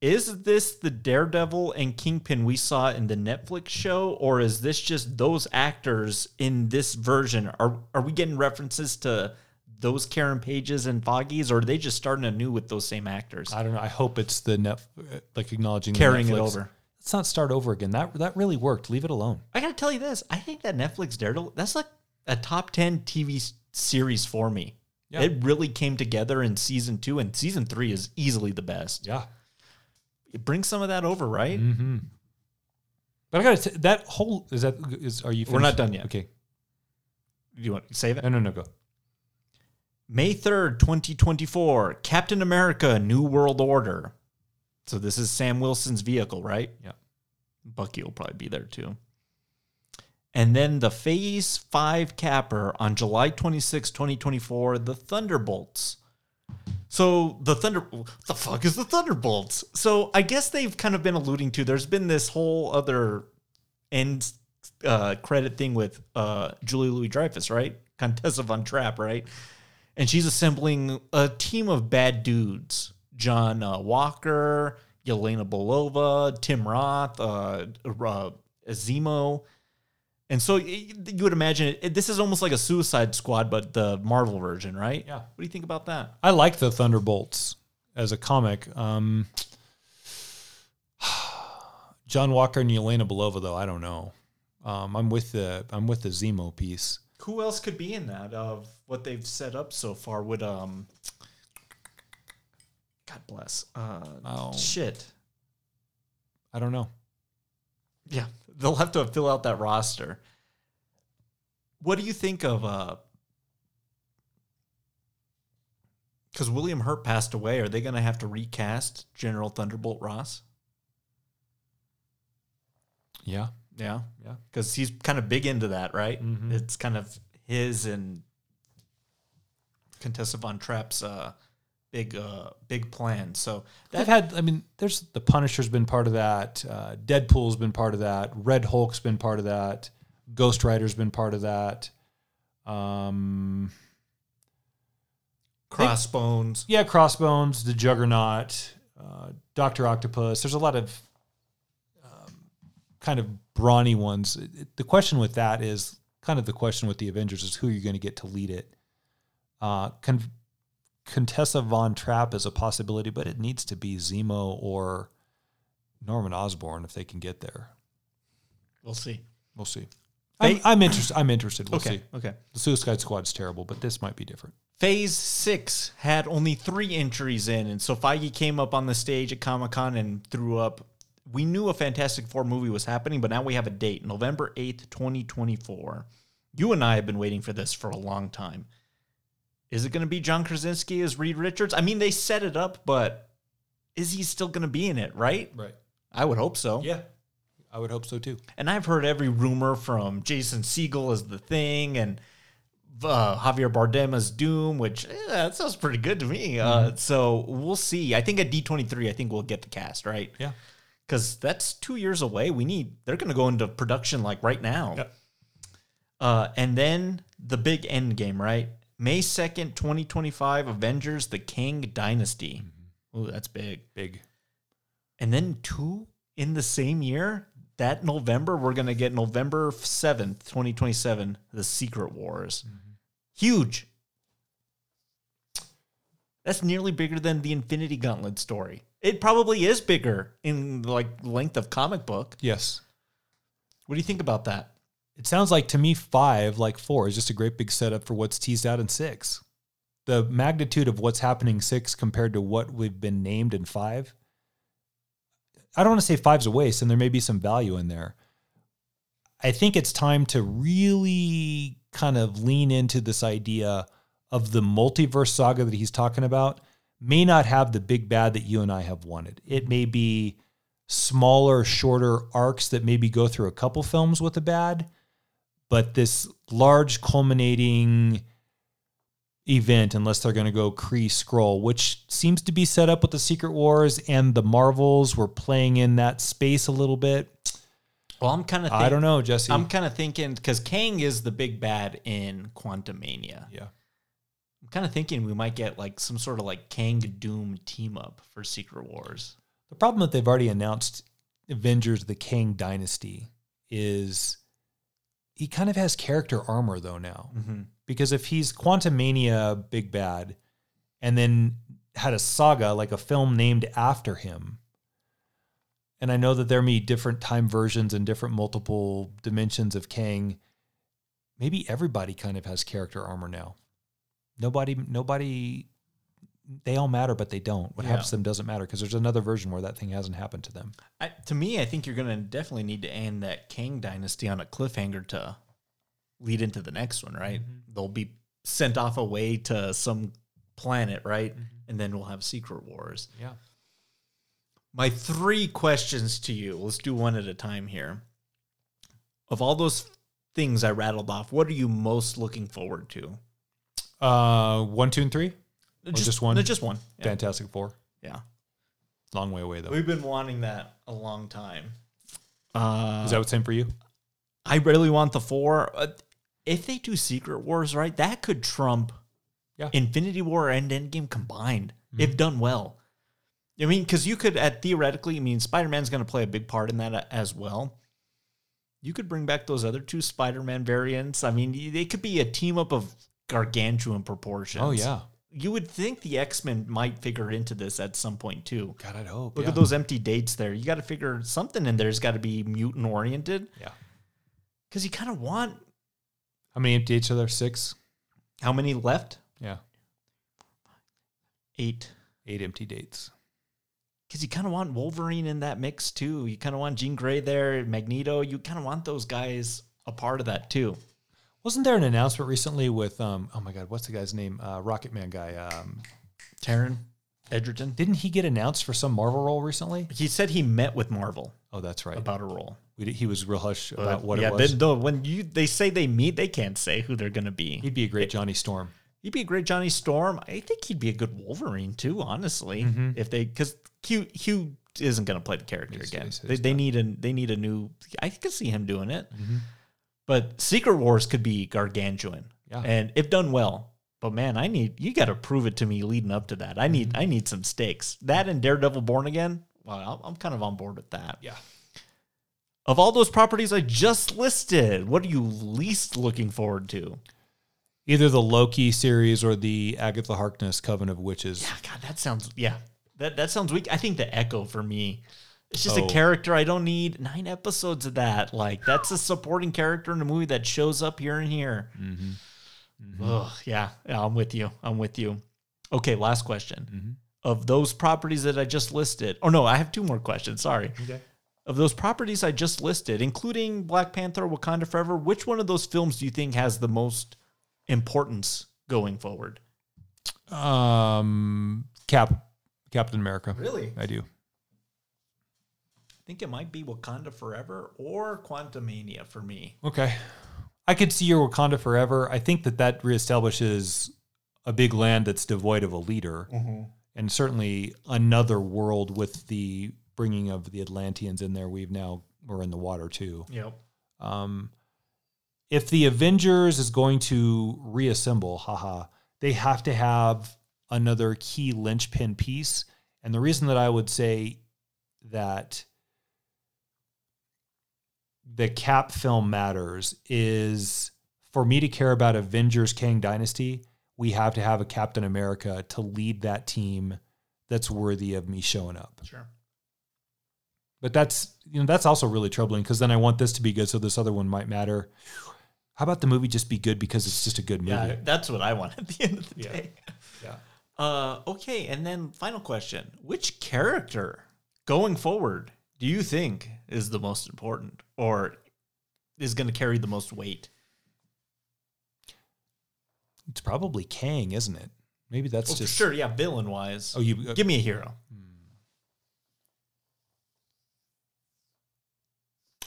Is this the Daredevil and Kingpin we saw in the Netflix show, or is this just those actors in this version? Are are we getting references to those Karen Pages and Foggies, or are they just starting anew with those same actors? I don't know. I hope it's the net, like acknowledging Carrying it over. Let's not start over again. That that really worked. Leave it alone. I gotta tell you this. I think that Netflix Daredevil, that's like a top 10 TV series for me. Yeah. It really came together in season two, and season three is easily the best. Yeah. It brings some of that over, right? Mm-hmm. But I got to that whole is that is are you? We're not done yet. Okay. Do you want to save it? No, no, no. Go. May 3rd, 2024, Captain America New World Order. So this is Sam Wilson's vehicle, right? Yeah. Bucky will probably be there too. And then the Phase 5 capper on July 26, 2024, the Thunderbolts. So the Thunder what the fuck is the Thunderbolts? So I guess they've kind of been alluding to there's been this whole other end uh, credit thing with uh, Julie Louis Dreyfus, right? Contessa Von Trapp, right? And she's assembling a team of bad dudes: John uh, Walker, Yelena Belova, Tim Roth, uh, uh, Zemo. And so y- you would imagine it, this is almost like a Suicide Squad, but the Marvel version, right? Yeah. What do you think about that? I like the Thunderbolts as a comic. Um, John Walker and Yelena Belova, though, I don't know. Um, I'm with the I'm with the Zemo piece. Who else could be in that of what they've set up so far? Would um, God bless. Uh, Oh. shit. I don't know. Yeah, they'll have to fill out that roster. What do you think of uh because William Hurt passed away, are they gonna have to recast General Thunderbolt Ross? Yeah. Yeah. Yeah. Because he's kind of big into that, right? Mhm. It's kind of his and Contessa Von Trapp's uh big uh big plan. So They've had, I mean, there's the Punisher's been part of that. Uh, Deadpool's been part of that. Red Hulk's been part of that. Ghost Rider's been part of that. Um, crossbones. yeah, Crossbones, the Juggernaut, uh, Doctor Octopus. There's a lot of kind of brawny ones. The question with that is kind of the question with the Avengers is who are you're going to get to lead it. Uh, Con- Contessa Von Trapp is a possibility, but it needs to be Zemo or Norman Osborn if they can get there. We'll see. We'll see. I'm, I'm interested. I'm interested. We'll Okay. see. Okay. The Suicide Squad's terrible, but this might be different. Phase six had only three entries in, and so Feige came up on the stage at Comic Con and threw up. We knew a Fantastic Four movie was happening, but now we have a date, November 8th, 2024. You and I have been waiting for this for a long time. Is it going to be John Krasinski as Reed Richards? I mean, they set it up, but is he still going to be in it, right? Right. I would hope so. Yeah. I would hope so too. And I've heard every rumor from Jason Segel as the thing and uh, Javier Bardem as Doom, which eh, that sounds pretty good to me. Uh, so we'll see. I think at D23, I think we'll get the cast, right? Yeah. Because that's two years away. We need, they're going to go into production like right now. Uh, and then the big end game, right? May 2nd, 2025, Avengers, the Kang Dynasty. Oh, that's big. Big. And then two in the same year, that November, we're going to get November 7th, 2027, The Secret Wars. Huge. That's nearly bigger than the Infinity Gauntlet story. It probably is bigger in like length of comic book. Yes. What do you think about that? It sounds like to me five, like four, is just a great big setup for what's teased out in six. The magnitude of what's happening six compared to what we've been named in five. I don't want to say five's a waste, and there may be some value in there. I think it's time to really kind of lean into this idea of the multiverse saga that he's talking about. May not have the big bad that you and I have wanted. It may be smaller, shorter arcs that maybe go through a couple films with a bad, but this large culminating event, unless they're going to go Kree Skrull, which seems to be set up with the Secret Wars and the Marvels were playing in that space a little bit. Well, I'm kind of I don't know, Jesse. I'm kind of thinking because Kang is the big bad in Quantumania. yeah. Kind of thinking we might get like some sort of like Kang Doom team up for Secret Wars. The problem that they've already announced Avengers the Kang Dynasty is he kind of has character armor though now. Mm-hmm. Because if he's Quantumania big bad and then had a saga like a film named after him, and I know that there may be different time versions and different multiple dimensions of Kang, maybe everybody kind of has character armor now. Nobody, nobody, they all matter, but they don't. What Yeah. happens to them doesn't matter because there's another version where that thing hasn't happened to them. I, to me, I think you're going to definitely need to end that Kang dynasty on a cliffhanger to lead into the next one, right? Mm-hmm. They'll be sent off away to some planet, right? Mm-hmm. And then we'll have Secret Wars. Yeah. My three questions to you. Let's do one at a time here. Of all those things I rattled off, what are you most looking forward to? Uh, one, two, and three. just one? no, Just one. Yeah. Fantastic Four. yeah. Long way away though. We've been wanting that a long time. Uh, Is that what's in for you? I really want the four. Uh, if they do Secret Wars right, that could trump Yeah. Infinity War and Endgame combined if done well. I mean, because you could, at theoretically, I mean, Spider Man's going to play a big part in that uh, as well. You could bring back those other two Spider Man variants. I mean, they could be a team up of gargantuan proportions. Oh yeah. You would think the X Men might figure into this at some point too. God, I'd hope. Look yeah. at those empty dates there. You got to figure something in there's got to be mutant oriented Yeah. because you kind of want How many empty dates are there? Six. how many left? Yeah. Eight. Eight empty dates. because you kind of want Wolverine in that mix too. You kind of want Jean Grey there, Magneto. You kind of want those guys a part of that too. Wasn't there an announcement recently with um oh my god, what's the guy's name? Uh Rocket Man guy. Um Taron Egerton. didn't he get announced for some Marvel role recently? He said he met with Marvel Oh, that's right. about a role. We did- he was real hush about what yeah, it was. but when you they say they meet, they can't say who they're gonna be. He'd be a great Johnny Storm. He'd be a great Johnny Storm. I think he'd be a good Wolverine too, honestly. Mm-hmm. If they because Hugh Hugh isn't going to play the character He's- again. he's- They, they need a they need a new. I could see him doing it. Mm-hmm. But Secret Wars could be gargantuan, Yeah. and if done well. But man, I need you got to prove it to me leading up to that. I need Mm-hmm. I need some stakes. That and Daredevil Born Again. Well, I'm- I'm kind of on board with that. Yeah. Of all those properties I just listed, what are you least looking forward to? Either the Loki series or the Agatha Harkness Coven of Witches. Yeah, God, that sounds yeah. That that sounds weak. I think the Echo for me. It's just Oh. a character. I don't need nine episodes of that. Like that's a supporting character in a movie that shows up here and here. Mm-hmm. Mm-hmm. Ugh, yeah, yeah, I'm with you. I'm with you. Okay, last question. Mm-hmm. Of those properties that I just listed, oh no, I have two more questions. Sorry. Okay. Of those properties I just listed, including Black Panther, Wakanda Forever, which one of those films do you think has the most importance going forward? Um Cap Captain America. Really? I do. I think it might be Wakanda Forever or Quantumania for me. Okay. I could see your Wakanda forever. I think that that reestablishes a big land that's devoid of a leader, and certainly another world with the bringing of the Atlanteans in there. We've now we're in the water too. Yep. Um, if the Avengers is going to reassemble, haha, they have to have another key linchpin piece. And the reason that I would say that the Cap film matters is for me to care about Avengers Kang Dynasty, we have to have a Captain America to lead that team that's worthy of me showing up. Sure. But that's you know that's also really troubling because then I want this to be good, so this other one might matter. How about the movie just be good because it's just a good movie? Yeah, that's what I want at the end of the Yeah. day. Yeah. Uh, okay, and then final question: Which character going forward do you think is the most important, or is going to carry the most weight? It's probably Kang, isn't it? Maybe that's Well, for just sure, yeah, villain wise. Oh, you Give me a hero.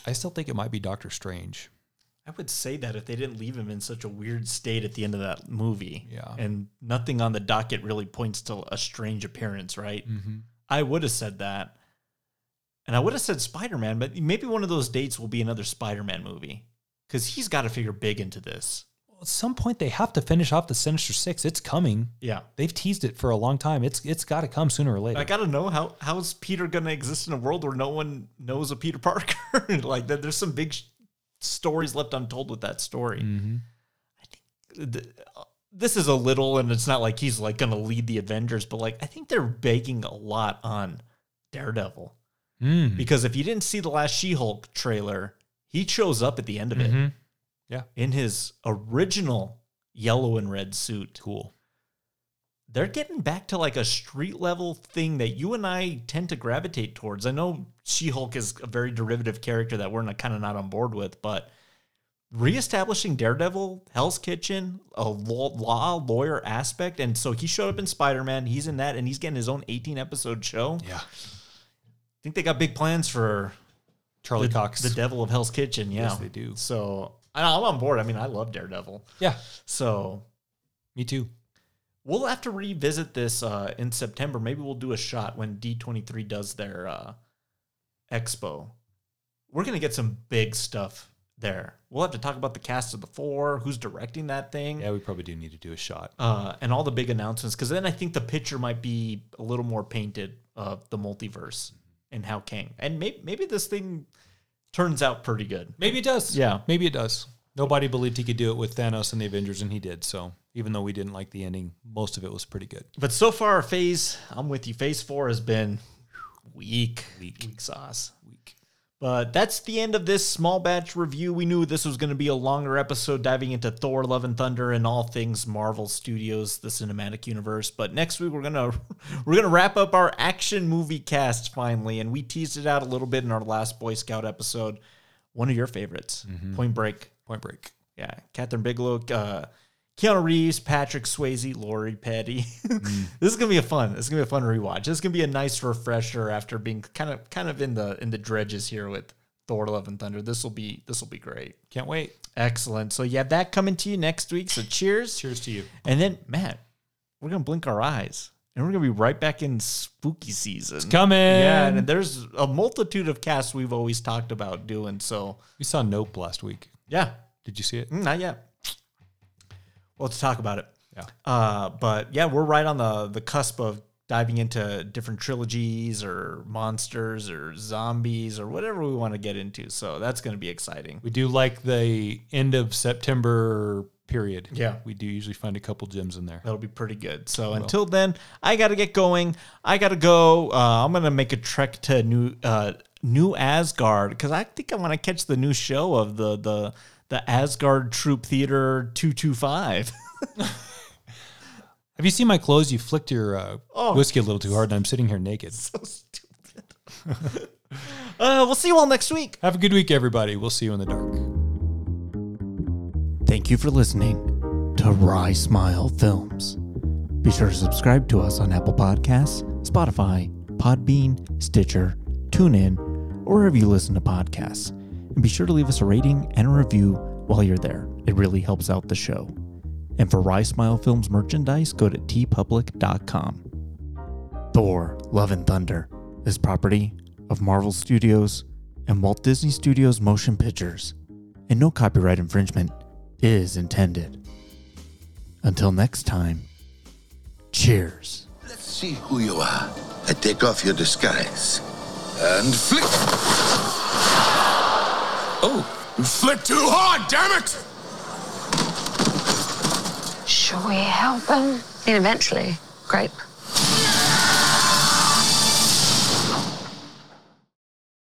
I still think it might be Doctor Strange. I would say that if they didn't leave him in such a weird state at the end of that movie, Yeah. and nothing on the docket really points to a strange appearance, right? Mm-hmm. I would have said that. And I would have said Spider Man, but maybe one of those dates will be another Spider Man movie because he's got to figure big into this. At some point, they have to finish off the Sinister Six. It's coming. Yeah. They've teased it for a long time. It's it's got to come sooner or later. I got to know how how is Peter going to exist in a world where no one knows a Peter Parker? like, that there's some big sh- stories left untold with that story. mm-hmm. th- this is a little, and it's not like he's like going to lead the Avengers, but like I think they're baking a lot on Daredevil Mm. because if you didn't see the last She-Hulk trailer, he shows up at the end of it Mhm. Yeah. in his original yellow and red suit. Cool. They're getting back to like a street level thing that you and I tend to gravitate towards. I know She-Hulk is a very derivative character that we're not, kind of not on board with, but reestablishing Daredevil, Hell's Kitchen, a law, law lawyer aspect, and so he showed up in Spider Man. He's in that, and he's getting his own 18 episode show. Yeah. I think they got big plans for Charlie the, Cox. the Devil of Hell's Kitchen. Yeah, Yes, they do. So I'm on board. I mean, I love Daredevil. yeah. So Me too. we'll have to revisit this uh, in September. Maybe we'll do a shot when D23 does their uh, expo. We're gonna get some big stuff there. We'll have to talk about the cast of the four, who's directing that thing, Yeah, we probably do need to do a shot. uh, and all the big announcements. Because then I think the picture might be a little more painted of the multiverse and how Kang. And maybe maybe this thing turns out pretty good. Maybe it does. Yeah. Maybe it does. Nobody believed he could do it with Thanos and the Avengers, and he did. So even though we didn't like the ending, most of it was pretty good. But so far, phase I'm with you. Phase four has been weak, weak, weak sauce. But that's the end of this small batch review. We knew this was going to be a longer episode diving into Thor, Love and Thunder, and all things Marvel Studios, the cinematic universe. But next week we're gonna we're gonna wrap up our action movie cast finally, and we teased it out a little bit in our last Boy Scout episode. One of your favorites, Point Break. Point Break. Yeah, Kathryn Bigelow, uh, Keanu Reeves, Patrick Swayze, Lori Petty. this is gonna be a fun. This is gonna be a fun rewatch. This is gonna be a nice refresher after being kind of kind of in the in the dredges here with Thor: Love and Thunder. This will be this will be great. Can't wait. Excellent. So yeah, that coming to you next week. So cheers, Cheers to you. and then Matt, we're gonna blink our eyes, and we're gonna be right back in spooky season. It's Coming. Yeah, and there's a multitude of casts we've always talked about doing. So we saw Nope last week. yeah, Did you see it? Mm, Not yet. Well, let's talk about it. Yeah. Uh, but yeah, we're right on the the cusp of diving into different trilogies or monsters or zombies or whatever we want to get into. So that's going to be exciting. We do like the end of September period. Yeah. We do usually find a couple gems in there. That'll be pretty good. So until then, I got to get going. I got to go. Uh, I'm gonna make a trek to new uh, New Asgard because I think I want to catch the new show of the the the Asgard Troop Theater two two five. Have you seen my clothes? You flicked your uh, Oh. whiskey a little too hard, and I'm sitting here naked. so stupid. uh, we'll see you all next week. Have a good week, everybody. We'll see you in the dark. Thank you for listening to Rye Smile Films. Be sure to subscribe to us on Apple Podcasts, Spotify, Podbean, Stitcher, TuneIn, or wherever you listen to podcasts. And be sure to leave us a rating and a review while you're there. It really helps out the show. And for Rye Smile Films merchandise, go to teepublic.com. Thor, Love and Thunder is property of Marvel Studios and Walt Disney Studios Motion Pictures, and no copyright infringement is intended. Until next time, cheers. Let's see who you are. I take off your disguise. And flick. Oh, you flick too hard, damn it! Shall we help them? And eventually, grape